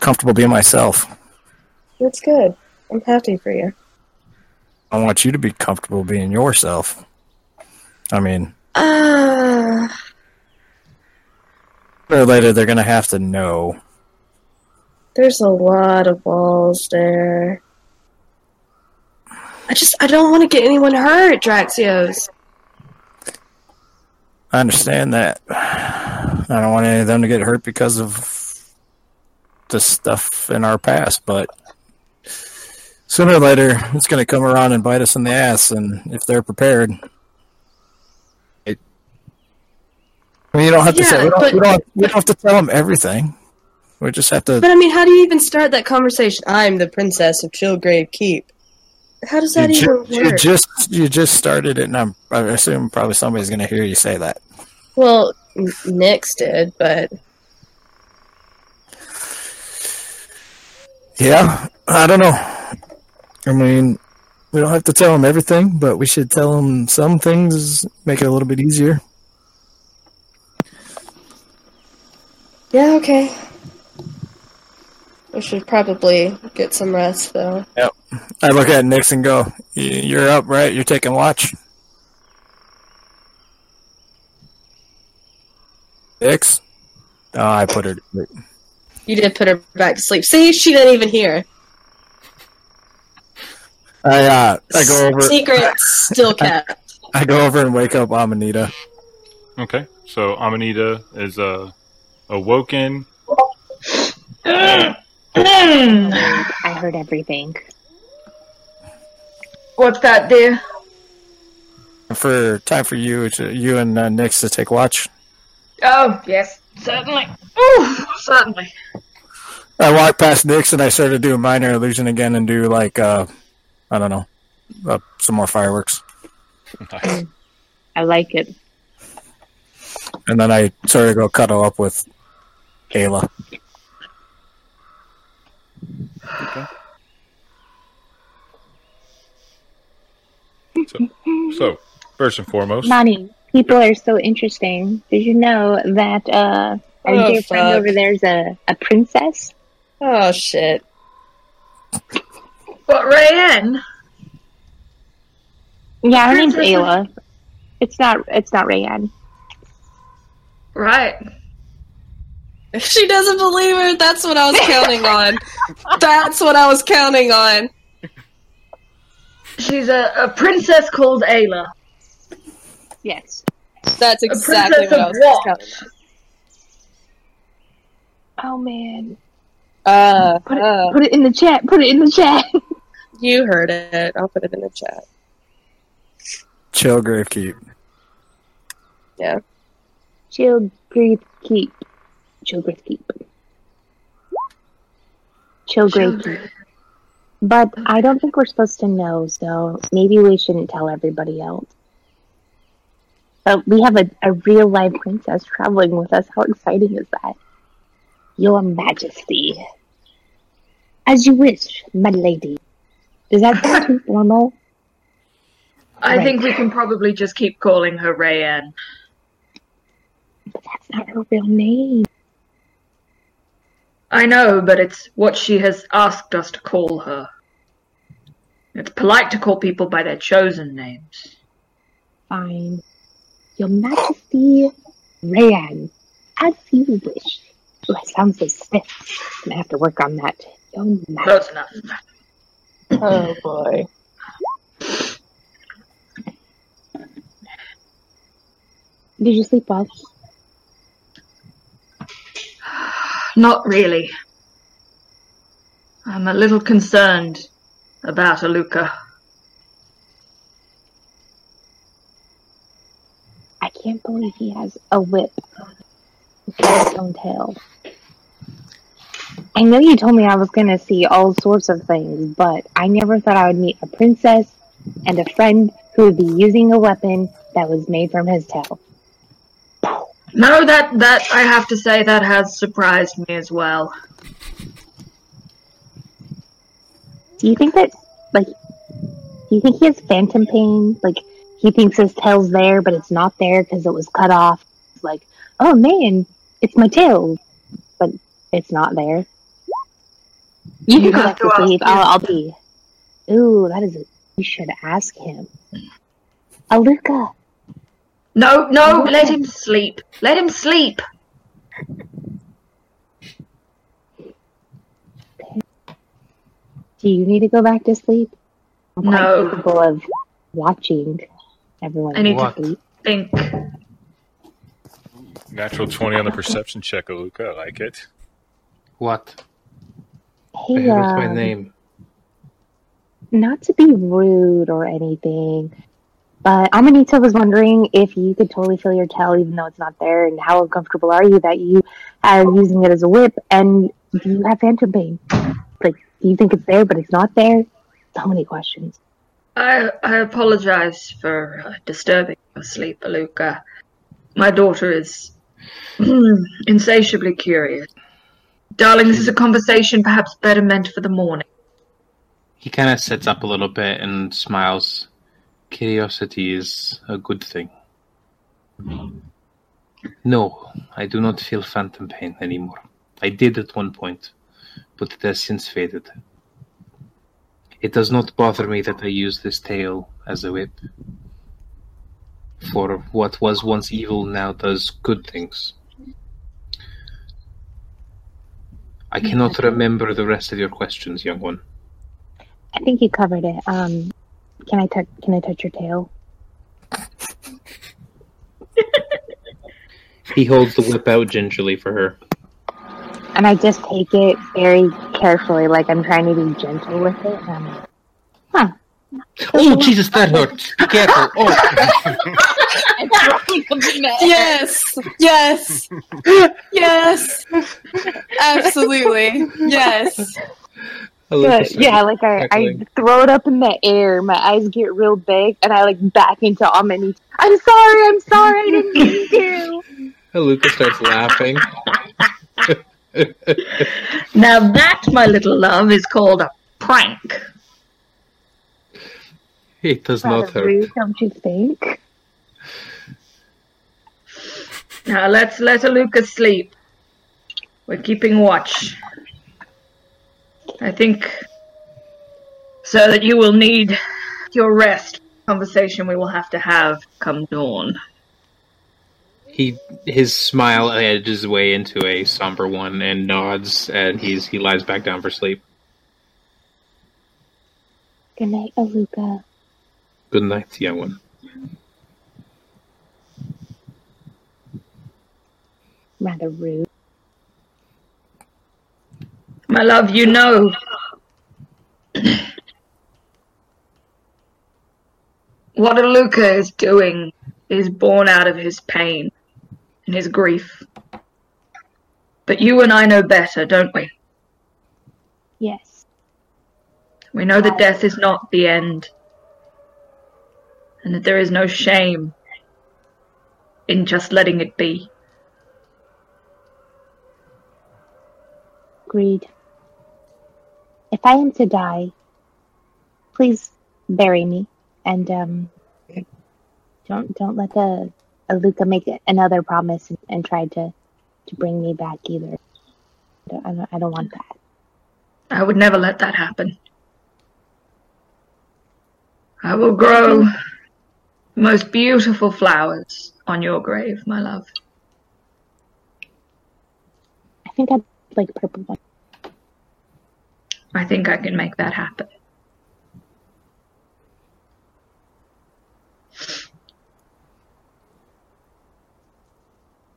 Comfortable being myself. That's good. I'm happy for you. I want you to be comfortable being yourself. I mean, Ah, sooner or later they're gonna have to know. there's a lot of walls there. I just I don't want to get anyone hurt, Draxios. I understand that. I don't want any of them to get hurt because of the stuff in our past, but sooner or later it's going to come around and bite us in the ass, and if they're prepared. It, I mean, you don't have to say Yeah, we don't, but- we, don't, we don't have to tell them everything. We just have to. But I mean, how do you even start that conversation? I'm the princess of Chillgrave Keep. How does that you, even ju- you just you just started it, and I'm, I assume probably somebody's going to hear you say that. Well, N- Nyx did, but Yeah, I don't know. I mean, we don't have to tell them everything, but we should tell them some things, make it a little bit easier. Yeah, okay. We should probably get some rest, though. Yep. I look at Nyx and go, "You're up, right? You're taking watch." Nyx. Oh, I put her. to sleep. You did put her back to sleep. See, she didn't even hear. I uh, I go over. Secret still kept. I go over and wake up Amanita. Okay, so Amanita is uh, awoken. I heard everything. What's that, dear? For time for you to you and uh, Nyx to take watch. Oh, yes, certainly. Oh, certainly. I walk past Nyx and I sort of do minor illusion again and do like uh, I don't know, uh, some more fireworks, Nice. I like it. and then I sort of go cuddle up with Ayla. So, so first and foremost, Monty, people are so interesting. Did you know that uh, our Oh, dear friend over there is a, a princess? Oh shit. But Rayanne? Yeah, her name's Princess? Ayla. It's not. It's not Rayanne. Right. If she doesn't believe her, that's what I was counting on. That's what I was counting on. She's a, a princess called Ayla. Yes. That's exactly what I was what? counting Oh man. Uh, Put it, uh, put it in the chat. Put it in the chat. you heard it. I'll put it in the chat. Chill Gravekeep. Yeah. Chill, breathe, Chill, keep. Keep. But I don't think we're supposed to know, so maybe we shouldn't tell everybody else. But we have a, a real live princess traveling with us. How exciting is that? Your Majesty. As you wish, my lady. Does that sound too formal? I Right. think we can probably just keep calling her Rayanne. But that's not her real name. I know, but it's what she has asked us to call her. It's polite to call people by their chosen names. Fine. Your Majesty, Rayanne, as you wish. Oh, that sounds so stiff. Gonna have to work on that. Your Majesty. Close enough. Oh boy. Did you sleep well? Not really. I'm a little concerned about Aluka. I can't believe he has a whip with his own tail. I know you told me I was gonna see all sorts of things, but I never thought I would meet a princess and a friend who would be using a weapon that was made from his tail. No, that that I have to say that has surprised me as well. Do you think that, like, do you think he has phantom pain? Like, he thinks his tail's there, but it's not there because it was cut off. It's like, oh man, it's my tail, but it's not there. You You can go have to to ask sleep. him. I'll, I'll be. Ooh, that is. A, you should ask him. Aluka, No, no, let him sleep. Let him sleep. do you need to go back to sleep? I'm quite No. capable of watching everyone I need What? to sleep. Think. natural twenty on the perception check, Aluka. I like it. What? Hey, What's my um, name? not to be rude or anything, but Amanita was wondering if you could totally feel your tail even though it's not there, and how uncomfortable are you that you are using it as a whip, and do you have phantom pain? Like, do you think it's there but it's not there? So many questions. I, I apologize for uh, disturbing your sleep, Aluka. My daughter is insatiably curious. Darling, this is a conversation perhaps better meant for the morning. He kind of sits up a little bit and smiles. Curiosity is a good thing. No, I do not feel phantom pain anymore. I did at one point, but it has since faded. It does not bother me that I use this tail as a whip. For what was once evil now does good things. I cannot remember the rest of your questions, young one. I think you covered it. Um, can I touch? Can I touch your tail? He holds the whip out gingerly for her. And I just take it very carefully, like I'm trying to be gentle with it. And I'm like, huh. Oh, Jesus, that hurts. Be careful. Oh, Yes, yes, yes, absolutely, yes. But, yeah, like I, I throw it up in the air. My eyes get real big, and I like back into all my knees. I'm sorry. I'm sorry. I didn't mean to. Luca starts laughing. Now that, my little love, is called a prank. It does not hurt. rude, don't you think? Now let's let Aluka sleep. We're keeping watch. I think so that you will need your rest. Conversation we will have to have come dawn. He his smile edges way into a somber one and nods, and he's he lies back down for sleep. Good night, Aluka. Good night, young one. Rather rude. My love, you know. what Aluka is doing is born out of his pain and his grief. But you and I know better, don't we? Yes. We know that death is not the end, and that there is no shame in just letting it be. Agreed. If I am to die, please bury me, and um, don't don't let the Aluka make another promise and, and try to to bring me back either. I don't, I don't, I don't want that. I would never let that happen. I will grow the most beautiful flowers on your grave, my love. I think I'd like purple one. I think I can make that happen.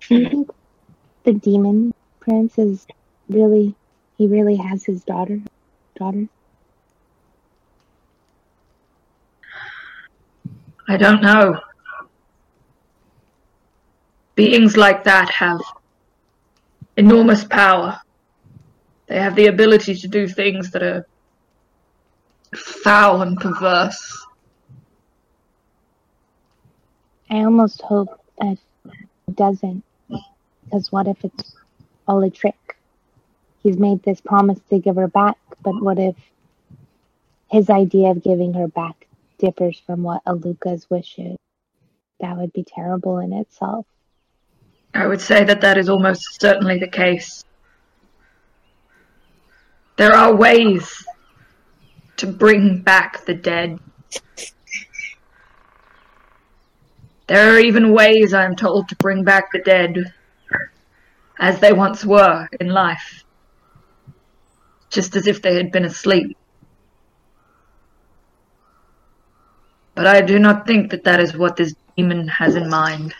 Do you think the demon prince is really he really has his daughter daughter? I don't know. Beings like that have enormous power. They have the ability to do things that are foul and perverse. I almost hope that it doesn't. Because what if it's all a trick? He's made this promise to give her back, but what if his idea of giving her back differs from what Aluka's wishes? That would be terrible in itself. I would say that that is almost certainly the case. There are ways to bring back the dead. There are even ways, I am told, to bring back the dead as they once were in life, just as if they had been asleep. But I do not think that that is what this demon has in mind.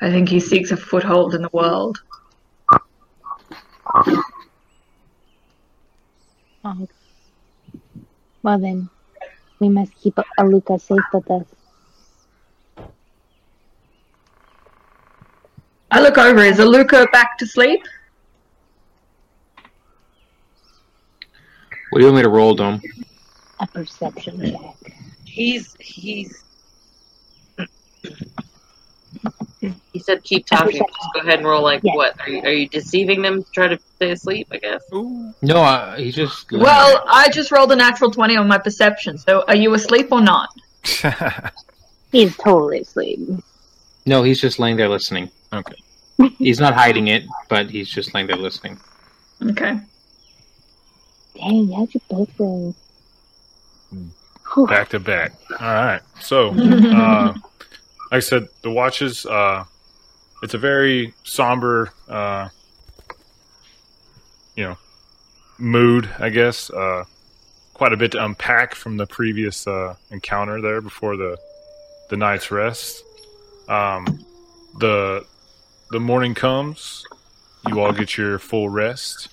I think he seeks a foothold in the world. Oh. Well then, we must keep Aluka safe with us. I look over. Is Aluka back to sleep? What do you want me to roll, Dom? a perception check. He's he's. He said, "Keep talking. Just go ahead and roll. Like Yes. what? Are you, are you deceiving them to try to stay asleep? I guess. No, uh, he's just. Well, I just rolled a natural 20 on my perception, so are you asleep or not? He's totally asleep. no, he's just laying there listening. okay. He's not hiding it, but he's just laying there listening. Okay. Dang, how'd you both roll? Hmm. Back to back. All right. So, uh, like I said, the watches. Uh, it's a very somber, uh, you know, mood. I guess. Uh, quite a bit to unpack from the previous uh, encounter there before the the night's rest. Um, the the morning comes. You all get your full rest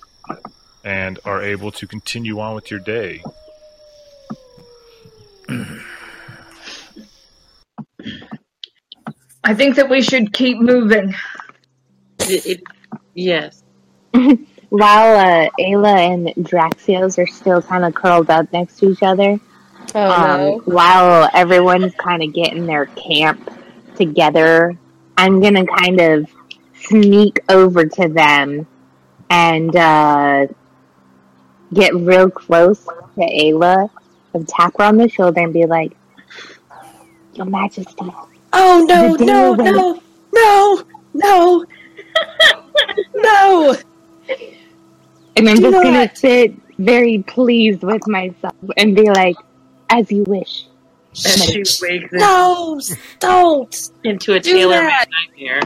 and are able to continue on with your day. I think that we should keep moving. It, it, yes. While uh, Ayla and Draxios are still kind of curled up next to each other, Oh um, no. while everyone's kind of getting their camp together, I'm gonna kind of sneak over to them and uh, get real close to Ayla and tap her on the shoulder and be like, "Your Majesty, Oh no, The no, no, no, no, no. And I'm Do just gonna sit very pleased with myself and be like, as you wish. As she wakes No, don't. into a do tailor that. nightmare.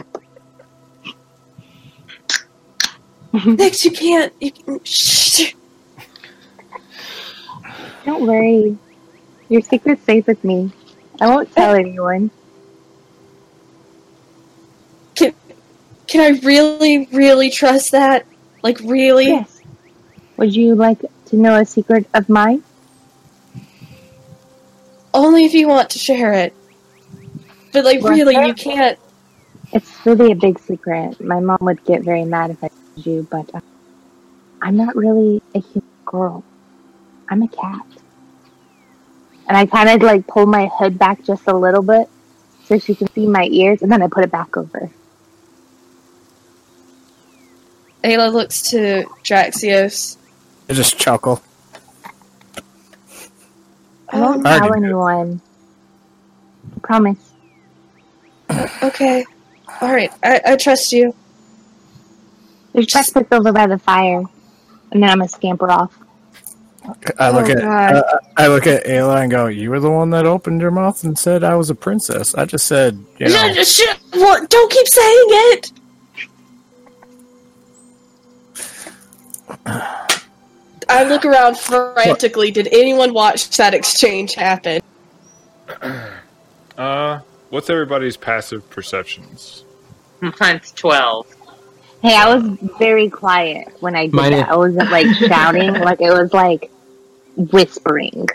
Next, you can't. You, can- shh. Don't worry. Your secret's safe with me. I won't tell anyone. Can I really, really trust that? Like, really? Yes. Would you like to know a secret of mine? Only if you want to share it. But, like, Well, really, sure. you can't. It's really a big secret. My mom would get very mad if I told you, but uh, I'm not really a human girl. I'm a cat. And I kind of like pull my hood back just a little bit so she can see my ears, and then I put it back over. Ayla looks to Draxios. I just chuckle. I won't I tell can do anyone. Promise. okay. Alright, I, I trust you. There's breakfast over by the fire, and then I'm gonna scamper off. I look Oh, at God. uh, I look at Ayla and go, "You were the one that opened your mouth and said I was a princess." I just said, you know, Shut- shut- what? Don't keep saying it! I look around frantically. Did anyone watch that exchange happen? Uh, what's everybody's passive perceptions? Mine's twelve. Hey, I was very quiet when I did Mine is- that. I wasn't like shouting, like it was like whispering.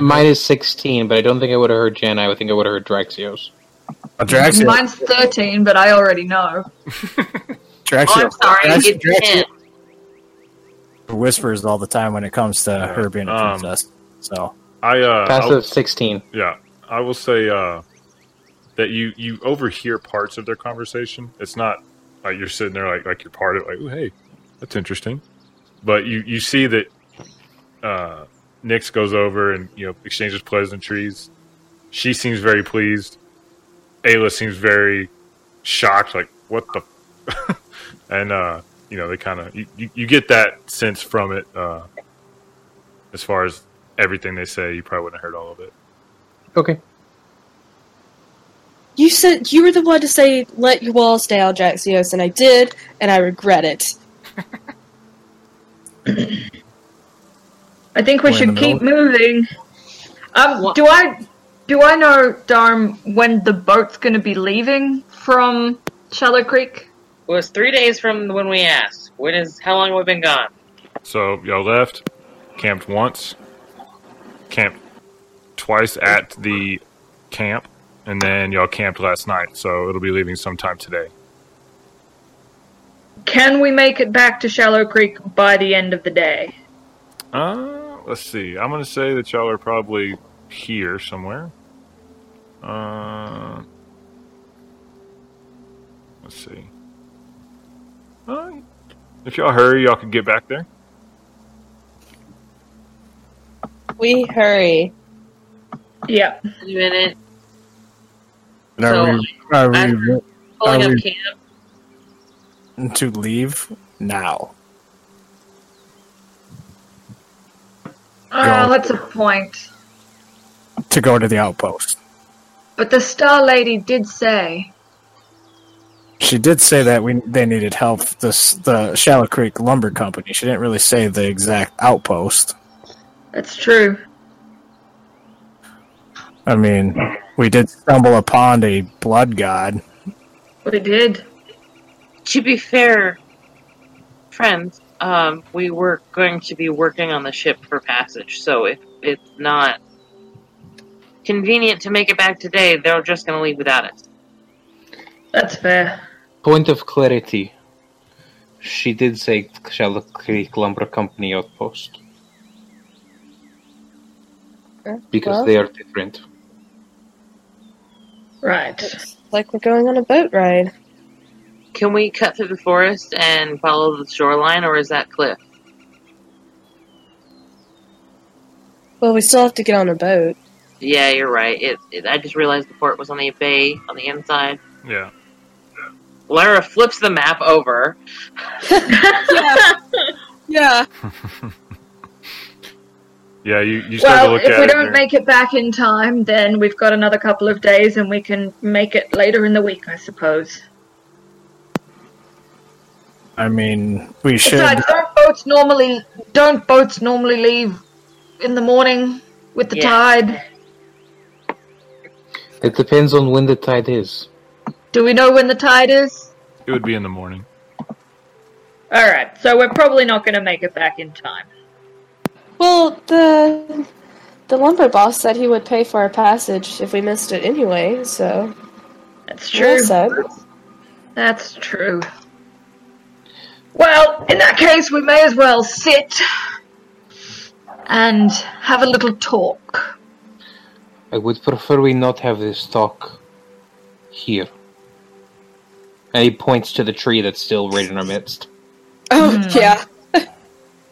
Mine is 16, but I don't think I would have heard Jen. I would think I would have heard Draxios. uh, Draxia, Mine's 13, but I already know. Draxia, Oh, I'm sorry. Drax- It's Draxia ten. Whispers all the time when it comes to her being a Um, princess. So I uh, Passive I'll- 16. yeah, I will say uh, that you you overhear parts of their conversation. It's not like you're sitting there like like you're part of it. Like, oh hey, that's interesting. But you you see that uh, Nyx goes over and you know exchanges pleasantries. She seems very pleased. Ayla seems very shocked. Like what the, and uh, you know they kind of you, you, you get that sense from it. Uh, as far as everything they say, you probably wouldn't have heard all of it. Okay. You said you were the one to say let your walls down Draxios and I did, and I regret it. I think we We're should the keep moving. Um, do I do I know, Darm, when the boat's going to be leaving from Shallow Creek? It was three days from when we asked. When is how long have we been gone? So y'all left, camped once, camped twice at the camp, and then y'all camped last night. So it'll be leaving sometime today. Can we make it back to Shallow Creek by the end of the day? Uh, let's see. I'm gonna say that y'all are probably here somewhere. Uh, let's see. If y'all hurry, y'all can get back there. We hurry. Yeah. A minute. And are So, we, are we after pulling Are up we- camp, to leave now? Ah, oh, Go. that's a point. To go to the outpost? But the Star Lady did say. She did say that we they needed help. This the Shallow Creek Lumber Company. She didn't really say the exact outpost. That's true. I mean, we did stumble upon a blood god. We did. to be fair, friends, um, we were going to be working on the ship for passage, so if it's not convenient to make it back today, they're just going to leave without us. That's fair. Point of clarity. She did say Shallow Creek Lumber Company outpost. Because well. they are different. Right. Like we're going on a boat ride. Can we cut through the forest and follow the shoreline, or is that cliff? Well, we still have to get on a boat. Yeah, you're right. It, it, I just realized the port was on the bay on the inside. Yeah. Lara flips the map over. yeah. Yeah. Yeah, you, you start to Well, look if at we don't and make it back in time, then we've got another couple of days and we can make it later in the week, I suppose. I mean, we should. Besides, don't boats normally don't boats normally leave in the morning with the Yeah. tide? It depends on when the tide is. Do we know when the tide is? it would be in the morning. Alright, so we're probably not gonna make it back in time. Well, the the lumber boss said he would pay for our passage if we missed it anyway. So That's that true. sucks. That's true. Well, in that case, we may as well sit and have a little talk. I would prefer we not have this talk here. And he points to the tree that's still right in our midst. Oh Hmm. yeah.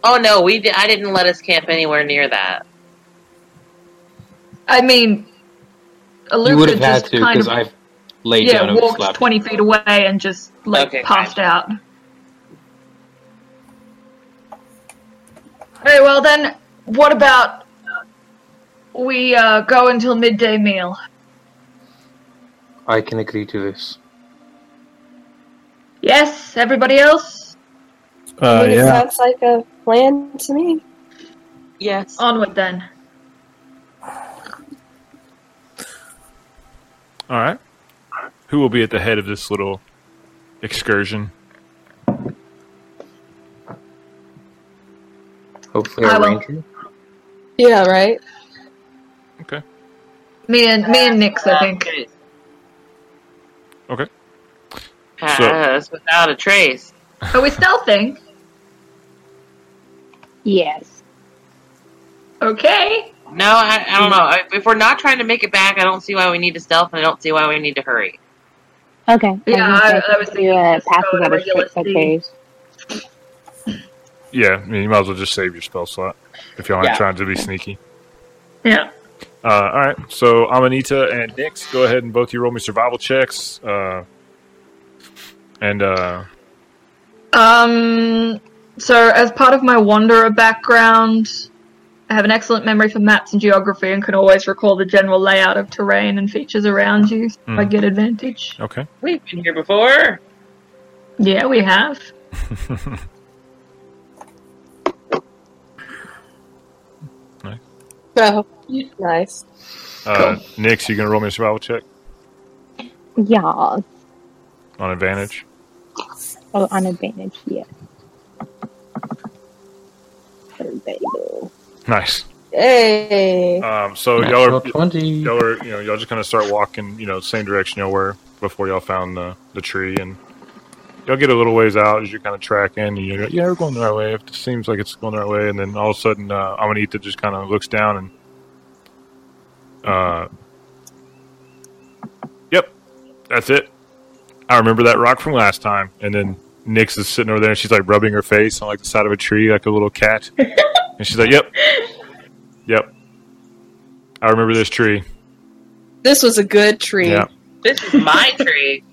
Oh no, we di- I didn't let us camp anywhere near that. I mean, you would have had to, because I've laid down yeah and walked slept. twenty feet away and just like Okay, passed fine. out. Very well then. What about we uh, go until midday meal? I can agree to this. Yes, everybody else. I Uh, mean, it yeah. sounds like a plan to me. Yes. Onward then. All right. Who will be at the head of this little excursion? Hopefully, I our will. ranger. Yeah. Right. Okay. Me and me and Nyx, I think. Okay. Pass without a trace. Are we stealthing? Yes. Okay. No, I, I don't know. I- If we're not trying to make it back, I don't see why we need to stealth, and I don't see why we need to hurry. Okay. Yeah, was I- I was thinking uh, just pass without a regular trace, okay. Yeah, I mean, you might as well just save your spell slot if y'all aren't Yeah. trying to be sneaky. Yeah. Uh, all right, so Amanita and Nyx, go ahead and both you roll me survival checks. Uh, and uh, Um. So, as part of my wanderer background, I have an excellent memory for maps and geography, and can always recall the general layout of terrain and features around you. So I Hmm. get advantage. okay. We've been here before. Yeah, we have. Oh, nice. Uh, Nyx, you gonna roll me a survival check Yeah. On advantage? Oh, on advantage, yes. There they go. Nice. Hey. Um, so y'all are 20. y'all are you know y'all just kind of start walking you know same direction y'all were before y'all found the the tree and y'all get a little ways out as you're kind of tracking, and you're like, yeah, we're going the right way. It seems like it's going the right way, and then all of a sudden, uh, Amanita just kind of looks down and, uh, yep, that's it. I remember that rock from last time. And then Nyx is sitting over there, and she's like rubbing her face on like the side of a tree, like a little cat, and she's like, yep, yep, I remember this tree. This was a good tree. Yeah. This is my tree.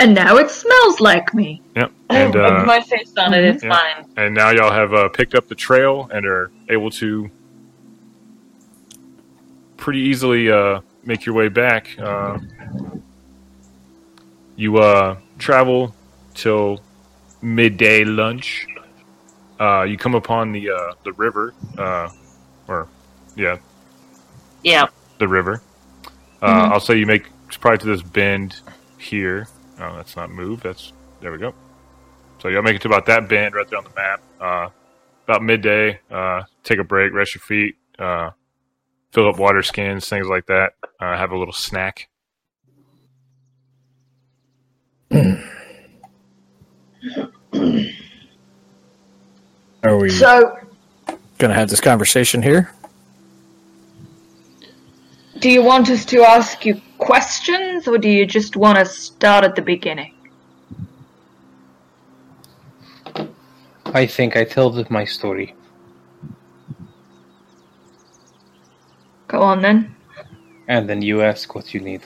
And now it smells like me. Yep. And With uh, my face on it, it's Yeah. fine. and now y'all have uh, picked up the trail and are able to pretty easily uh, make your way back. Uh, you uh, travel till midday lunch. Uh, you come upon the uh, the river, uh, or yeah, Yeah. the river. Uh, I'll say you make probably to this bend here. Oh, that's not move. That's there we go. So you'll make it to about that bend right there on the map. Uh, about midday. Uh, take a break, rest your feet, uh, fill up water skins, things like that. Uh, have a little snack. Are we So, gonna have this conversation here? do you want us to ask you questions, or do you just want to start at the beginning? I think I told them my story. Go on then. And then you ask what you need.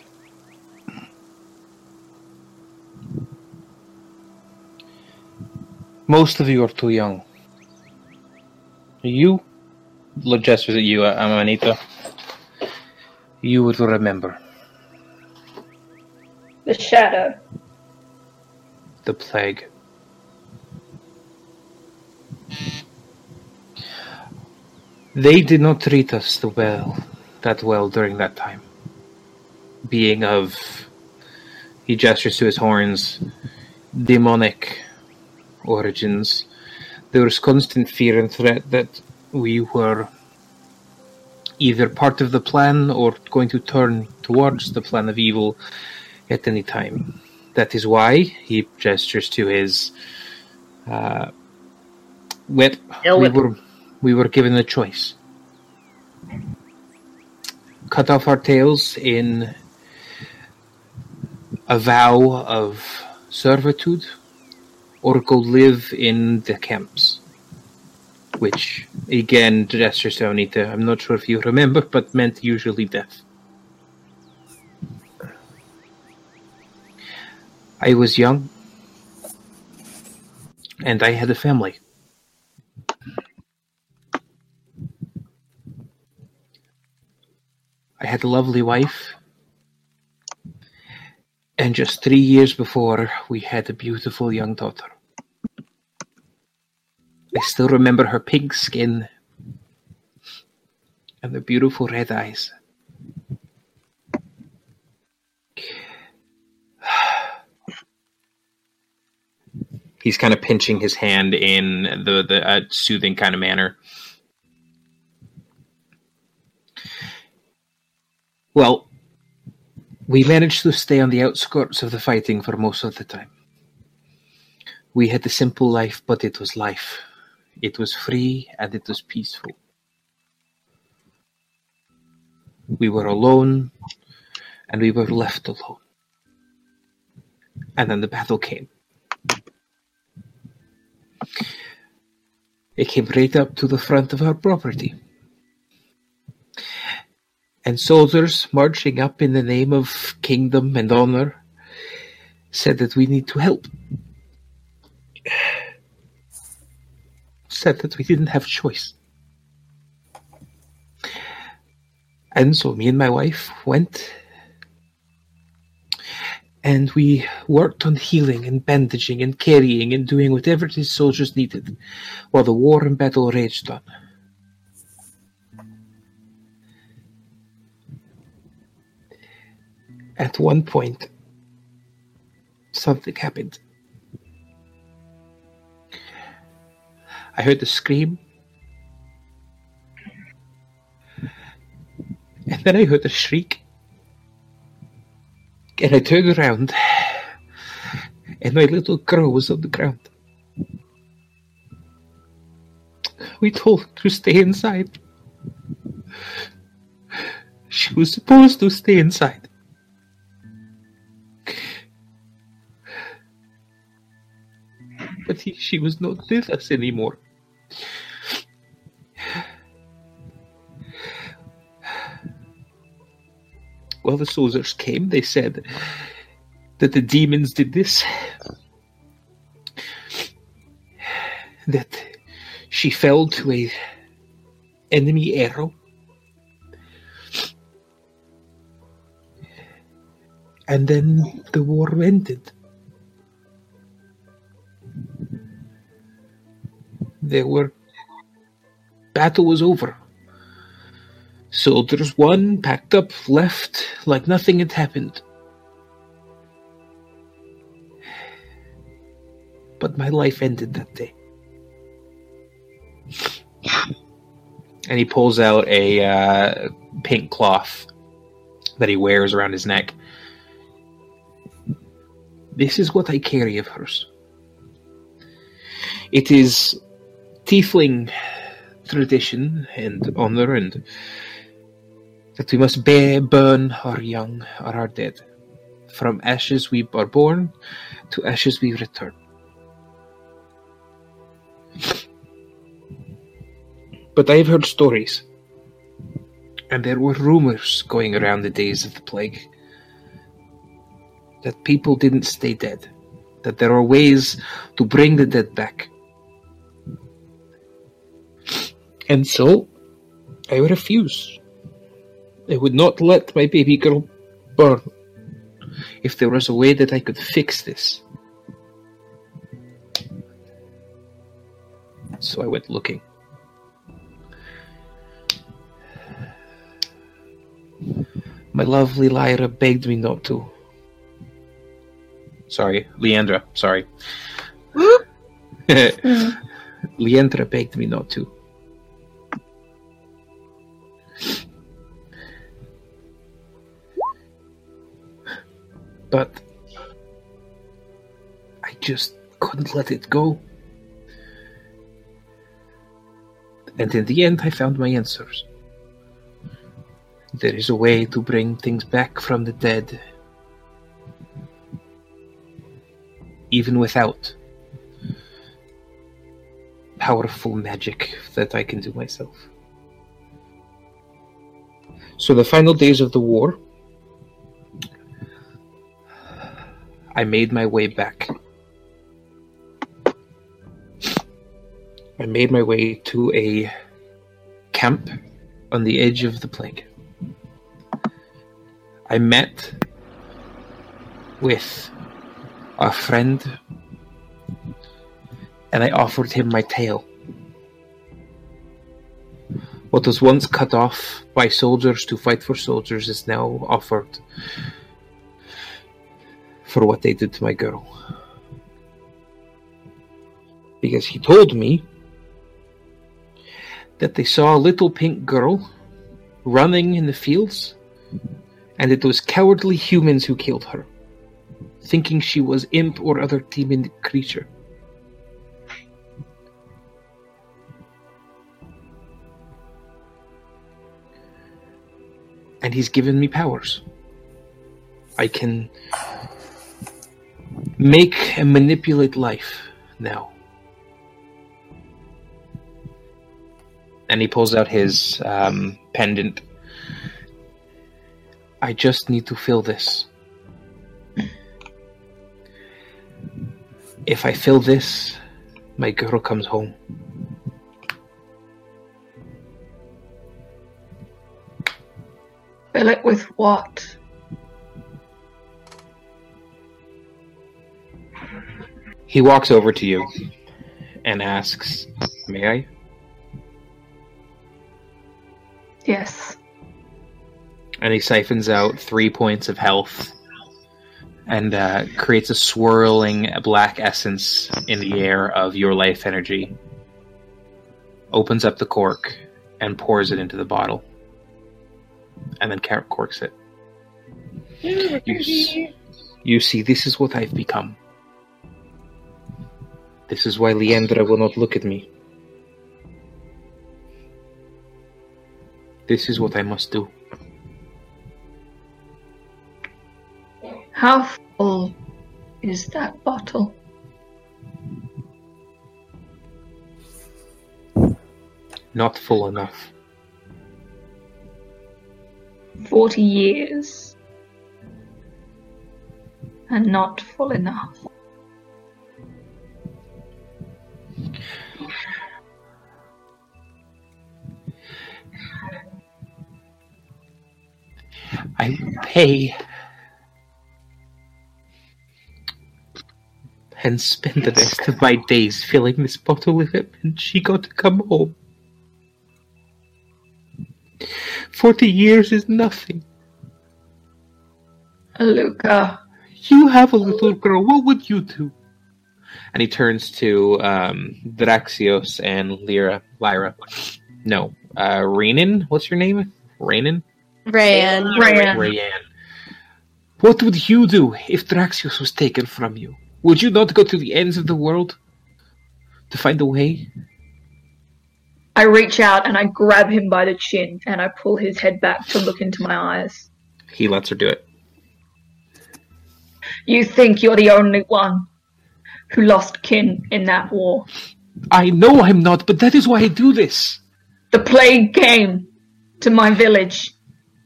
Most of you are too young. You, look gestures at you, uh, Amanita. You would remember The shadow. the plague. They did not treat us the well, that well during that time. Being of, he gestures to his horns, demonic origins, there was constant fear and threat that we were either part of the plan or going to turn towards the plan of evil at any time. That is why he gestures to his uh, whip. Ill We were we were given a choice: cut off our tails in a vow of servitude, or go live in the camps. Which, again, gestures to Anita. I'm not sure if you remember, but meant usually death. I was young, and I had a family. I had a lovely wife, and just three years before, we had a beautiful young daughter. I still remember her pink skin and the beautiful red eyes. He's kind of pinching his hand in the the uh, soothing kind of manner. Well, we managed to stay on the outskirts of the fighting for most of the time. We had a simple life, but it was life. It was free and it was peaceful. We were alone and we were left alone. And then the battle came. It came right up to the front of our property and soldiers marching up in the name of kingdom and honor said that we need to help. Said that we didn't have a choice. And so me and my wife went and we worked on healing and bandaging and carrying and doing whatever these soldiers needed while the war and battle raged on. At one point, something happened. I heard the scream. And then I heard the shriek. And I turned around. and my little girl was on the ground. We told her to stay inside. She was supposed to stay inside. But he, she was not with us anymore. Well, the soldiers came. They said that the demons did this. That she fell to a enemy arrow. And then the war ended. There were battle was over. Soldiers won, packed up, left like nothing had happened. But my life ended that day. And he pulls out a uh, pink cloth that he wears around his neck. This is what I carry of hers. It is tiefling tradition and honor and that we must bear, burn our young or our dead. From ashes we are born, to ashes we return. But I have heard stories, and there were rumors going around the days of the plague that people didn't stay dead, that there are ways to bring the dead back. And so, I refuse. I would not let my baby girl burn if there was a way that I could fix this. So I went looking. My lovely Lyra begged me not to. Sorry, Leandra, sorry. Leandra begged me not to. But I just couldn't let it go. And in the end, I found my answers. There is a way to bring things back from the dead, even without powerful magic that I can do myself. So, the final days of the war, I made my way back. I made my way to a camp on the edge of the plague. I met with a friend and I offered him my tail. What was once cut off by soldiers to fight for soldiers is now offered for what they did to my girl. Because he told me that they saw a little pink girl running in the fields, and it was cowardly humans who killed her, thinking she was imp or other demon creature. And he's given me powers. I can make and manipulate life now. And he pulls out his um, pendant. I just need to fill this. If I fill this, my girl comes home. Fill it with what? He walks over to you and asks, May I? Yes. And he siphons out three points of health and uh, creates a swirling black essence in the air of your life energy. Opens up the cork and pours it into the bottle. And then corks it. You, you see, this is what I've become. This is why Leandra will not look at me. This is what I must do. How full is that bottle? Not full enough. 40 years. And not full enough. I pay and spend the rest of my days filling this bottle with it and she got to come home. Forty years is nothing. Luca, You have a little girl. What would you do? And he turns to um, Draxios and Lyra. Lyra. No. Uh, Rainan? What's your name? Rainan? Ran. Ran. Rayan. What would you do if Draxios was taken from you? Would you not go to the ends of the world to find a way? I reach out and I grab him by the chin and I pull his head back to look into my eyes. He lets her do it. You think you're the only one who lost kin in that war. I know I'm not, but that is why I do this. The plague came to my village.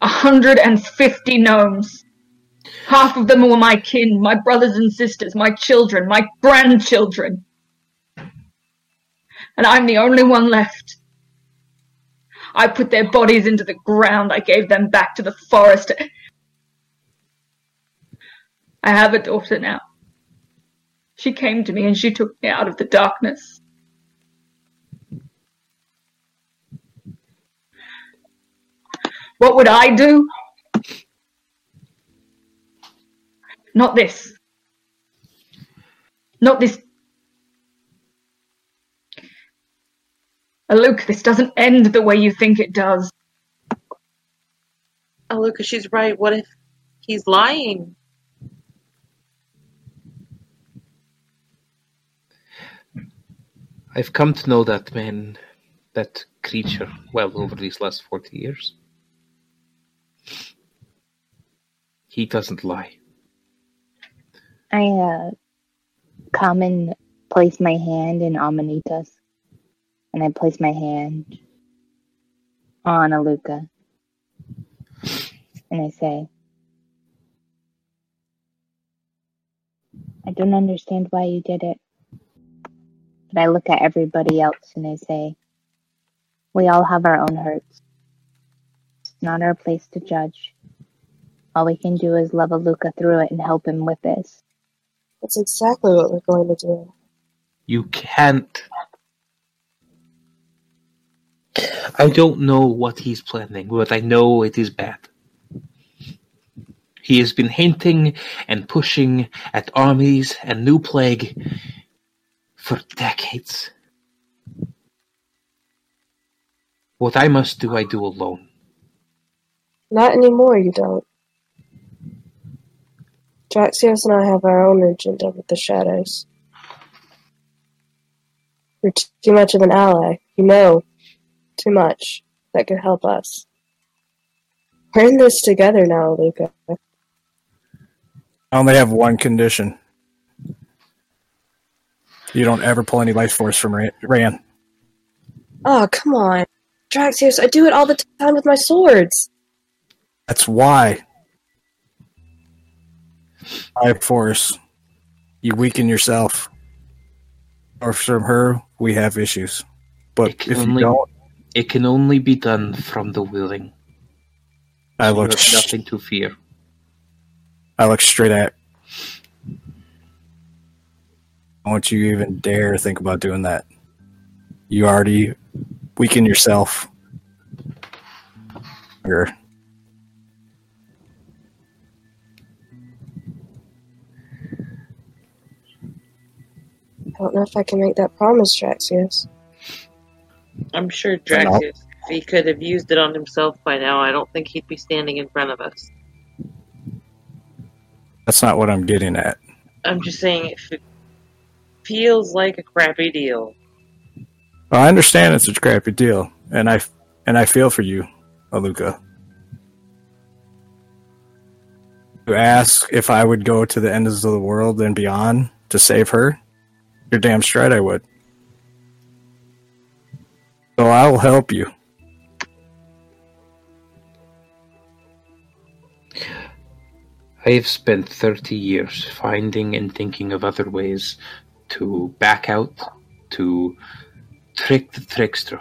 A hundred and fifty gnomes. Half of them were my kin, my brothers and sisters, my children, my grandchildren. And I'm the only one left. I put their bodies into the ground. I gave them back to the forest. I have a daughter now. She came to me and she took me out of the darkness. What would I do? Not this. Not this. Luke, this doesn't end the way you think it does. Luca, she's right. What if he's lying? I've come to know that man, that creature, well over these last 40 years. He doesn't lie. I uh, come and place my hand in Amanita's, and I place my hand on Aluka, and I say, I don't understand why you did it. But I look at everybody else and I say, we all have our own hurts. It's not our place to judge. All we can do is love Aluka through it and help him with this. That's exactly what we're going to do. You can't. I don't know what he's planning, but I know it is bad. He has been hinting and pushing at armies and new plague for decades. What I must do, I do alone. Not anymore, you don't. Draxios and I have our own agenda with the shadows. You're too much of an ally. You know too much that could help us. We're in this together now, Luca. I only have one condition. You don't ever pull any life force from Ran. Ran. Oh, come on. Draxios, I do it all the time with my swords. That's why. Life force. You weaken yourself. Or from her, we have issues. But It can if you only- don't, It can only be done from the willing. I You look, have sh- nothing to fear. I look straight at. Don't you even dare think about doing that. You already weaken yourself. Or I don't know if I can make that promise, Draxios. I'm sure No. Draxios, if he could have used it on himself by now, I don't think he'd be standing in front of us. that's not what I'm getting at. I'm just saying, if, if feels like a crappy deal. Well, I understand it's a crappy deal, and I and I feel for you, Aluka. You ask if I would go to the ends of the world and beyond to save her? You're damn straight I would. So I will help you. I have spent 30 years finding and thinking of other ways to back out, to trick the trickster.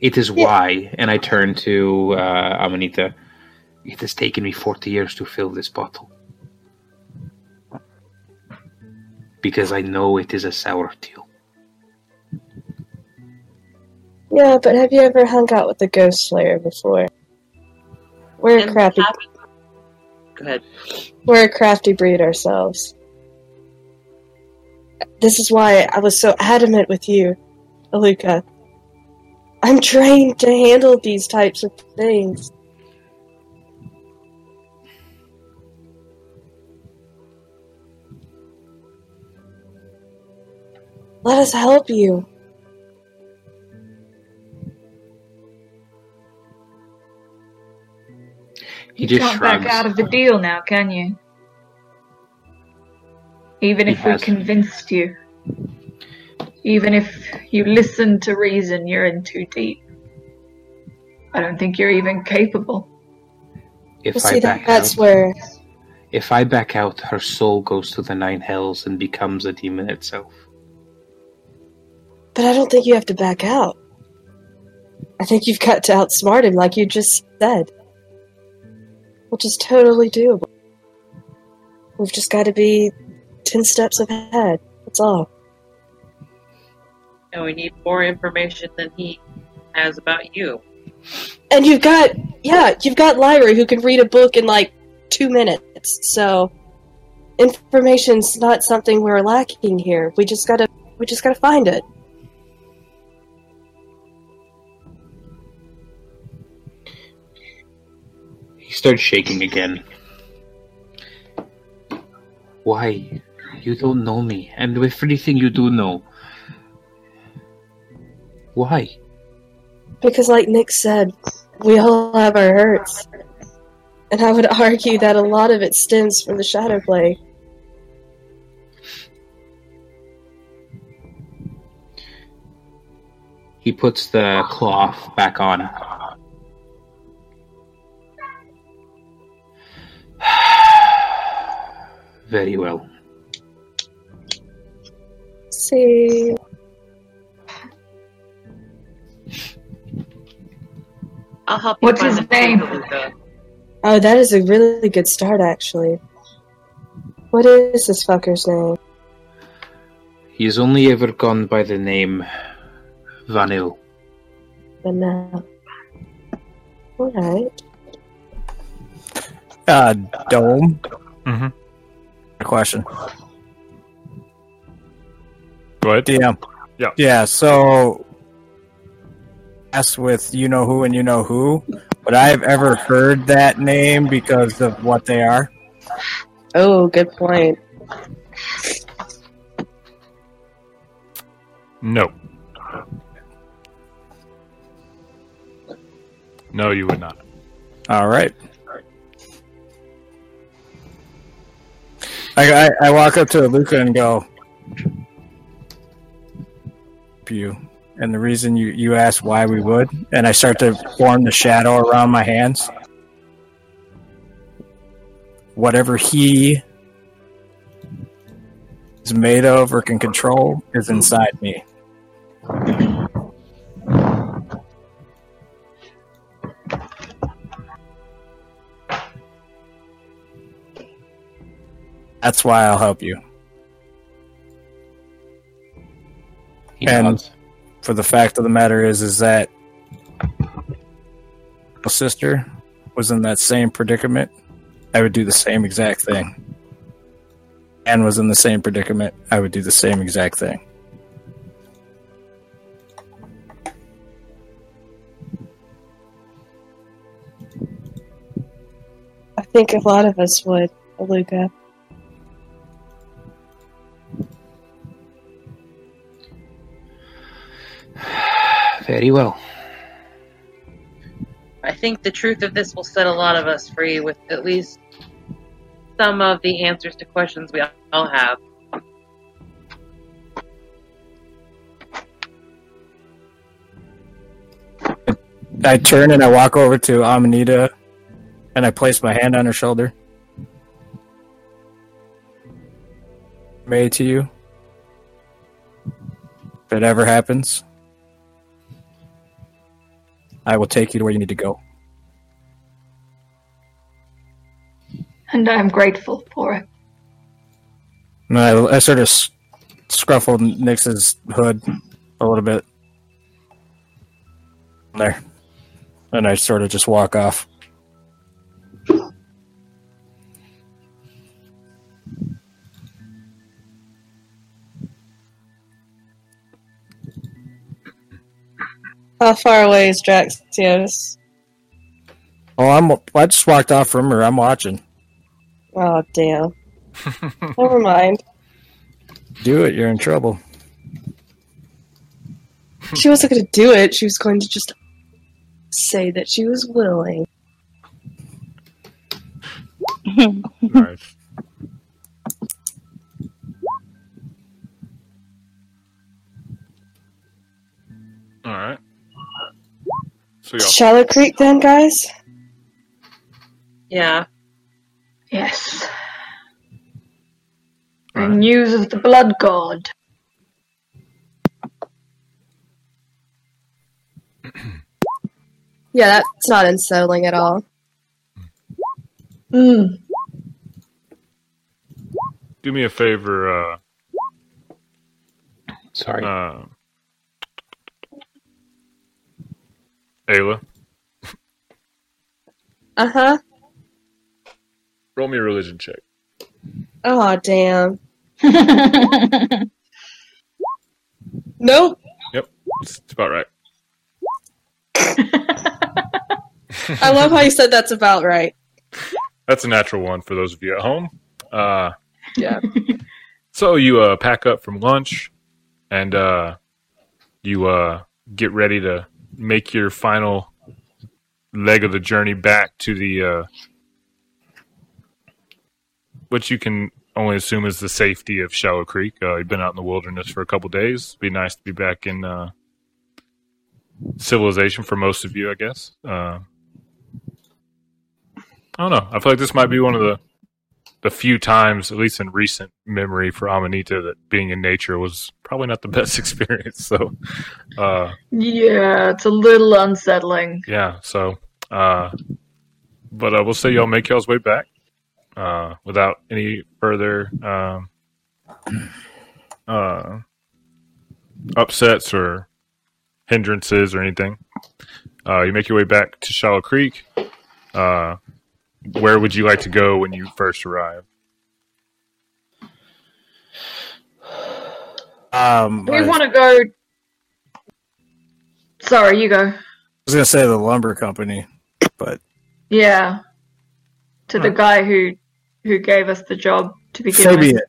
It is why, and I turn to uh, Amanita, it has taken me 40 years to fill this bottle. Because I know it is a sour deal. Yeah, but have you ever hung out with a ghost slayer before? We're a And crafty, have- Go ahead. we're a crafty breed ourselves. This is why I was so adamant with you, Aluka. I'm trained to handle these types of things. Let us help you. You just can't shrugs. back out of the deal now, can you? Even if we convinced you. Even if you listen to reason, you're in too deep. I don't think you're even capable. If Well, I see, back that, that's out, where if I back out, her soul goes to the nine hells and becomes a demon itself. But I don't think you have to back out. I think you've got to outsmart him, like you just said. Which is totally doable. We've just got to be ten steps ahead. That's all. And we need more information than he has about you. And you've got, yeah, you've got Lyra who can read a book in like two minutes. So information's not something we're lacking here. We just gotta, we just gotta find it. He starts shaking again. Why? You don't know me, and with everything you do know. Why? Because, like Nick said, we all have our hurts. And I would argue that a lot of it stems from the shadow play. He puts the cloth back on. Very well. See. I'll help you What's find his the name? Aluka. Oh, that is a really good start, actually. What is this fucker's name? He's only ever gone by the name Vanil. But now. Alright. Uh, Dom. Mm-hmm. A question. Go ahead. DM. Yeah. Yeah, so as with you know who and you know who, but I have ever heard that name because of what they are? Oh, good point. No. No, you would not. All right. I, I, I walk up to Luca and go, you. And the reason you, you asked why we would, and I start to form the shadow around my hands. Whatever he is made of or can control is inside me. That's why I'll help you. He And- nods. For the fact of the matter is, is that my sister was in that same predicament. I would do the same exact thing. And was in the same predicament. I would do the same exact thing. I think a lot of us would, Aluka. Very well. I think the truth of this will set a lot of us free with at least some of the answers to questions we all have. I turn and I walk over to Amanita and I place my hand on her shoulder. May to you. If it ever happens, I will take you to where you need to go. And I'm grateful for it. And I, I sort of s- scruffle Nyx's hood a little bit. There. And I sort of just walk off. How far away is Draxios? Oh, I'm. I just walked off from her. I'm watching. Oh, damn. Never mind. Do it. You're in trouble. She wasn't going to do it. She was going to just say that she was willing. Nice. All right. So y'all, Shallow Creek, then, guys? Yeah. Yes. Right. And news of the blood god. Yeah, that's not unsettling at all. Mm. do me a favor. Uh, Sorry. uh, Ayla, Uh huh. roll me a religion check. Oh, damn. Nope. Yep, it's about right. I love how you said that's about right. That's a natural one for those of you at home. Uh, Yeah. so you uh, pack up from lunch, and uh, you uh, get ready to make your final leg of the journey back to the uh, what you can only assume is the safety of Shallow Creek. Uh, you've been out in the wilderness for a couple days. Be nice to be back in uh, civilization for most of you, I guess. Uh, I don't know. I feel like this might be one of the the few times, at least in recent memory for Amanita, that being in nature was probably not the best experience. So, uh, Yeah, it's a little unsettling. yeah. So, uh, but uh, we'll say y'all make y'all's way back uh, without any further um, uh, upsets or hindrances or anything. Uh, you make your way back to Shallow Creek. Uh, where would you like to go when you first arrive? Um, We I, want to go. Sorry, you go. I was gonna say the lumber company, but Yeah. To the guy who who gave us the job to begin with. Fabian.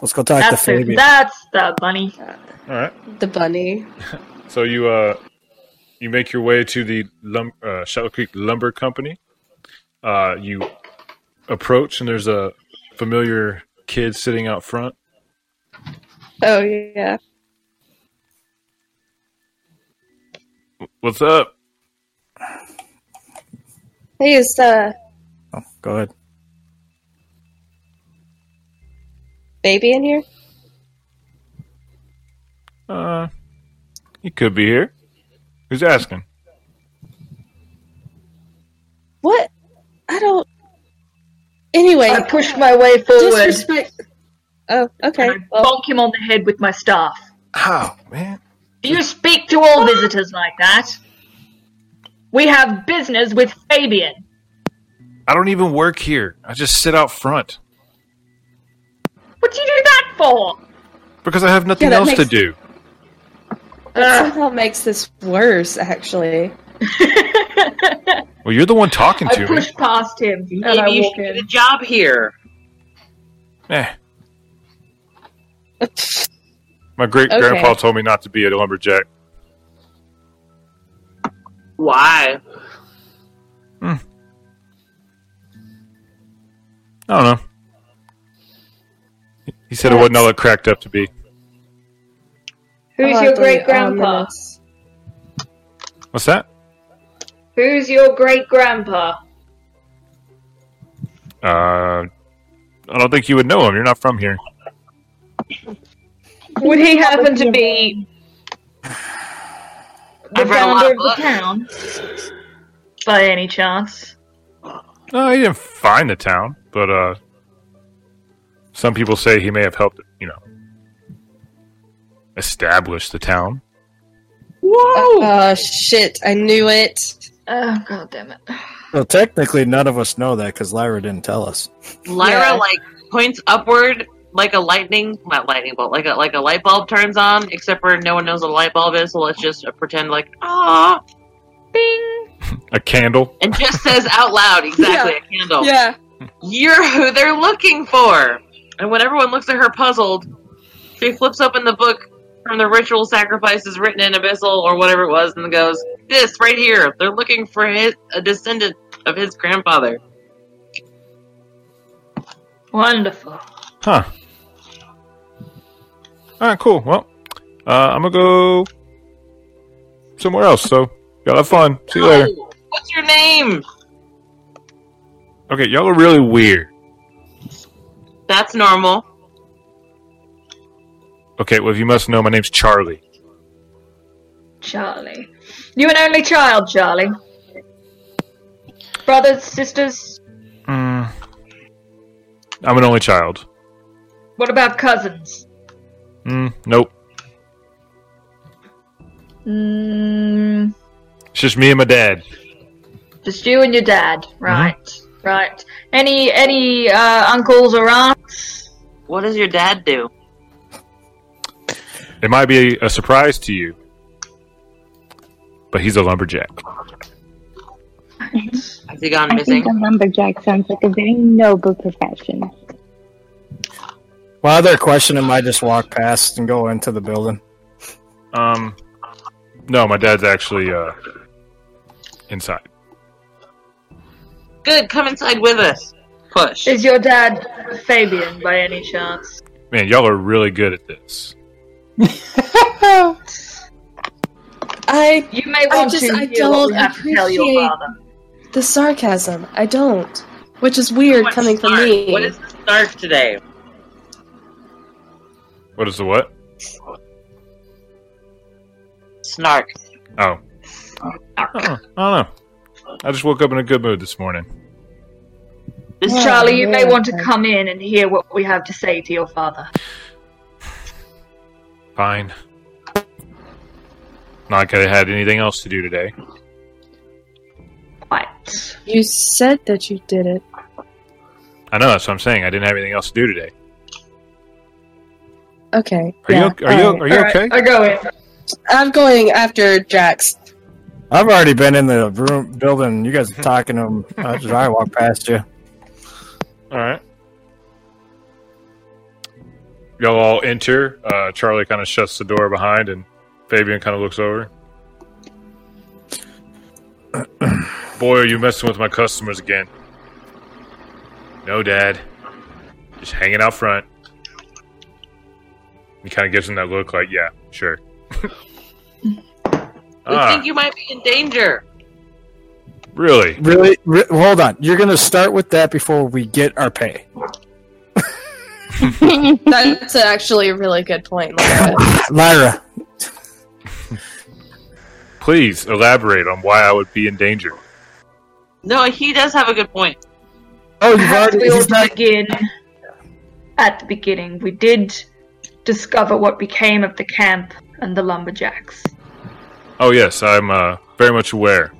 Let's go talk That's to the, Fabian. that's the bunny. All right. The bunny. So you uh you make your way to the lum- uh, Shallow Creek Lumber Company. Uh, you approach and there's a familiar kid sitting out front. Oh, yeah. What's up? Hey, is, uh, Oh, go ahead. baby in here? Uh, he could be here. Who's asking? What? I don't. Anyway, I pushed my way forward disrespect. Oh, okay. and I Well, bonk him on the head with my staff. How, man? Do you speak to all visitors like that? We have business with Fabian. I don't even work here. I just sit out front What do you do that for? because I have nothing that else to do. that Ugh. somehow makes this worse, actually. Well, you're the one talking I to me. push past him and I Maybe you walk should get a job here. Eh. My great grandpa Okay. told me not to be a lumberjack. Why? Hmm. I don't know. He said it wasn't all it cracked up to be. Who's Oh, your great grandpa? What's that? Who's your great grandpa? Uh, I don't think you would know him. You're not from here. Would he happen to be the I've read a lot founder of of the town? By any chance? No, he didn't find the town, but uh, some people say he may have helped, you know, establish the town. Whoa! Oh shit! I knew it. Oh god damn it! Well, technically, none of us know that because Lyra didn't tell us. Lyra Yeah. like points upward like a lightning, not lightning bolt, like a like a light bulb turns on. Except for no one knows what a light bulb is, so let's just pretend like ah, bing, A candle. and just says out loud exactly a candle. Yeah. You're who they're looking for. And when everyone looks at her puzzled, she flips open the book from the ritual sacrifices written in Abyssal or whatever it was and goes, This right here. They're looking for his, a descendant of his grandfather. Wonderful. Huh. All right, cool. Well, uh, I'm gonna go somewhere else. So y'all have fun. See you later. Oh, what's your name? Okay, y'all are really weird. That's normal. Okay, well, you must know my name's Charlie. Charlie. You an only child, Charlie? Brothers, sisters? Mm. I'm an only child. What about cousins? Mm, nope. Mm, It's just me and my dad. just you and your dad, right? Right. Any any uh, uncles or aunts? What does your dad do? It might be a surprise to you, but he's a lumberjack. Has he gone I missing? think a lumberjack sounds like a very noble profession. While they're questioning him, I just walk past and go into the building. Um, no, my dad's actually uh inside. Good, come inside with us. Push. Is your dad Fabian by any chance? Man, y'all are really good at this. I You may I want just- to I hear what we don't have to tell your appreciate- father. the sarcasm. I don't, which is weird What's coming from me. What is the snark today? What is the what? Snark. Oh. Oh, I don't know. I just woke up in a good mood this morning. This Yeah. Oh, Charlie, you may want to come in and hear what we have to say to your father. Fine. Not gonna had anything else to do today. What? You said that you did it. I know that's what I'm saying. I didn't have anything else to do today. Okay. Are yeah, you are you alright. are you Alright, okay? I go in. I'm going after Jax. I've already been in the room building. You guys are talking to him. I just I walk past you. All right. Y'all all enter. Uh, Charlie kind of shuts the door behind, and Fabian kind of looks over. Boy, are you messing with my customers again? No, Dad. Just hanging out front. He kind of gives him that look, like, yeah, sure. We ah, think you might be in danger. really? Really? Re- hold on. You're going to start with that before we get our pay. That's actually a really good point. Laura. Lyra, Please elaborate on why I would be in danger. No, he does have a good point. oh, you've already. we ought He's to not. begin at the beginning. We did discover what became of the camp and the lumberjacks. Oh yes, I'm uh, very much aware.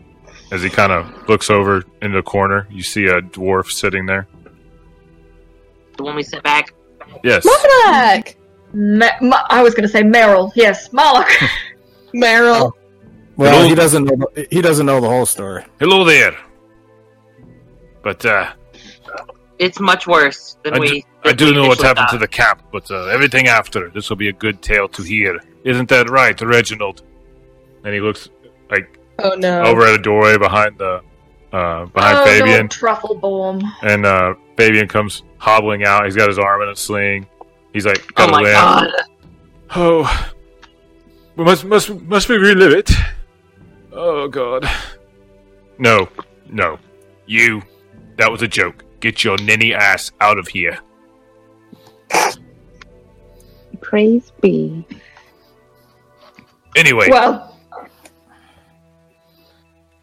As he kind of looks over in the corner, you see a dwarf sitting there. The one we sent back. Yes, Mark! Ma- Ma- I was going to say Meryl. Yes, Marlak. Meryl. Well, Hello? he doesn't know. The, he doesn't know the whole story. hello there. But uh, It's much worse than I, we. do, I do we know what happened thought. to the cap, but uh, everything after this will be a good tale to hear. Isn't that right, Reginald? And he looks like Oh no. over at a doorway behind the uh, behind oh, Fabian, no, truffle bomb. and uh, Fabian comes hobbling out. He's got his arm in a sling. He's like, Oh got a my lamp. god. Oh, we must must must we relive it? Oh God. No, no, you. That was a joke. Get your ninny ass out of here. Praise be. Anyway, Well,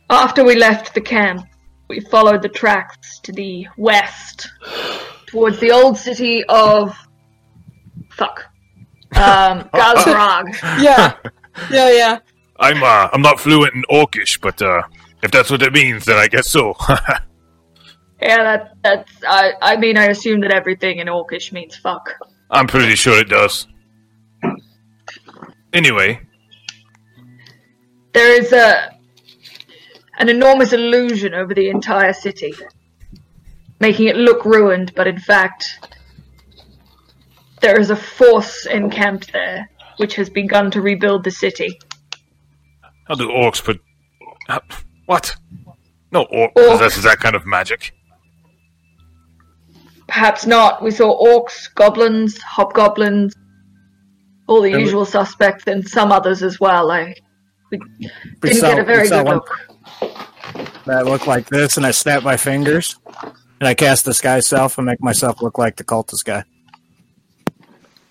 after we left the camp, we followed the tracks to the west, towards the old city of. Fuck. Um, Gazrag. Yeah. Yeah, yeah. I'm uh, I'm not fluent in Orcish, but uh, if that's what it means, then I guess so. Yeah, that, that's. I, I mean, I assume that everything in Orcish means fuck. I'm pretty sure it does. Anyway, There is a an enormous illusion over the entire city, making it look ruined, but in fact, there is a force encamped there which has begun to rebuild the city. how do orcs put? How, what? No orc Orc. possesses that kind of magic. Perhaps not. We saw orcs, goblins, hobgoblins, all the And we- usual suspects, and some others as well. I We didn't saw- get a very we saw good one look. That look like this, and I snap my fingers, and I cast disguise self and make myself look like the cultist guy.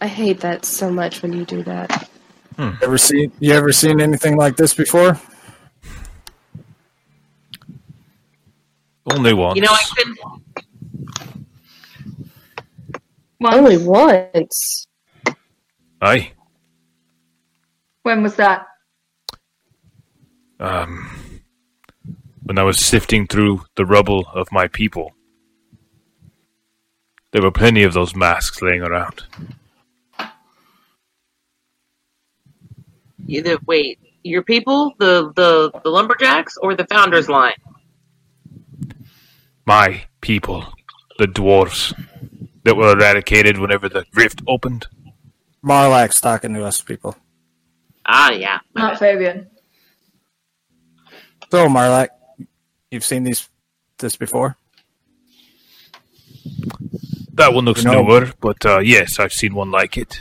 I hate that so much when you do that. Ever seen? You ever seen anything like this before? Only once. You know, I could. Once- Only once. Aye. When was that? Um, when I was sifting through the rubble of my people, there were plenty of those masks laying around. Either wait, your people, the the the lumberjacks, or the founders line. My people, the dwarves, that were eradicated whenever the rift opened. Marlak's talking to us people. Ah, yeah. Not Fabian. So Marlak, you've seen these this before? That one looks You know- newer, but uh, yes, I've seen one like it.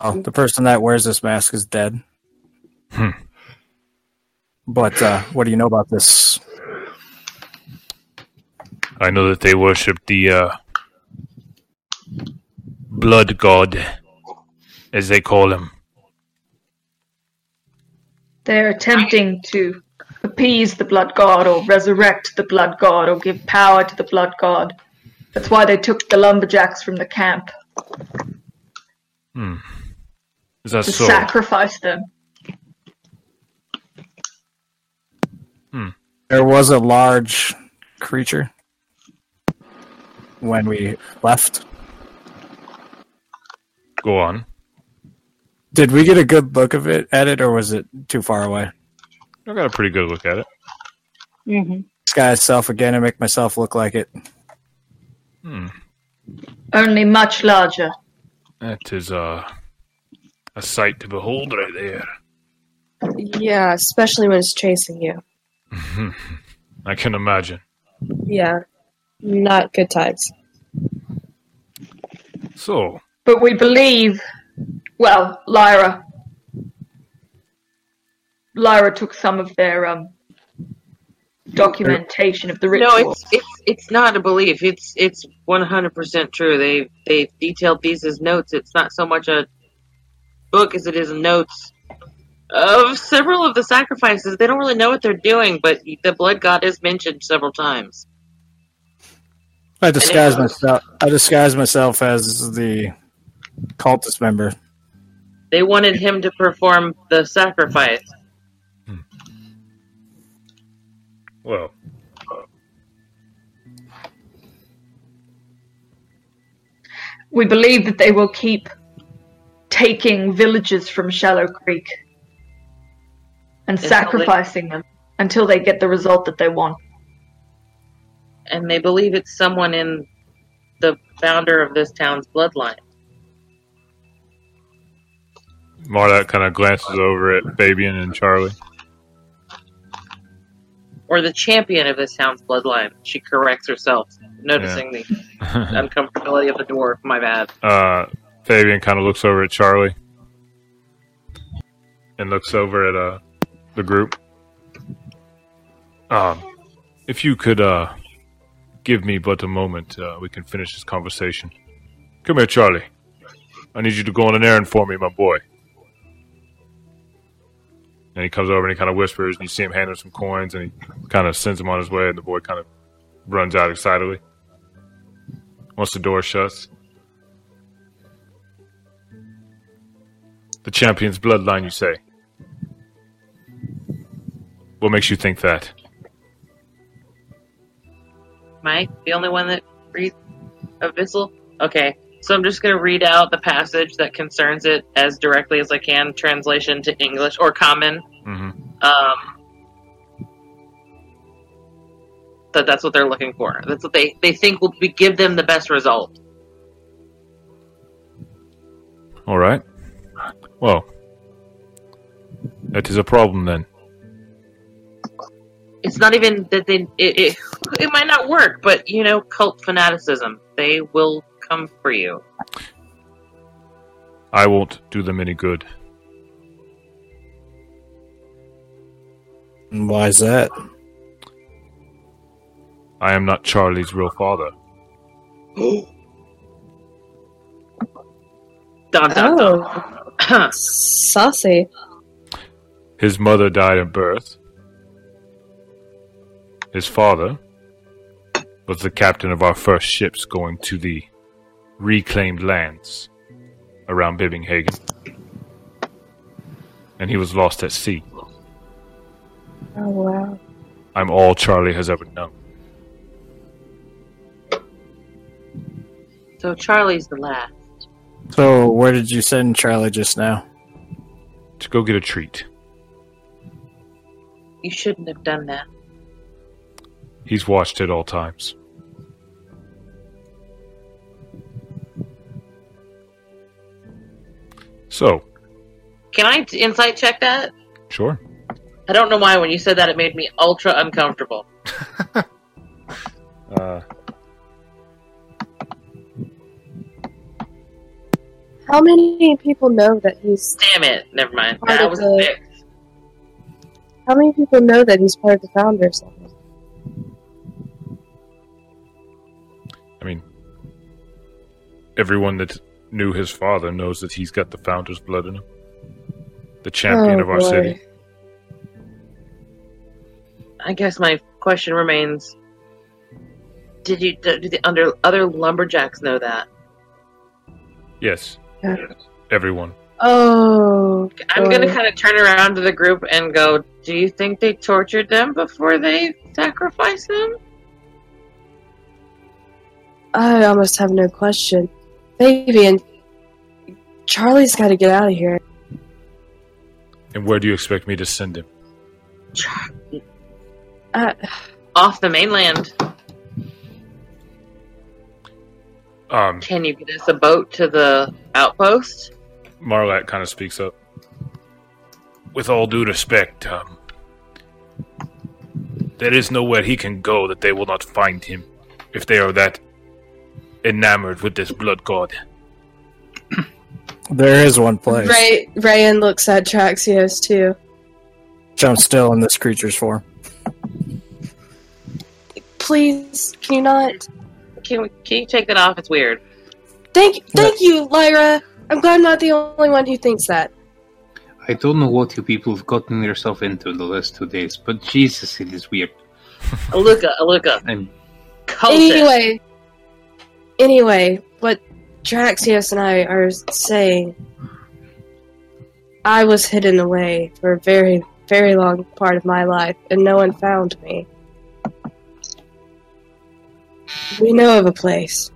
Oh, the person that wears this mask is dead. Hmm. But uh, what do you know about this? I know that they worship the uh, blood god, as they call him. They're attempting to appease the blood god or resurrect the blood god or give power to the blood god. That's why they took the lumberjacks from the camp Hmm. Is that to so? sacrifice them. Hmm. There was a large creature when we left. Go on. Did we get a good look of it at it, or was it too far away? I got a pretty good look at it. Mm-hmm. Disguise self again and make myself look like it. Hmm. Only much larger. That is uh, a sight to behold right there. Yeah, especially when it's chasing you. I can imagine. Yeah. Not good times. So, But we believe, well, Lyra. Lyra took some of their um, documentation of the ritual. No, it's it's it's not a belief. It's it's one hundred percent true. They they detailed these as notes. It's not so much a book as it is notes of several of the sacrifices. They don't really know what they're doing, but the blood god is mentioned several times. I disguise myself. I disguise myself as the cultist member. They wanted him to perform the sacrifice. Well, we believe that they will keep taking villages from Shallow Creek and Until they- sacrificing them until they get the result that they want. and they believe it's someone in the founder of this town's bloodline. Marla kind of glances over at Fabian and Charlie. Or the champion of this town's bloodline. She corrects herself, noticing the uncomfortability of the dwarf. My bad. uh, Fabian kind of looks over at Charlie and looks over at uh, the group. Um, if you could uh, give me but a moment, uh, we can finish this conversation. Come here, Charlie. I need you to go on an errand for me, my boy. And he comes over and he kind of whispers, and you see him hand him some coins, and he kind of sends him on his way, and the boy kind of runs out excitedly. Once the door shuts, The champion's bloodline, you say? What makes you think that? Mike, the only one that reads Abyssal? Okay, so I'm just going to read out the passage that concerns it as directly as I can, translation to English or common. hmm Um, that that's what they're looking for. That's what they, they think will be, give them the best result. All right. Well, that is a problem then. It's not even that they it, it it might not work, but you know, cult fanaticism. They will come for you. I won't do them any good. And why is that? I am not Charlie's real father. Dun, dun, dun. Oh, saucy. His mother died in birth. His father was the captain of our first ships going to the reclaimed lands around Bibbinghagen. And he was lost at sea. Oh wow. I'm all Charlie has ever known. So Charlie's the last. So, where did you send Charlie just now? To go get a treat. You shouldn't have done that. He's watched at all times. So, Can I insight check that? sure. I don't know why when you said that it made me ultra uncomfortable. Uh, How many people know that he's? Damn it! Never mind. Part That was the- a six. How many people know that he's part of the founders? I mean, everyone that knew his father knows that he's got the founder's blood in him. The champion Oh, of our boy. city. I guess my question remains: Did you do the under other lumberjacks know that? Yes, Yeah. everyone. Oh, I'm boy. gonna kind of turn around to the group and go, "Do you think they tortured them before they sacrificed them?" I almost have no question. Fabian, Charlie's got to get out of here. And where do you expect me to send him? Uh, Off the mainland. Um, Can you get us a boat to the outpost? Marlak kind of speaks up. With all due respect, um, there is nowhere he can go that they will not find him if they are that enamored with this blood god. There is one place. Ray Rayanne looks at Draxios too. Which I'm still in this creature's form. Please, can you not? Can we, can you take that off? It's weird. Thank, thank you, Lyra. I'm glad I'm not the only one who thinks that. I don't know what you people have gotten yourself into in the last two days, but Jesus, it is weird. Aluka, Aluka, I'm cultist. Anyway, anyway, what Draxios and I are saying, I was hidden away for a very, very long part of my life, and no one found me. We know of a place.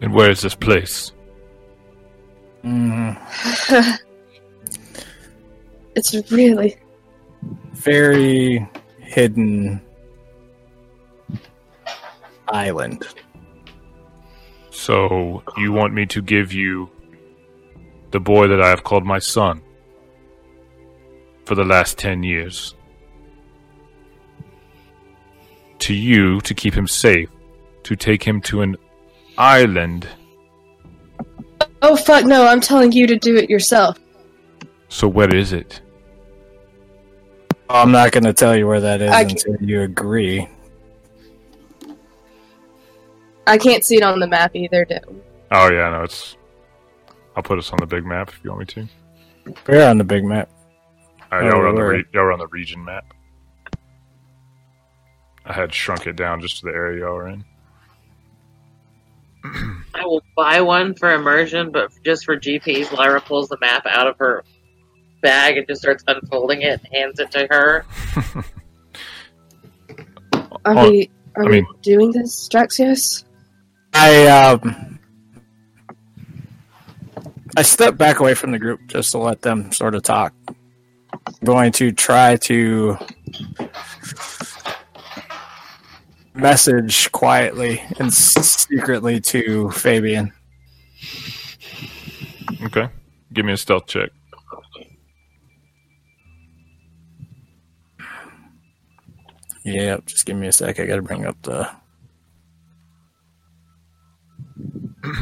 And where is this place? Mm, it's really very hidden island. So, you want me to give you the boy that I have called my son for the last ten years. To you to keep him safe, to take him to an island. Oh fuck no! I'm telling you to do it yourself. So where is it? I'm not going to tell you where that is I until you agree. I can't see it on the map either. Do Oh yeah, no, it's. I'll put us on the big map if you want me to. We're on the big map. Uh, y'all, were on the re- y'all were on the region map. I had shrunk it down just to the area y'all were in. I will buy one for immersion, but just for GPs, Lyra pulls the map out of her bag and just starts unfolding it and hands it to her. Are Oh, we? Are I we doing this, Draxios? I um I step back away from the group just to let them sort of talk. I'm going to try to message quietly and secretly to Fabian. Okay, give me a stealth check. Yeah, just give me a sec. I got to bring up the.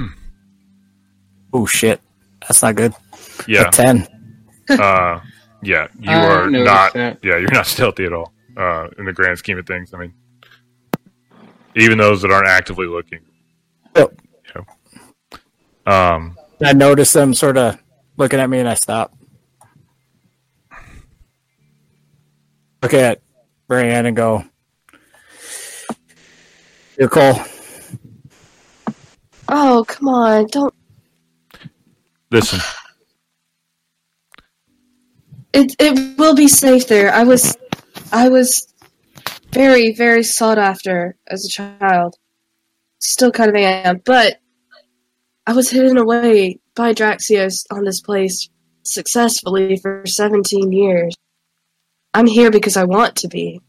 oh shit, that's not good. Yeah, A ten. uh, yeah, you I are not. that. Yeah, you're not stealthy at all. Uh, in the grand scheme of things, I mean, even those that aren't actively looking. Yep. You know. Um, I notice them sort of looking at me, and I stop. Look at Brienne and go. You're Cole. Oh come on! Don't. listen, It it will be safe there. I was, I was, very very sought after as a child. Still kind of am, but I was hidden away by Draxios on this place successfully for 17 years. I'm here because I want to be,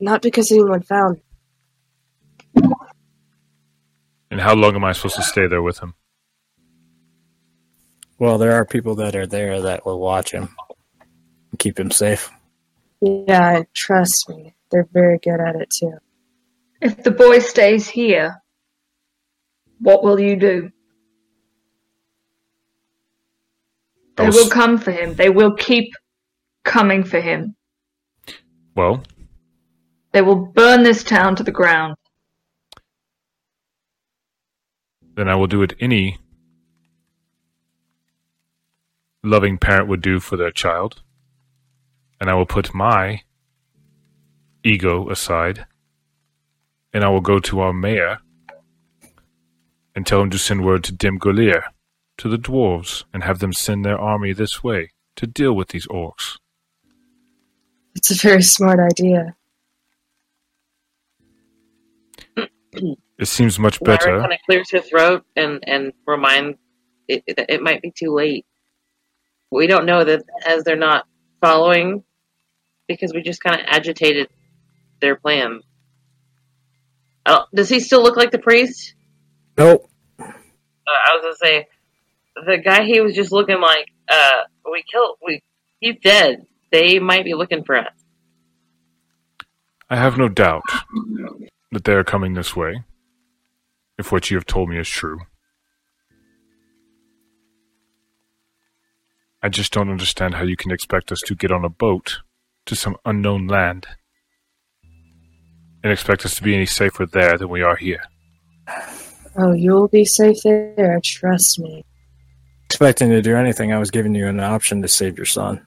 not because anyone found me. And how long am I supposed to stay there with him? Well, there are people that are there that will watch him, keep him safe. Yeah, trust me, they're very good at it too. If the boy stays here, what will you do? They I'll come for him. They will keep coming for him. Well, They will burn this town to the ground. Then I will do what any loving parent would do for their child. And I will put my ego aside. And I will go to our mayor and tell him to send word to Dim Golir, to the dwarves, and have them send their army this way to deal with these orcs. It's a very smart idea. It seems much Lyra better. kind of clears her throat and and reminds it, it it might be too late. We don't know that as they're not following because we just kind of agitated their plan. Oh, does he still look like the priest? Nope. Uh, I was gonna say the guy he was just looking like. Uh, we killed. We he's dead. They might be looking for us. I have no doubt that they are coming this way, if what you have told me is true. I just don't understand how you can expect us to get on a boat to some unknown land and expect us to be any safer there than we are here. Oh, you'll be safe there, trust me. Expecting to do anything, I was giving you an option to save your son.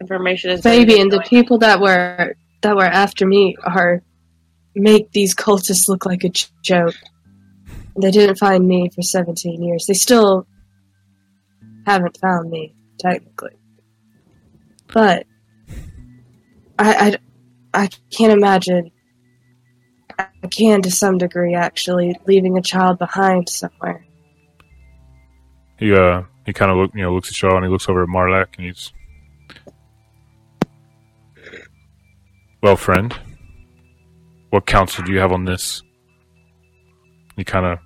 Information is Baby, and the people that were that were after me are make these cultists look like a joke. They didn't find me for 17 years. They still haven't found me, technically. But I, I, I can't imagine. I can to some degree, actually, leaving a child behind somewhere. He uh he kind of look you know looks at y'all and he looks over at Marlak and he's well, friend what counsel do you have on this? He kind of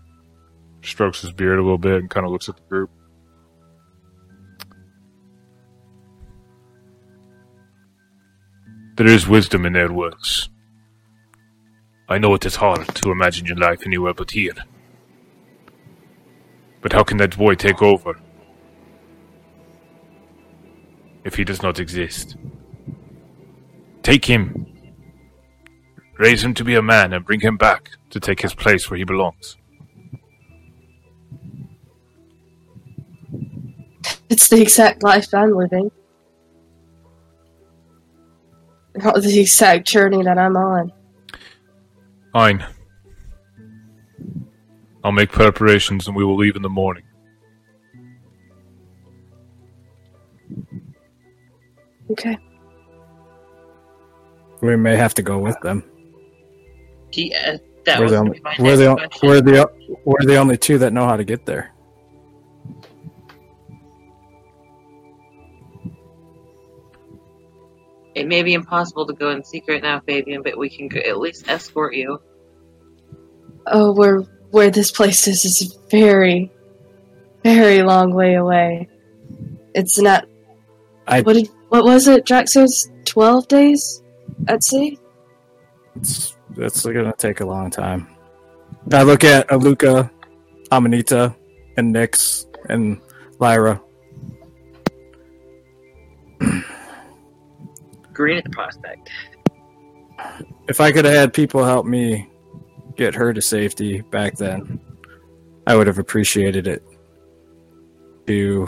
strokes his beard a little bit and kind of looks at the group. There is wisdom in their words. I know it is hard to imagine your life anywhere but here. But how can that boy take over if he does not exist? Take him raise him to be a man, and bring him back to take his place where he belongs. It's the exact life I'm living. Not the exact journey that I'm on. Fine. I'll make preparations and we will leave in the morning. Okay. We may have to go with them. Yeah, that we're the only, we're the, question. we're the we're the only two that know how to get there. It may be impossible to go in secret now, Fabian, but we can at least escort you. Oh, where where this place is is very, very long way away. It's not. I- what did what was it? Jack says twelve days at sea. It's it's gonna take a long time. I look at Aluka, Amanita, and Nyx and Lyra. Green at the prospect. If I could have had people help me get her to safety back then, I would have appreciated it. To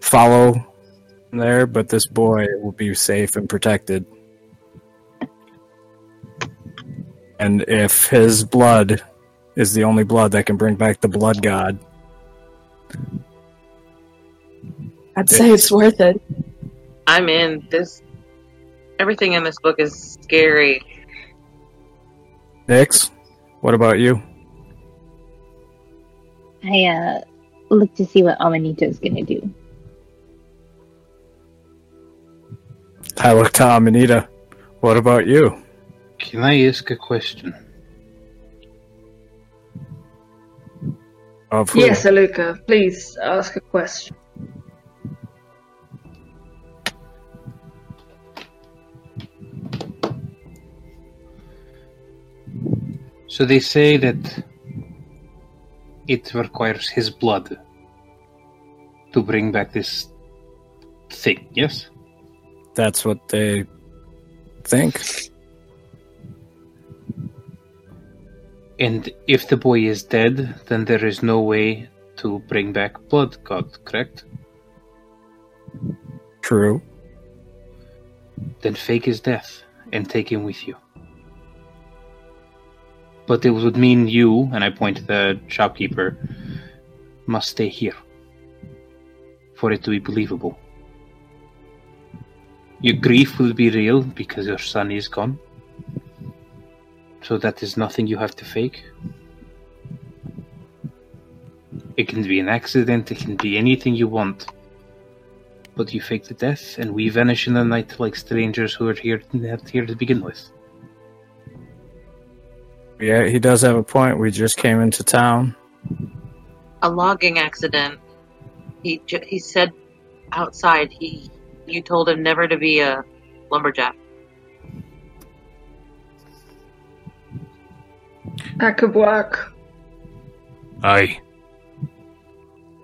follow there, but this boy will be safe and protected. And if his blood is the only blood that can bring back the blood god, I'd say it's worth it. I'm in this. Everything in this book is scary. Nyx, what about you? I uh look to see what Amanita's gonna do. I look to Amanita. What about you? Can I ask a question? Of who? Yes, Aluka, please ask a question. So they say that it requires his blood to bring back this thing, yes? That's what they think. And if the boy is dead, then there is no way to bring back blood god, correct? True. Then fake his death and take him with you. But it would mean you, and I point to the shopkeeper, must stay here for it to be believable. Your grief will be real because your son is gone. So that is nothing you have to fake. It can be an accident, it can be anything you want. But you fake the death, and we vanish in the night like strangers who are here not here to begin with. Yeah, he does have a point. We just came into town. A logging accident. He ju- he said outside he you told him never to be a lumberjack. That could work. Aye.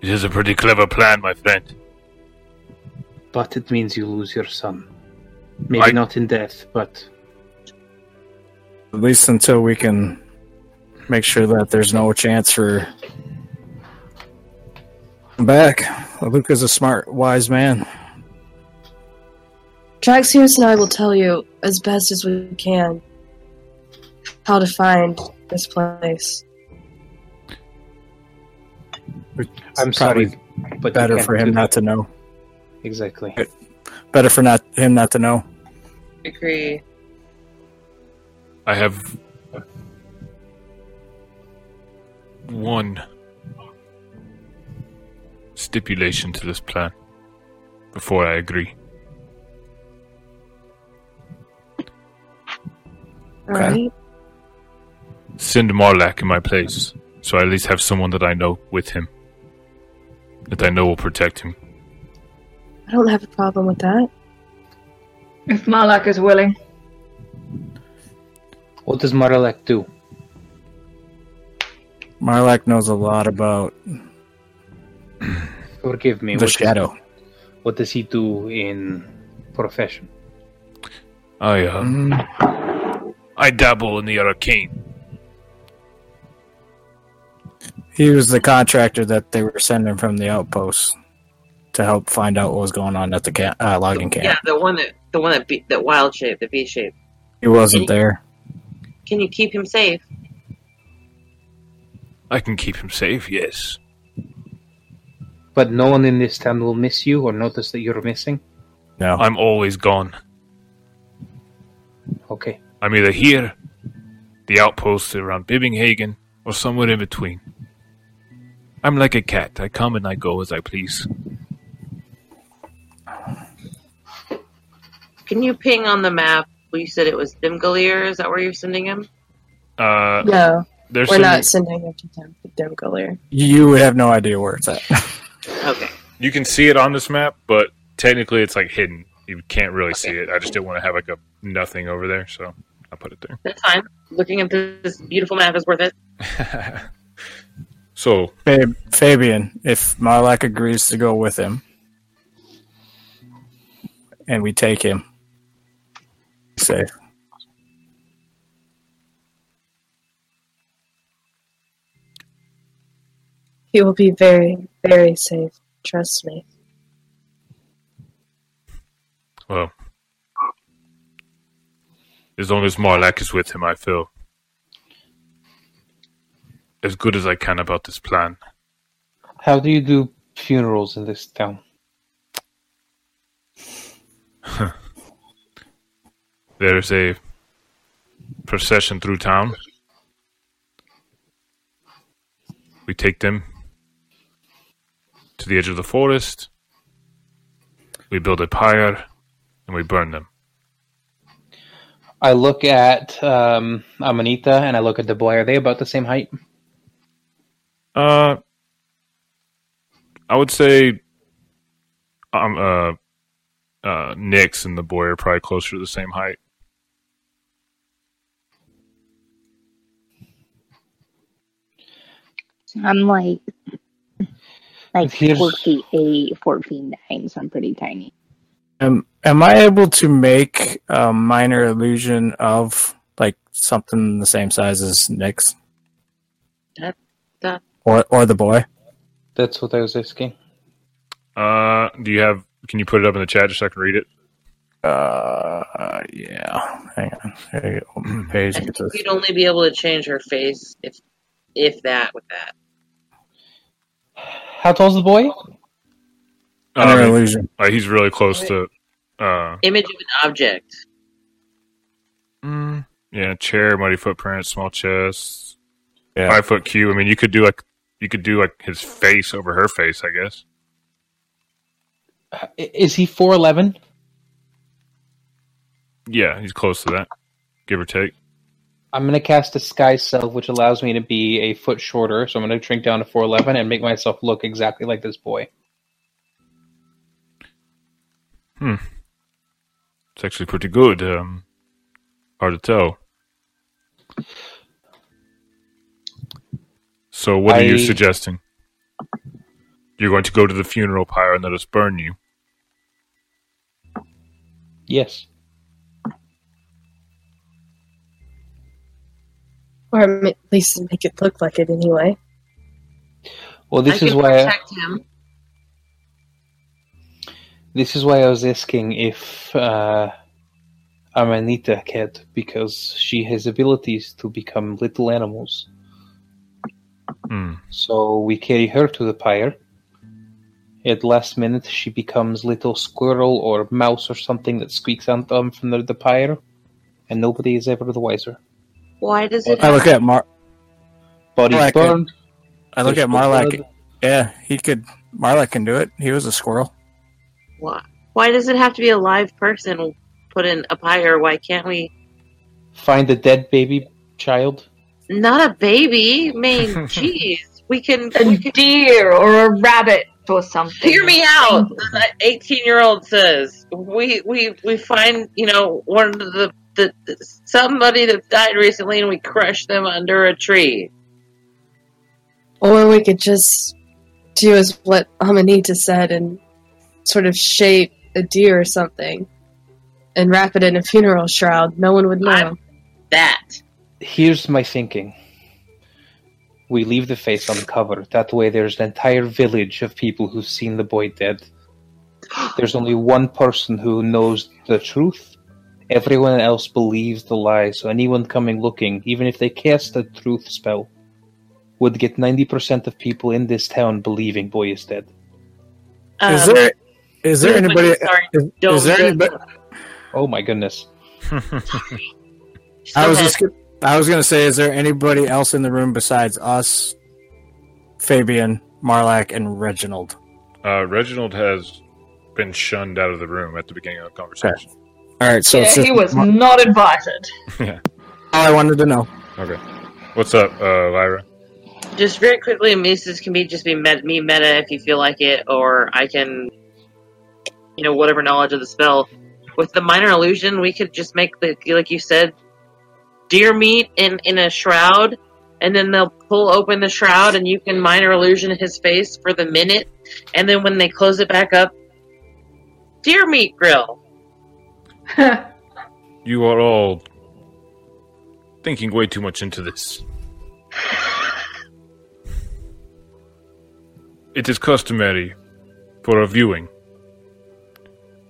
It is a pretty clever plan, my friend. But it means you lose your son. Maybe I- not in death, but At least until we can make sure that there's no chance for him back. Luca's a smart, wise man. Draxios and I will tell you as best as we can how to find this place. I'm sorry. But better for him not to know. Exactly. Better for not him not to know. Agree. I have one stipulation to this plan before I agree. Alright? Send Marlak in my place, so I at least have someone that I know with him. That I know will protect him. I don't have a problem with that. If Malak is willing. What does Maralek do? Marlak knows a lot about Forgive me. the what shadow. Does, what does he do in profession? I uh, Mm, I dabble in the arcane. He was the contractor that they were sending from the outpost to help find out what was going on at the ca- uh, logging camp. Yeah, the one that the one that be, that wild shape, the V shape. He wasn't there. Can you keep him safe? I can keep him safe. Yes. But no one in this town will miss you or notice that you're missing? No. I'm always gone. Okay. I'm either here, the outpost around Bibbinghagen, or somewhere in between. I'm like a cat. I come and I go as I please. Can you ping on the map? Well, you said it was Dimgalir. Is that where you're sending him? Uh, No, we're some, not sending him to Dem- Demgolier. You would have no idea where it's at. Okay. You can see it on this map, but technically it's like hidden. You can't really see it. I just didn't want to have like a nothing over there, so I put it there. That's fine. Looking at this beautiful map is worth it. so Fab- Fabian, if Marlak agrees to go with him, and we take him, safe. He will be very, very safe. Trust me. Well, as long as Marlak is with him, I feel as good as I can about this plan. How do you do funerals in this town? There's a procession through town. We take them to the edge of the forest. We build a pyre and we burn them. I look at um, Amanita and I look at the boy. Are they about the same height? Uh, I would say, um, uh, uh, Nyx and the boy are probably closer to the same height. I'm like like Here's- four feet eight, four feet nine, so I'm pretty tiny. Am, am I able to make a minor illusion of like something the same size as Nyx's That that or or the boy? That's what I was asking. Uh, do you have? Can you put it up in the chat just so I can read it? Uh, yeah. Hang on. There you go. Open the page. Get this. you'd only be able to change her face if if that with that. How tall's the boy? Minor Um, illusion. uh, he's really close to. Uh, Image of an object. mm, yeah, chair, muddy footprints, small chest, Yeah. five foot cube. I mean, you could do like you could do like his face over her face, I guess. Is he four eleven? Yeah, he's close to that, give or take. I'm gonna cast Disguise Self, which allows me to be a foot shorter. So I'm gonna shrink down to four eleven and make myself look exactly like this boy. Hmm, it's actually pretty good. Um, hard to tell. So, what are you suggesting? You're going to go to the funeral pyre and let us burn you. Yes. Or at least make it look like it anyway. Well, this I is can why. I, him. this is why I was asking if uh, Amanita could, because she has abilities to become little animals. Hmm. So we carry her to the pyre. At last minute, she becomes little squirrel or mouse or something that squeaks out um, from the, the pyre, and nobody is ever the wiser. Why does it? I look at Mar. Body's Marlak, burned. I look at no Marlak. blood. Yeah, he could. Marlak can do it. He was a squirrel. Why? Why does it have to be a live person put in a pyre? Why can't we? Find the dead baby child. Not a baby. I mean, jeez. We can. A We can deer or a rabbit. or something. Hear me out. That eighteen-year-old says we we we find you know one of the, the the somebody that died recently, and we crush them under a tree. Or we could just do as what Amanita said and sort of shape a deer or something and wrap it in a funeral shroud. No one would know. I'm- That Here's my thinking. We leave the face uncovered. That way, there's an entire village of people who've seen the boy dead. There's only one person who knows the truth. Everyone else believes the lie, so anyone coming looking, even if they cast a truth spell, would get 90% of people in this town believing boy is dead. Is um, there is there anybody? sorry, Is, is there anybody? Oh my goodness. I was just gonna- I was gonna say, is there anybody else in the room besides us, Fabian, Marlak, and Reginald? Uh, Reginald has been shunned out of the room at the beginning of the conversation. All right, so yeah, it's he was Mar- not invited. all I wanted to know. Okay. What's up, uh, Lyra? just very quickly, Mises can be just be met, me meta if you feel like it, or I can, you know, whatever knowledge of the spell. With the minor illusion, we could just make the like you said, deer meat in in a shroud, and then they'll pull open the shroud, and you can minor illusion his face for the minute, and then when they close it back up, deer meat grill. You are all thinking way too much into this. It is customary for a viewing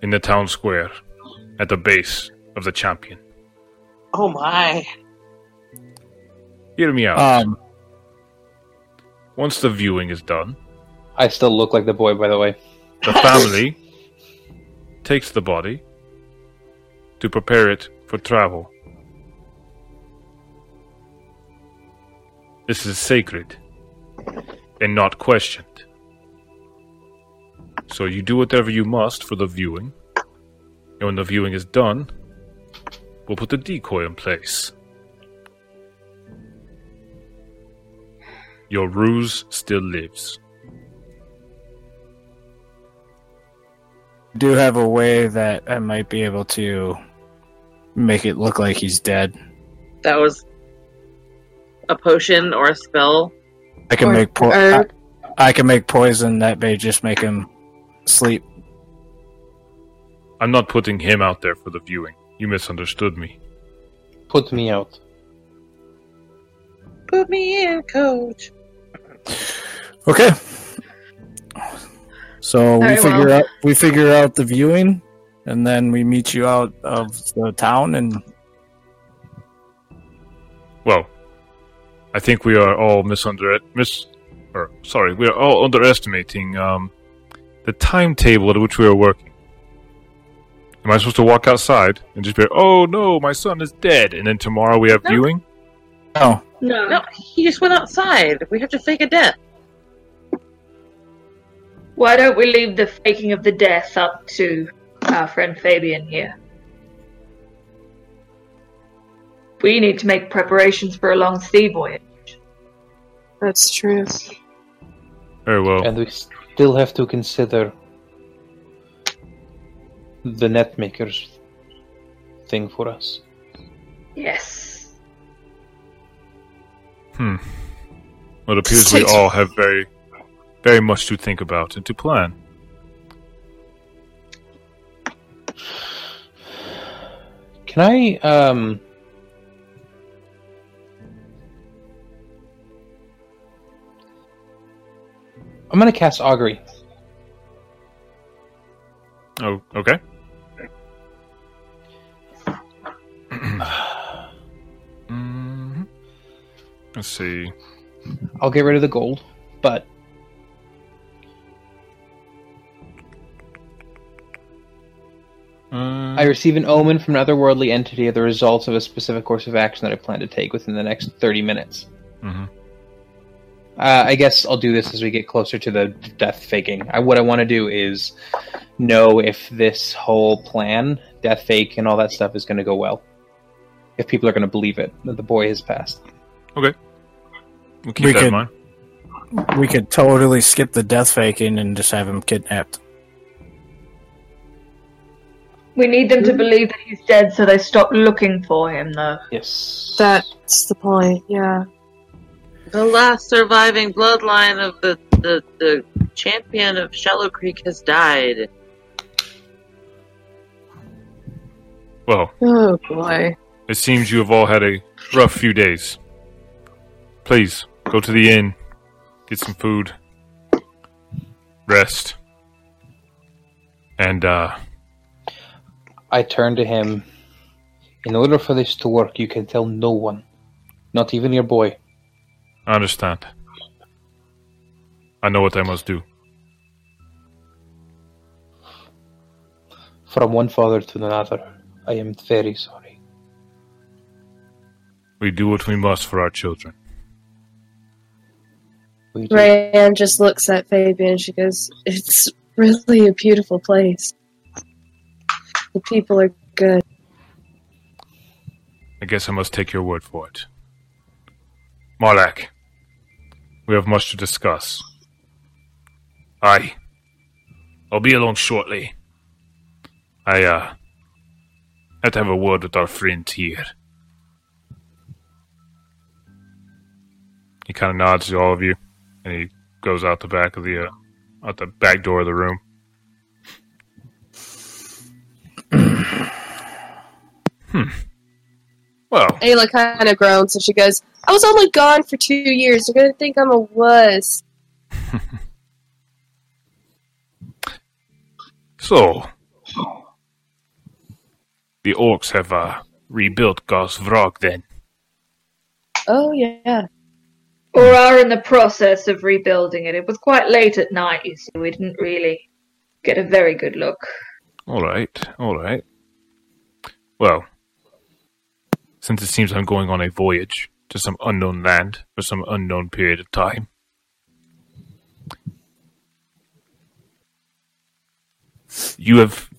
in the town square at the base of the champion. Oh my! Hear me out. Um, Once the viewing is done, I still look like the boy, by the way. the family takes the body to prepare it for travel. This is sacred and not questioned. So you do whatever you must for the viewing, and when the viewing is done, we'll put the decoy in place. Your ruse still lives. do have a way that I might be able to make it look like he's dead. That was a potion or a spell. I can Or- make po- or- I, I can make poison that may just make him sleep. I'm not putting him out there for the viewing. You misunderstood me. Put me out. Put me in, coach. Okay. So we figure well. out we figure out the viewing, and then we meet you out of the town. And Well, I think we are all misunder mis or sorry, we are all underestimating um, the timetable at which we are working. Am I supposed to walk outside and just be, like, "Oh no, my son is dead," and then tomorrow we have No. viewing? oh, No. No, he just went outside. We have to fake a death. Why don't we leave the faking of the death up to our friend Fabian here? We need to make preparations for a long sea voyage. That's true. Very well. And we still have to consider the net makers thing for us. Yes. Hmm. Well, it appears we all have very, very much to think about and to plan. Can I um I'm gonna cast augury. Oh, okay. Mhm. Let's see. I'll get rid of the gold, but Uh, I receive an omen from an otherworldly entity of the results of a specific course of action that I plan to take within the next 30 minutes. mhm. Uh, I guess I'll do this as we get closer to the death faking. I, what I want to do is know if this whole plan, death fake, and all that stuff is going to go well. If people are going to believe it that the boy has passed. We'll keep We that could- in mind. we could totally skip the death faking and just have him kidnapped. We need them to believe that he's dead so they stop looking for him, though. Yes. That's the point, yeah. The last surviving bloodline of the, the, the champion of Shallow Creek has died. Well, Oh boy. It seems you have all had a rough few days. Please, go to the inn, get some food, rest, and, uh, I turn to him. In order for this to work, you can tell no one, not even your boy. I understand. I know what I must do. From one father to another, I am very sorry. We do what we must for our children. We do. Rayanne just looks at Fabian. and She goes, "It's really a beautiful place. The people are good." I guess I must take your word for it. Marlak, we have much to discuss. Aye. I'll be along shortly. I, uh, have to have a word with our friend here. He kind of nods to all of you, and he goes out the back of the, uh, out the back door of the room. hmm. Well, Ayla kind of groans, so she goes, "I was only gone for two years. They're gonna think I'm a wuss." So, the orcs have uh, rebuilt Gosvrog then. Oh yeah. Or are in the process of rebuilding it. It was quite late at night, you see. We didn't really get a very good look. All right, all right. Well, since it seems I'm going on a voyage to some unknown land for some unknown period of time, you have,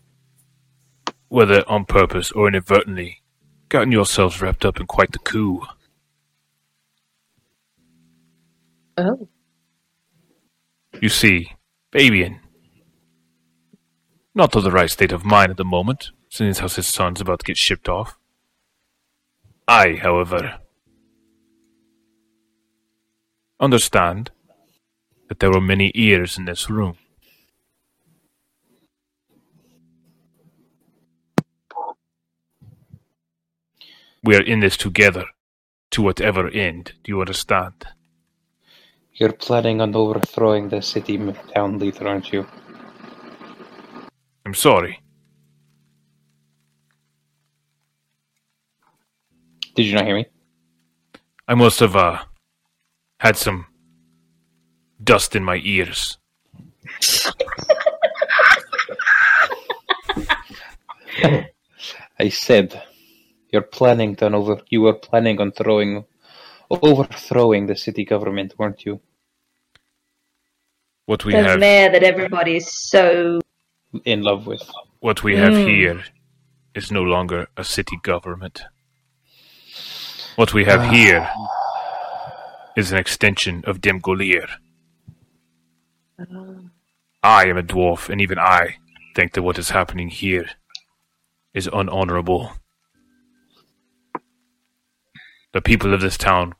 whether on purpose or inadvertently, gotten yourselves wrapped up in quite the coup. Oh. You see, Fabian, not of the right state of mind at the moment, since how his son's about to get shipped off. I, however, understand that there were many ears in this room. We are in this together, to whatever end. Do you understand? You're planning on overthrowing the city town leader, aren't you? I'm sorry. Did you not hear me? I must have uh, had some dust in my ears. I said you're planning on over. You were planning on throwing, overthrowing the city government, weren't you? What we the have, mayor that everybody is so. In love with. what we have Mm. here, is no longer a city government. What we have here is an extension of Demgolir. I am a dwarf, and even I think that what is happening here is unhonorable. The people of this town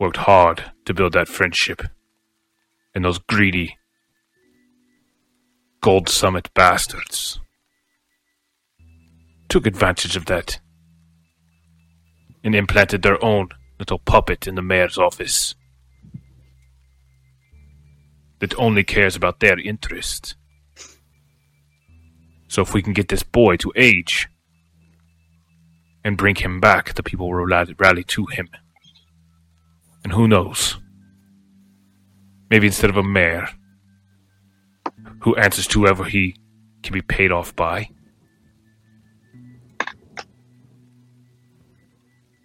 worked hard to build that friendship, and those greedy Gold Summit bastards took advantage of that and implanted their own little puppet in the mayor's office that only cares about their interest. So if we can get this boy to age and bring him back, the people will rally, rally to him. And who knows? Maybe instead of a mayor who answers to whoever he can be paid off by,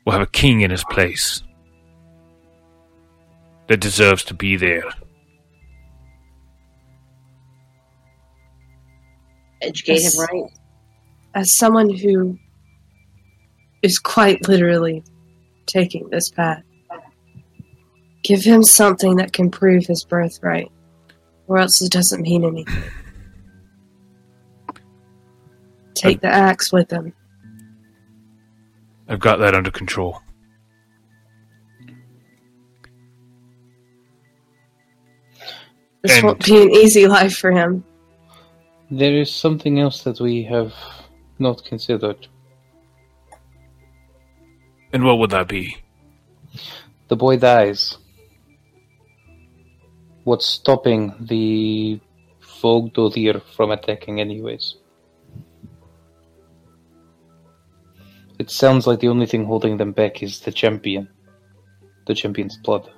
we'll have a king in his place that deserves to be there. Educate him right. As someone who is quite literally taking this path, Give him something that can prove his birthright, or else it doesn't mean anything. Take the axe with him. I've got that under control. This And- won't be an easy life for him. There is something else that we have not considered. And what would that be? The boy dies. What's stopping the Vogdodir from attacking, anyways? It sounds like the only thing holding them back is the champion. The champion's blood.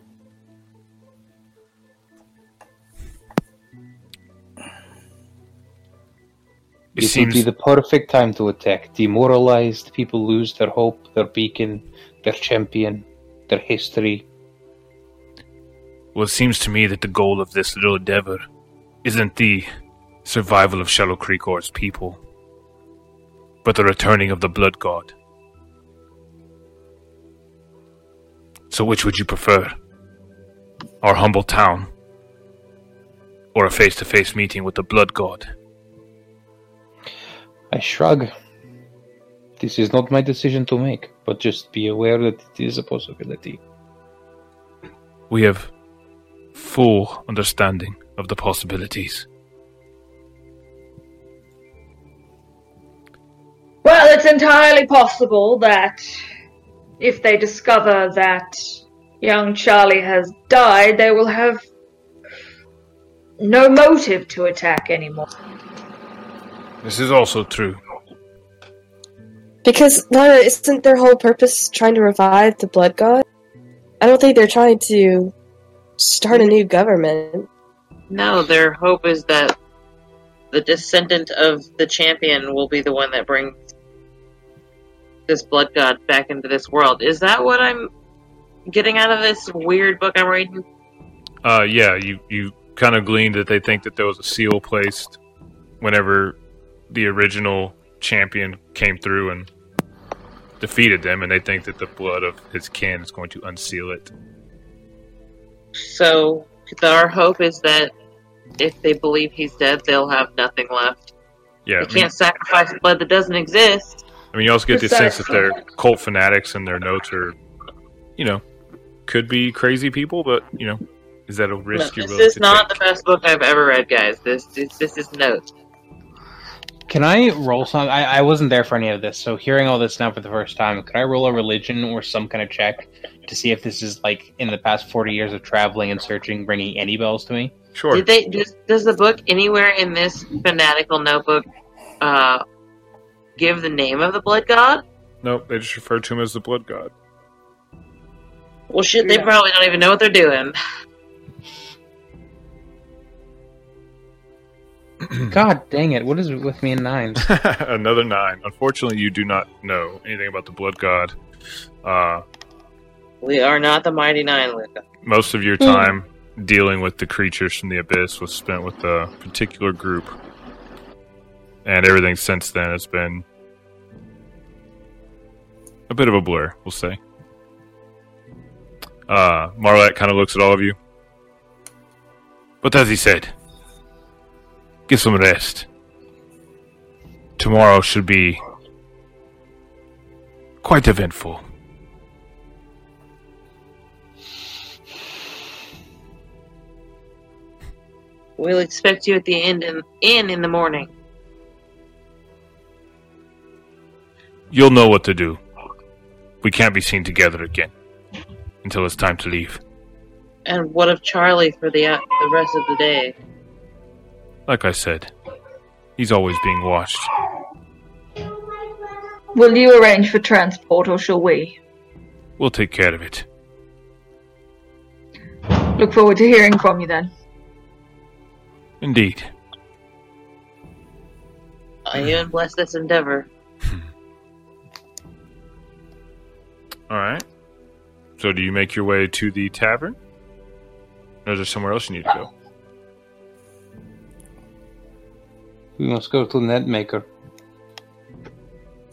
It It would be the perfect time to attack. Demoralized, people lose their hope, their beacon, their champion, their history. Well, it seems to me that the goal of this little endeavor isn't the survival of Shallow Creek or its people, but the returning of the Blood God. So, which would you prefer? Our humble town, or a face-to-face meeting with the Blood God? I shrug. This is not my decision to make, but just be aware that it is a possibility. We have full understanding of the possibilities. Well, it's entirely possible that if they discover that young Charlie has died, they will have no motive to attack anymore. This is also true. Because Lara, isn't their whole purpose trying to revive the blood god? I don't think they're trying to start a new government. No, their hope is that the descendant of the champion will be the one that brings this blood god back into this world. Is that what I'm getting out of this weird book I'm reading? Uh, yeah, you you kind of gleaned that they think that there was a seal placed whenever the original champion came through and defeated them, and they think that the blood of his kin is going to unseal it. So our hope is that if they believe he's dead, they'll have nothing left. Yeah, You I mean, can't sacrifice blood that doesn't exist. I mean, you also get the sense that they're cult fanatics and their notes are, you know, could be crazy people, but you know, is that a No, risk you're this is not take? the best book I've ever read, guys. This this, this is notes. Can I roll some? I, I wasn't there for any of this, so hearing all this now for the first time, could I roll a religion or some kind of check to see if this is like in the past forty years of traveling and searching, bringing any bells to me? Sure. Did they does, does the book anywhere in this fanatical notebook uh, give the name of the blood god? Nope, they just refer to him as the blood god. Well, shit, they Yeah. probably don't even know what they're doing. God dang it! What is it with me in nines? Another nine. Unfortunately, you do not know anything about the blood god. Uh, We are not the Mighty Nein, Luca. most of your time dealing with the creatures from the abyss was spent with a particular group, and everything since then has been a bit of a blur, we'll say. Uh, Marlette kind of looks at all of you, but as he said, get some rest. Tomorrow should be quite eventful. We'll expect you at the end in, inn in the morning. You'll know what to do. We can't be seen together again until it's time to leave. And what of Charlie for the uh, the rest of the day? Like I said, he's always being watched. Will you arrange for transport or shall we? We'll take care of it. Look forward to hearing from you then. Indeed. I even bless this endeavor. All right. So, do you make your way to the tavern? Or is there somewhere else you need to go? We must go to the Netmaker.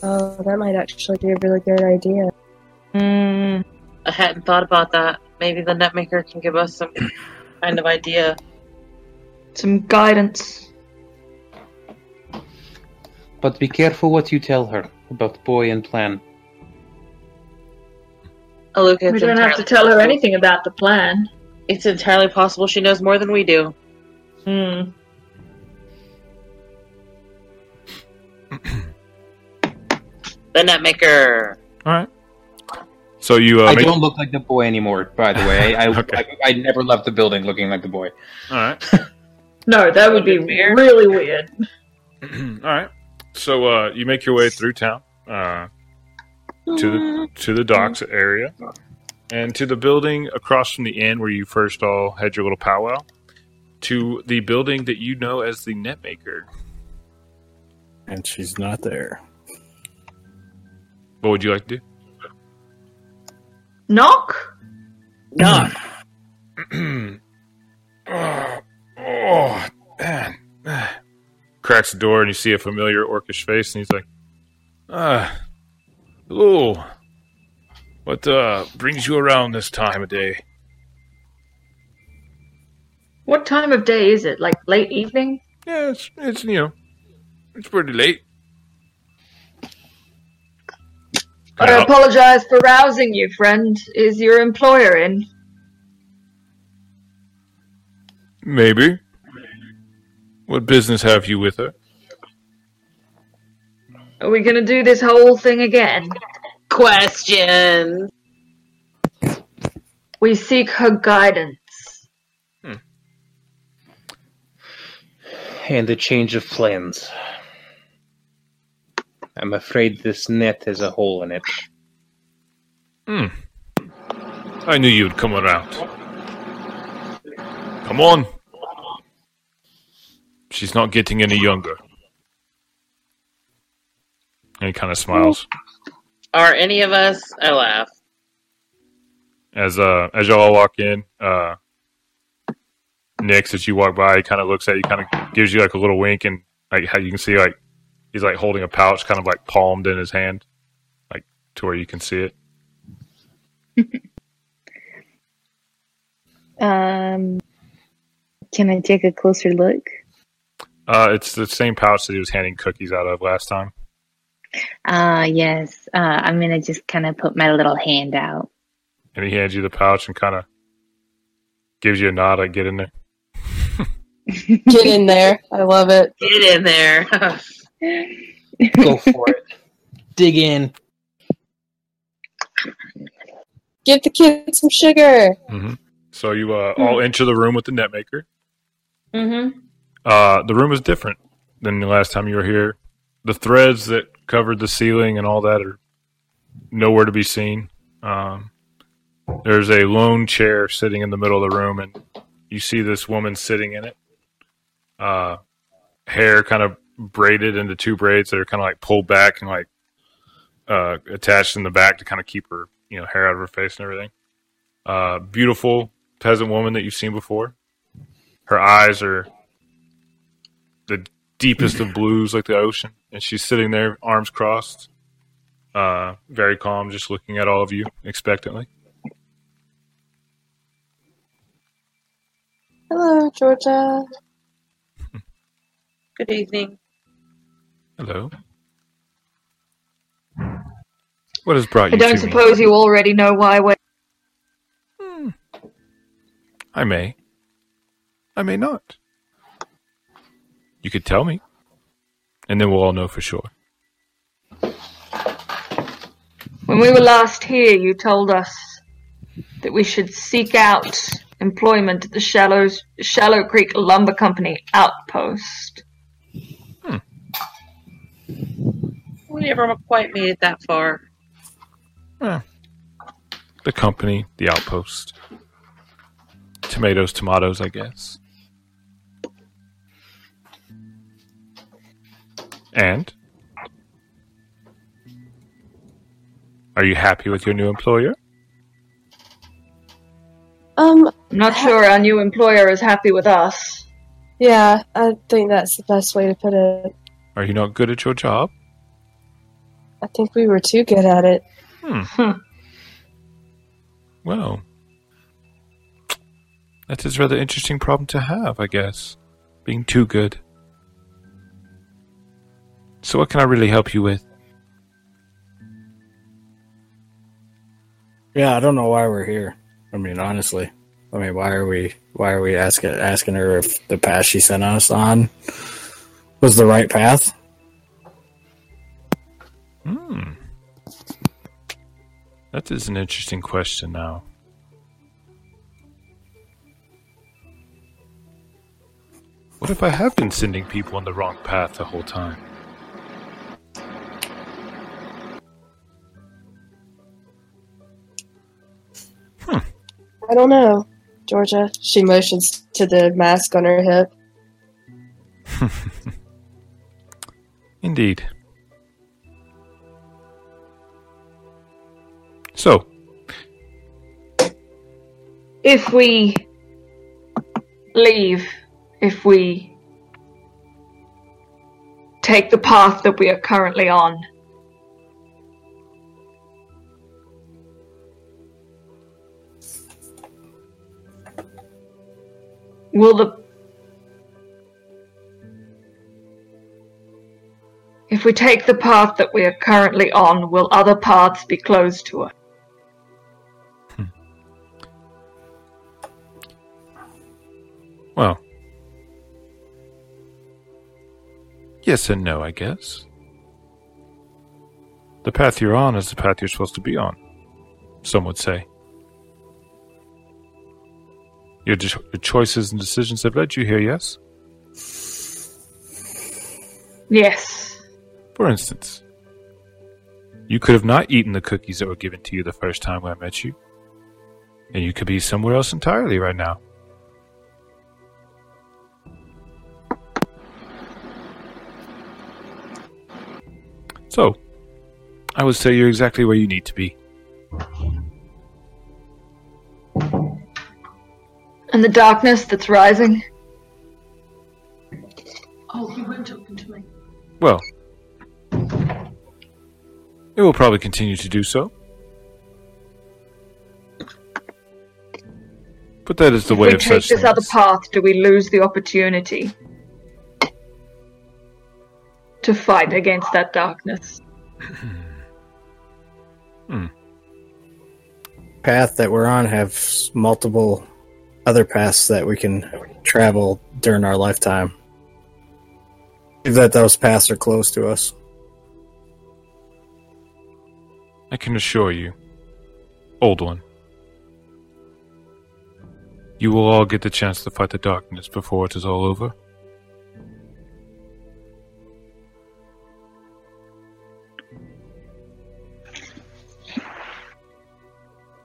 Oh, that might actually be a really good idea. Hmm. I hadn't thought about that. maybe the netmaker can give us some kind of idea. Some guidance. But be careful what you tell her about boy and plan. Oh, look, it's we don't have to entirely tell her possible- anything about the plan. It's entirely possible she knows more than we do. Hmm. The netmaker. All right. So you uh, I make, don't look like the boy anymore, by the way. I, Okay. I, I never left the building looking like the boy. all right. No, that would be Weird. really weird. all right. So uh, you make your way through town uh, to the to the docks area and to the building across from the inn where you first all had your little powwow to the building that you know as the Netmaker. And she's not there. What would you like to do? Knock? Knock. oh, man. Cracks the door and you see a familiar orcish face, and he's like, "Ah, hello. What uh brings you around this time of day?" What time of day is it? Like late evening? Yeah, it's it's you know, it's pretty late. I apologize for rousing you, friend. Is your employer in? Maybe. What business have you with her? Are we gonna do this whole thing again? Question. We seek her guidance. And a change of plans. I'm afraid this net has a hole in it. Hmm. I knew you'd come around. Come on. She's not getting any younger. And he kind of smiles Are any of us? I laugh. as uh as y'all walk in. Uh, Nyx, as you walk by, he kind of looks at you, kind of gives you like a little wink, and like how you can see like he's like holding a pouch, kind of like palmed in his hand, like to where you can see it. Um, can I take a closer look? Uh, it's the same pouch that he was handing cookies out of last time. Uh, yes. Uh, I'm gonna just kind of put my little hand out. and he hands you the pouch and kind of gives you a nod. I get in there. Get in there. I love it. Get in there. Go for it. Dig in. Give the kids some sugar. So you uh, all enter the room with the netmaker. Mm-hmm. Uh, the room is different than the last time you were here. The threads that covered the ceiling and all that are nowhere to be seen. Um, there's a lone chair sitting in the middle of the room, and you see this woman sitting in it. Uh, hair kind of braided into two braids that are kind of like pulled back and like uh, attached in the back to kind of keep her, you know, hair out of her face and everything. Uh, beautiful peasant woman that you've seen before. Her eyes are deepest of blues, like the ocean, and she's sitting there, arms crossed, uh, very calm, just looking at all of you expectantly. Hello, Georgia. Good evening. Hello. What has brought you? I don't to me? suppose you already know why we're. I may. I may not. You could tell me, and then we'll all know for sure. When we were last here, you told us that we should seek out employment at the Shallows, Shallow Creek Lumber Company outpost. Hmm. We never quite made it that far. The company, the outpost. Tomatoes, tomatoes, I guess. And? Are you happy with your new employer? Um, I'm not sure our new employer is happy with us. yeah, I think that's the best way to put it. Are you not good at your job? I think we were too good at it. Hmm. Hmm. Well, That is a rather interesting problem to have, I guess. Being too good. So, what can I really help you with? Yeah, I don't know why we're here. I mean, honestly, I mean, why are we why are we asking asking her if the path she sent us on was the right path? Hmm. That is an interesting question now. What if I have been sending people on the wrong path the whole time? I don't know, Georgia. She motions to the mask on her hip. Indeed. So, If we leave, if we take the path that we are currently on, will the if we take the path that we are currently on, will other paths be closed to us? Hmm. well. Yes and no, I guess. The path you're on is the path you're supposed to be on, some would say. Your, de- your choices and decisions have led you here, yes? Yes. For instance, you could have not eaten the cookies that were given to you the first time when I met you, and you could be somewhere else entirely right now. So, I would say you're exactly where you need to be. And the darkness that's rising? Oh, he went talking to me. Well, it will probably continue to do so. But that is the if way we of take such this things. other path, do we lose the opportunity to fight against that darkness? Hmm. Path that we're on have multiple other paths that we can travel during our lifetime. If That those paths are close to us. I can assure you, old one, you will all get the chance to fight the darkness before it is all over.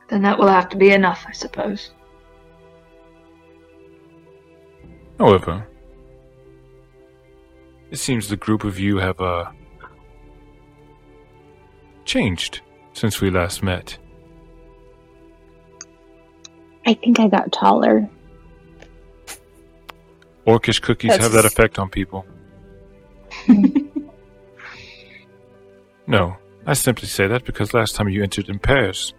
Then that will have to be enough, I suppose. However, it seems the group of you have uh, changed since we last met. I think I got taller. Orcish cookies have that effect on people. no, I simply say that because last time you entered in pairs.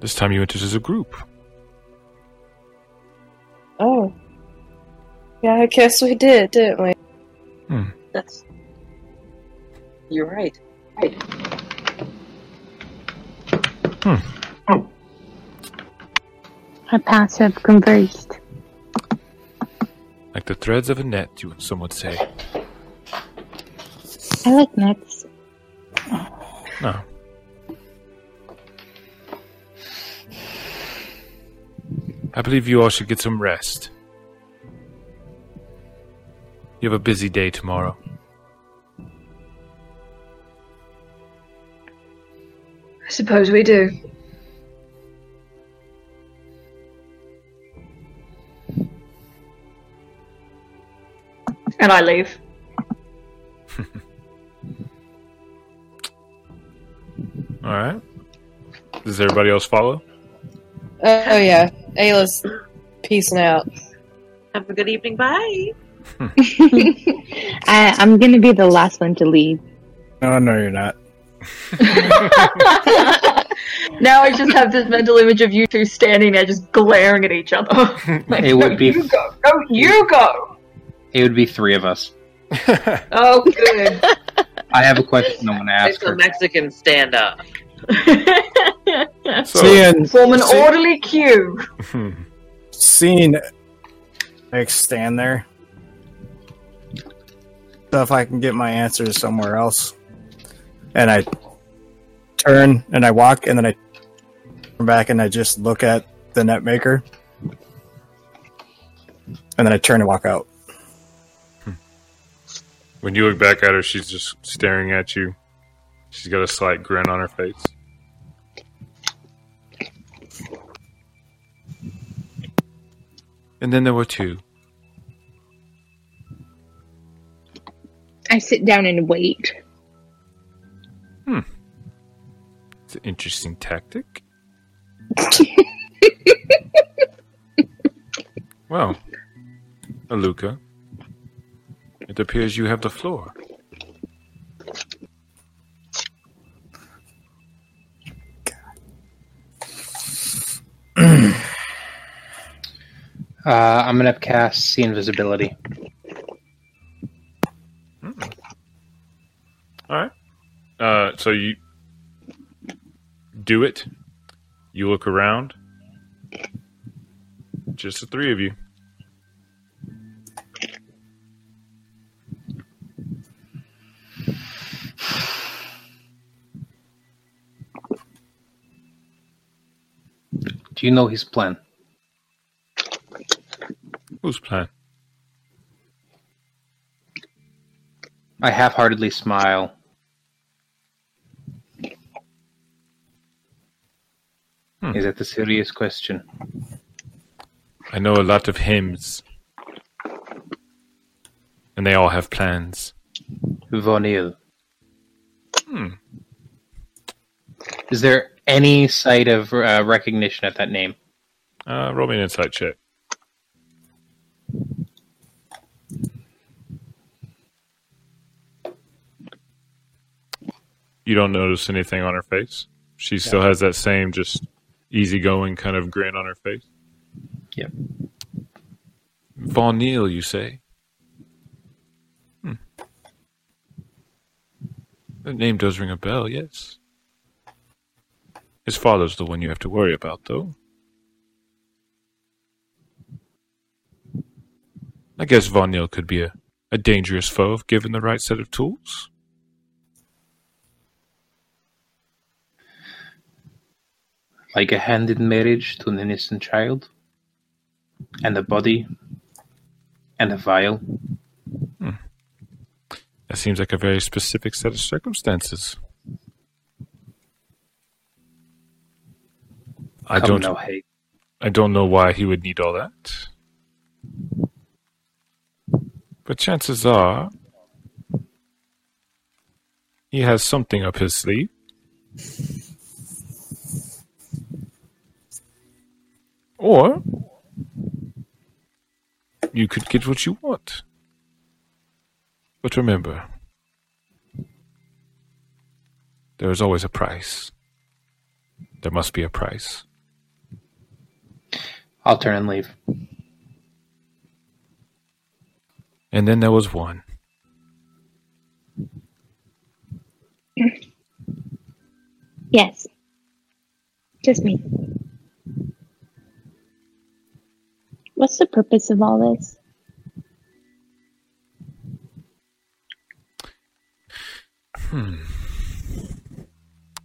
This time you entered as a group. Oh. Yeah, I guess we did, didn't we? That's. You're right. Right. Hmm. Oh. Our paths have converged. Like the threads of a net, you would some would say. I like nets. No. I believe you all should get some rest. You have a busy day tomorrow. I suppose we do. And I leave. All right. Does everybody else follow? Oh, oh, yeah. Ayla's peacing out. Have a good evening. Bye. I, I'm gonna be the last one to leave. No, no, you're not. now I just have this mental image of you two standing there just glaring at each other. Like, It would "No, be- You go. No, you go. It would be three of us. Oh, good. I have a question I want to ask. It's a. Mexican stand up. So, seeing Form an see- orderly queue. seeing Nick stand there. So if I can get my answers somewhere else, and I turn and I walk, and then I turn back and I just look at the net maker, and then I turn and walk out. when you look back at her, she's just staring at you. She's got a slight grin on her face. And then there were two. I sit down and wait. Hmm. It's an interesting tactic. well, Aluka, it appears you have the floor. Uh, I'm gonna cast see invisibility. All right. Uh, so you do it. You look around. Just the three of you. Do you know his plan? Whose plan? I half-heartedly smile. Hmm. Is that a serious question? I know a lot of hymns. And they all have plans. Vonil. Hmm. Is there any sight of uh, recognition at that name? Uh, roll me an insight check. You don't notice anything on her face. She still has that same just easygoing kind of grin on her face. Yep. Von Neil, you say? Hmm. That name does ring a bell, yes. His father's the one you have to worry about, though. I guess Von Neil could be a, a dangerous foe if given the right set of tools. Like a hand in marriage to an innocent child? And a body? And a vial? Hmm. That seems like a very specific set of circumstances. I Come don't now, hey. I don't know why he would need all that. But chances are he has something up his sleeve. Or you could get what you want. But remember, there is always a price. There must be a price. I'll turn and leave. And then there was one. Yes. Just me. What's the purpose of all this?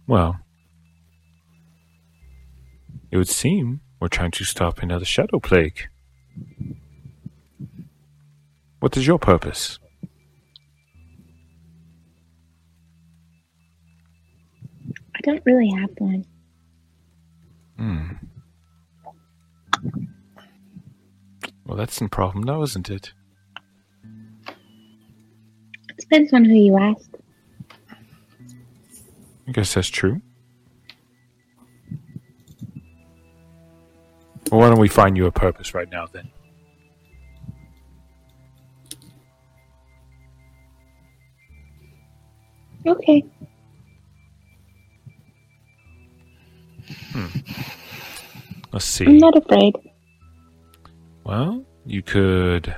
Well, it would seem we're trying to stop another shadow plague. What is your purpose? I don't really have one. Hmm. Well, that's a problem now, isn't it? It depends on who you ask. I guess that's true. Well, why don't we find you a purpose right now then? Okay. Hmm. Let's see. I'm not afraid. Well, you could.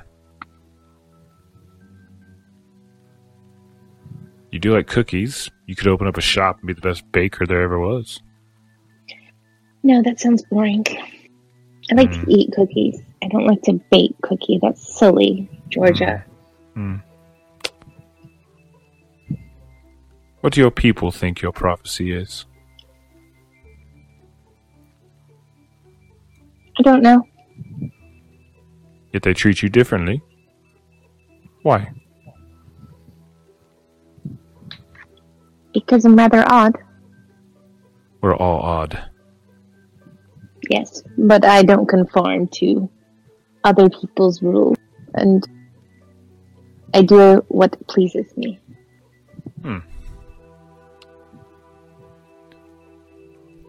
You do like cookies. You could open up a shop and be the best baker there ever was. No, that sounds boring. I like Mm. to eat cookies. I don't like to bake cookie. That's silly, Georgia. Hmm. What do your people think your prophecy is? I don't know. Yet they treat you differently. Why? Because I'm rather odd. We're all odd. Yes, but I don't conform to other people's rules, and I do what pleases me. Hmm.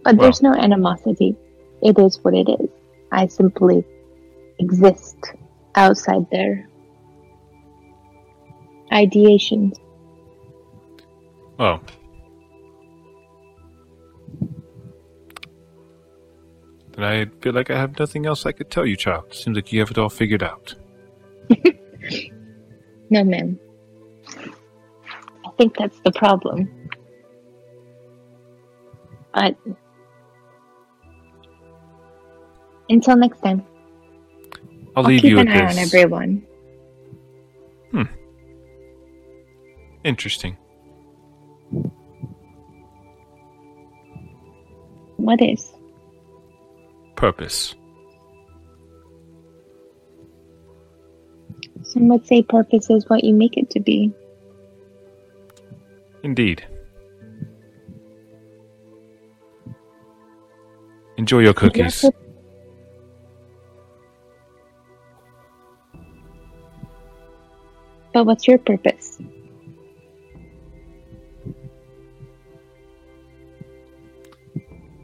But there's no animosity. It is what it is. I simply exist outside their ideations. Oh. Then I feel like I have nothing else I could tell you, child. Seems like you have it all figured out. No, ma'am. I think that's the problem. But until next time, I'll, I'll leave keep an eye on everyone. Hmm. Interesting. What is? Purpose. Some would say purpose is what you make it to be. Indeed. Enjoy your cookies. But what's your purpose?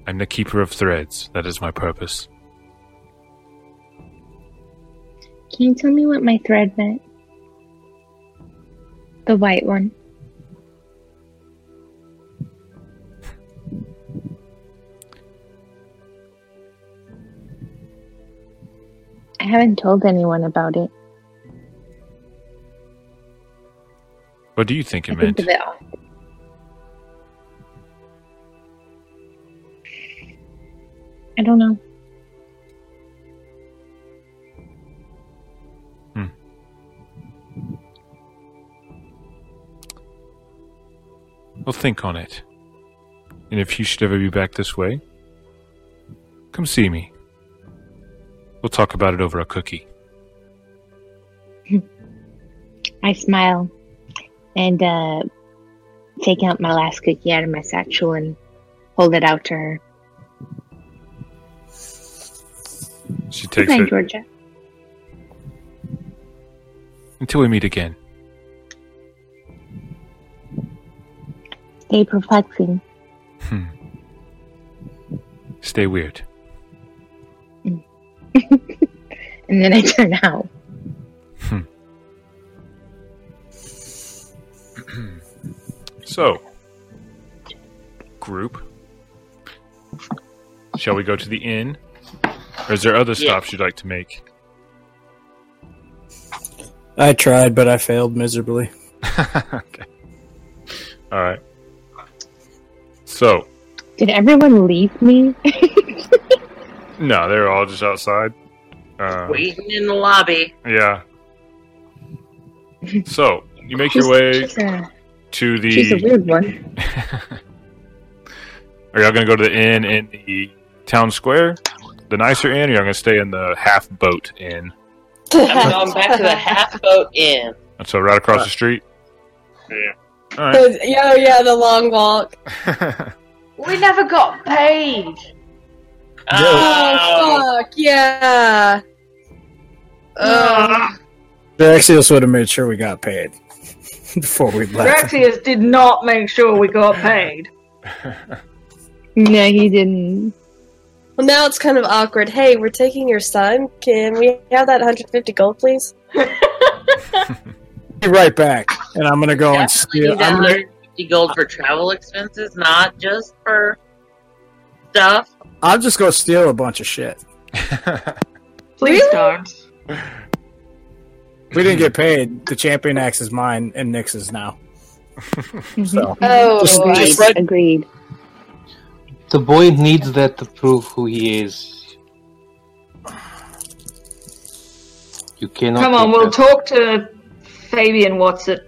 I'm the keeper of threads. That is my purpose. Can you tell me what my thread meant? The white one. I haven't told anyone about it. What do you think it I meant? think it. I don't know. Hmm. Well, think on it. And if you should ever be back this way, come see me. We'll talk about it over a cookie. I smile and uh, take out my last cookie out of my satchel and hold it out to her. She takes it Georgia. until we meet again. Stay perplexing. Hmm. Stay weird. And then I turn out. So, group, shall we go to the inn? Or is there other Yeah. stops you'd like to make? I tried, but I failed miserably. okay. All right. So, Did everyone leave me? no, they're all just outside. Uh, Waiting in the lobby. Yeah. So, you make your way she's a- to the. she's a weird one. Are y'all going to go to the inn in the town square? The nicer inn, or y'all going to stay in the half boat inn? I'm going back to the half boat inn. And so, right across the street? Yeah. All right. Oh, yeah, yeah, the long walk. We never got paid. Oh, oh, fuck, yeah. Oh. Ugh. Draxios would have made sure we got paid before we left. Draxios did not make sure we got paid. No, he didn't. Well, now it's kind of awkward. Hey, we're taking your son. Can we have that 150 gold, please? Be right back, and I'm gonna go and Definitely steal. I'm gonna, 150 gold for travel expenses, not just for stuff. I'll just go steal a bunch of shit. Please don't. We didn't get paid. The champion axe is mine, and Nyx's is now. So Oh, Just- Agreed. just let- Agreed. The boy needs that to prove who he is. You cannot. Come on, we'll that. talk to Fabian Watson.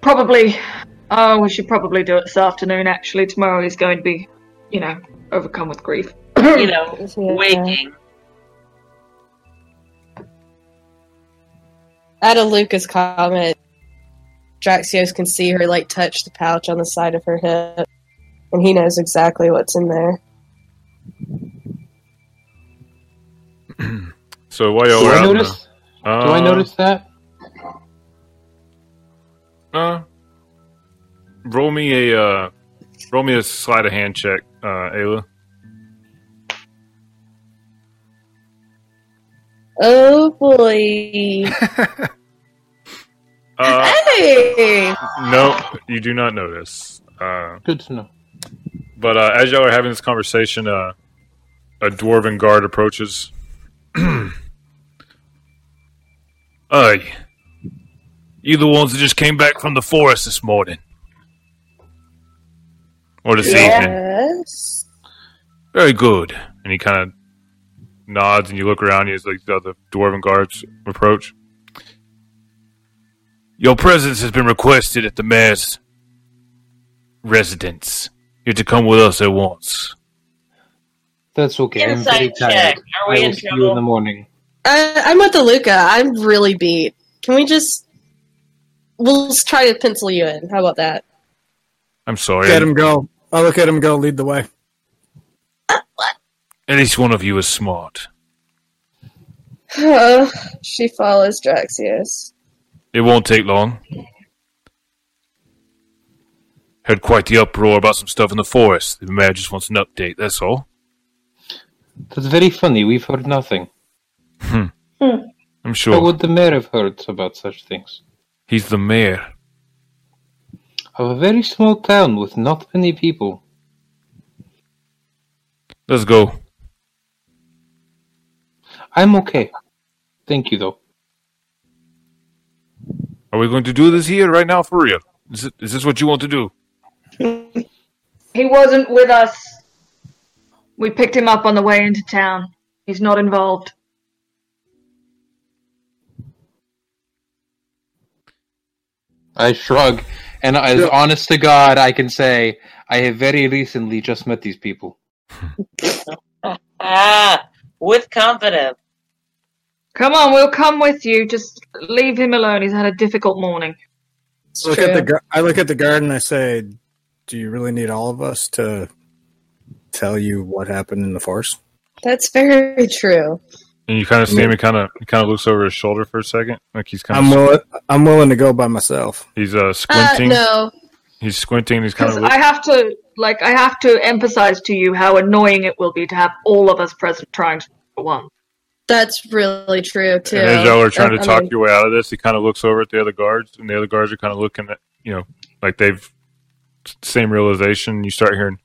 Probably. Oh, we should probably do it this afternoon. Actually, tomorrow he's going to be, you know, overcome with grief. You know, Yeah. waking. Out of Luca's comment, Draxios can see her like touch the pouch on the side of her hip, and he knows exactly what's in there. so while y'all Do I notice? uh, Do I notice that? Uh, roll me a uh, roll me a sleight of hand check, uh, Ayla. Oh boy! Uh, hey! no, you do not notice. Uh, Good to know. but uh, as y'all are having this conversation, uh, a dwarven guard approaches. Hey, you the ones that just came back from the forest this morning, or this evening? Yes. Very good. And he kind of nods, and you look around you as like the other dwarven guards approach. Your presence has been requested at the mayor's residence. You're to come with us at once. That's okay. I'm Insight very tired. check. Are we I will in see you in trouble? the morning. I, I'm with the Luca. I'm really beat. Can we just? We'll just try to pencil you in. How about that? I'm sorry. let him go. I'll look at him go. Lead the way. Uh, At least one of you is smart. she follows Draxios. It won't take long. Heard quite the uproar about some stuff in the forest. The mayor just wants an update, that's all. That's very funny. We've heard nothing. Hmm. Hmm. I'm sure. How sure. would the mayor have heard about such things? He's the mayor. Of a very small town with not many people. Let's go. I'm okay. Thank you, though. Are we going to do this here right now for real? Is, it, is this what you want to do? He wasn't with us. We picked him up on the way into town. He's not involved. I shrug, and as honest to God, I can say I have very recently just met these people. Ah, with confidence. Come on, we'll come with you. Just leave him alone. He's had a difficult morning. It's Look at the. I look at the guard and I say, "Do you really need all of us to tell you what happened in the forest?" That's very true. And you kind of see him. He kind of he kind of looks over his shoulder for a second, like he's kind of. I'm of willing. I'm willing to go by myself. he's uh Uh, squinting. no. He's squinting. He's kind Because of I have to, like, I have to emphasize to you how annoying it will be to have all of us present trying to for one. That's really true too. and as y'all are trying to I talk mean, your way out of this, he kind of looks over at the other guards, and the other guards are kind of looking at you know like they've same realization. You start hearing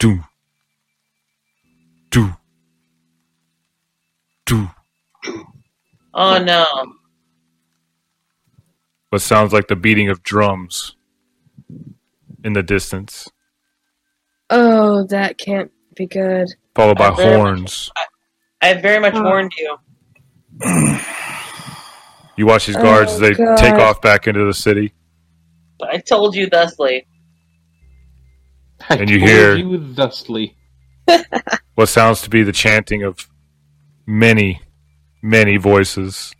doom, doom, doom. Oh no. What sounds like the beating of drums in the distance, Oh, that can't be good. Followed by I very much- horns. I very much Oh. warned you. You watch these oh, guards Oh, as they God. take off back into the city, I told you thusly. I And you told hear- you thusly. what sounds to be the chanting of many, many voices.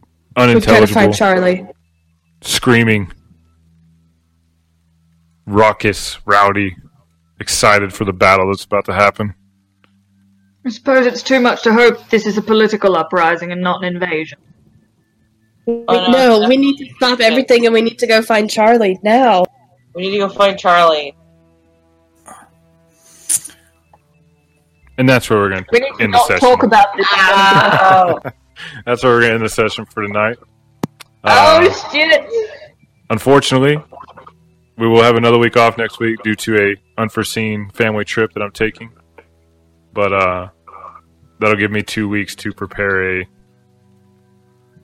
We've got to Unintelligible, find Charlie. screaming, raucous, rowdy, excited for the battle that's about to happen. I suppose it's too much to hope this is a political uprising and not an invasion. Oh, no, we need to stop everything and we need to go find Charlie now. We need to go find Charlie. And that's where we're going We to need to end the not session. talk about this. Oh, That's where we're going to end the session for tonight. Uh, oh shit! unfortunately, we will have another week off next week due to a unforeseen family trip that I'm taking. But uh, that'll give me two weeks to prepare a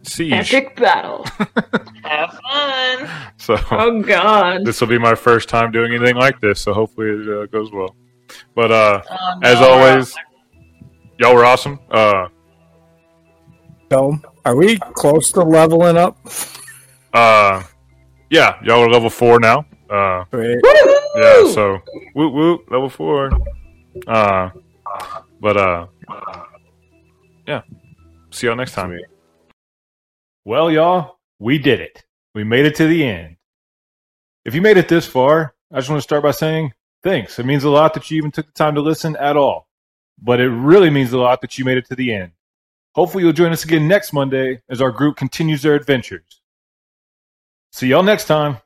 siege. Epic battle. Have fun. So Oh god. this will be my first time doing anything like this. So hopefully it uh, goes well. But uh, Oh, as always, y'all were awesome. Uh, Dom, are we close to leveling up? uh, yeah, y'all are level four now. Uh, Wait, yeah, so whoop whoop, level four. Uh, but uh, yeah, see y'all next time. Well, y'all, we did it. We made it to the end. If you made it this far, I just want to start by saying thanks. It means a lot that you even took the time to listen at all. But it really means a lot that you made it to the end. Hopefully, you'll join us again next Monday as our group continues their adventures. See y'all next time.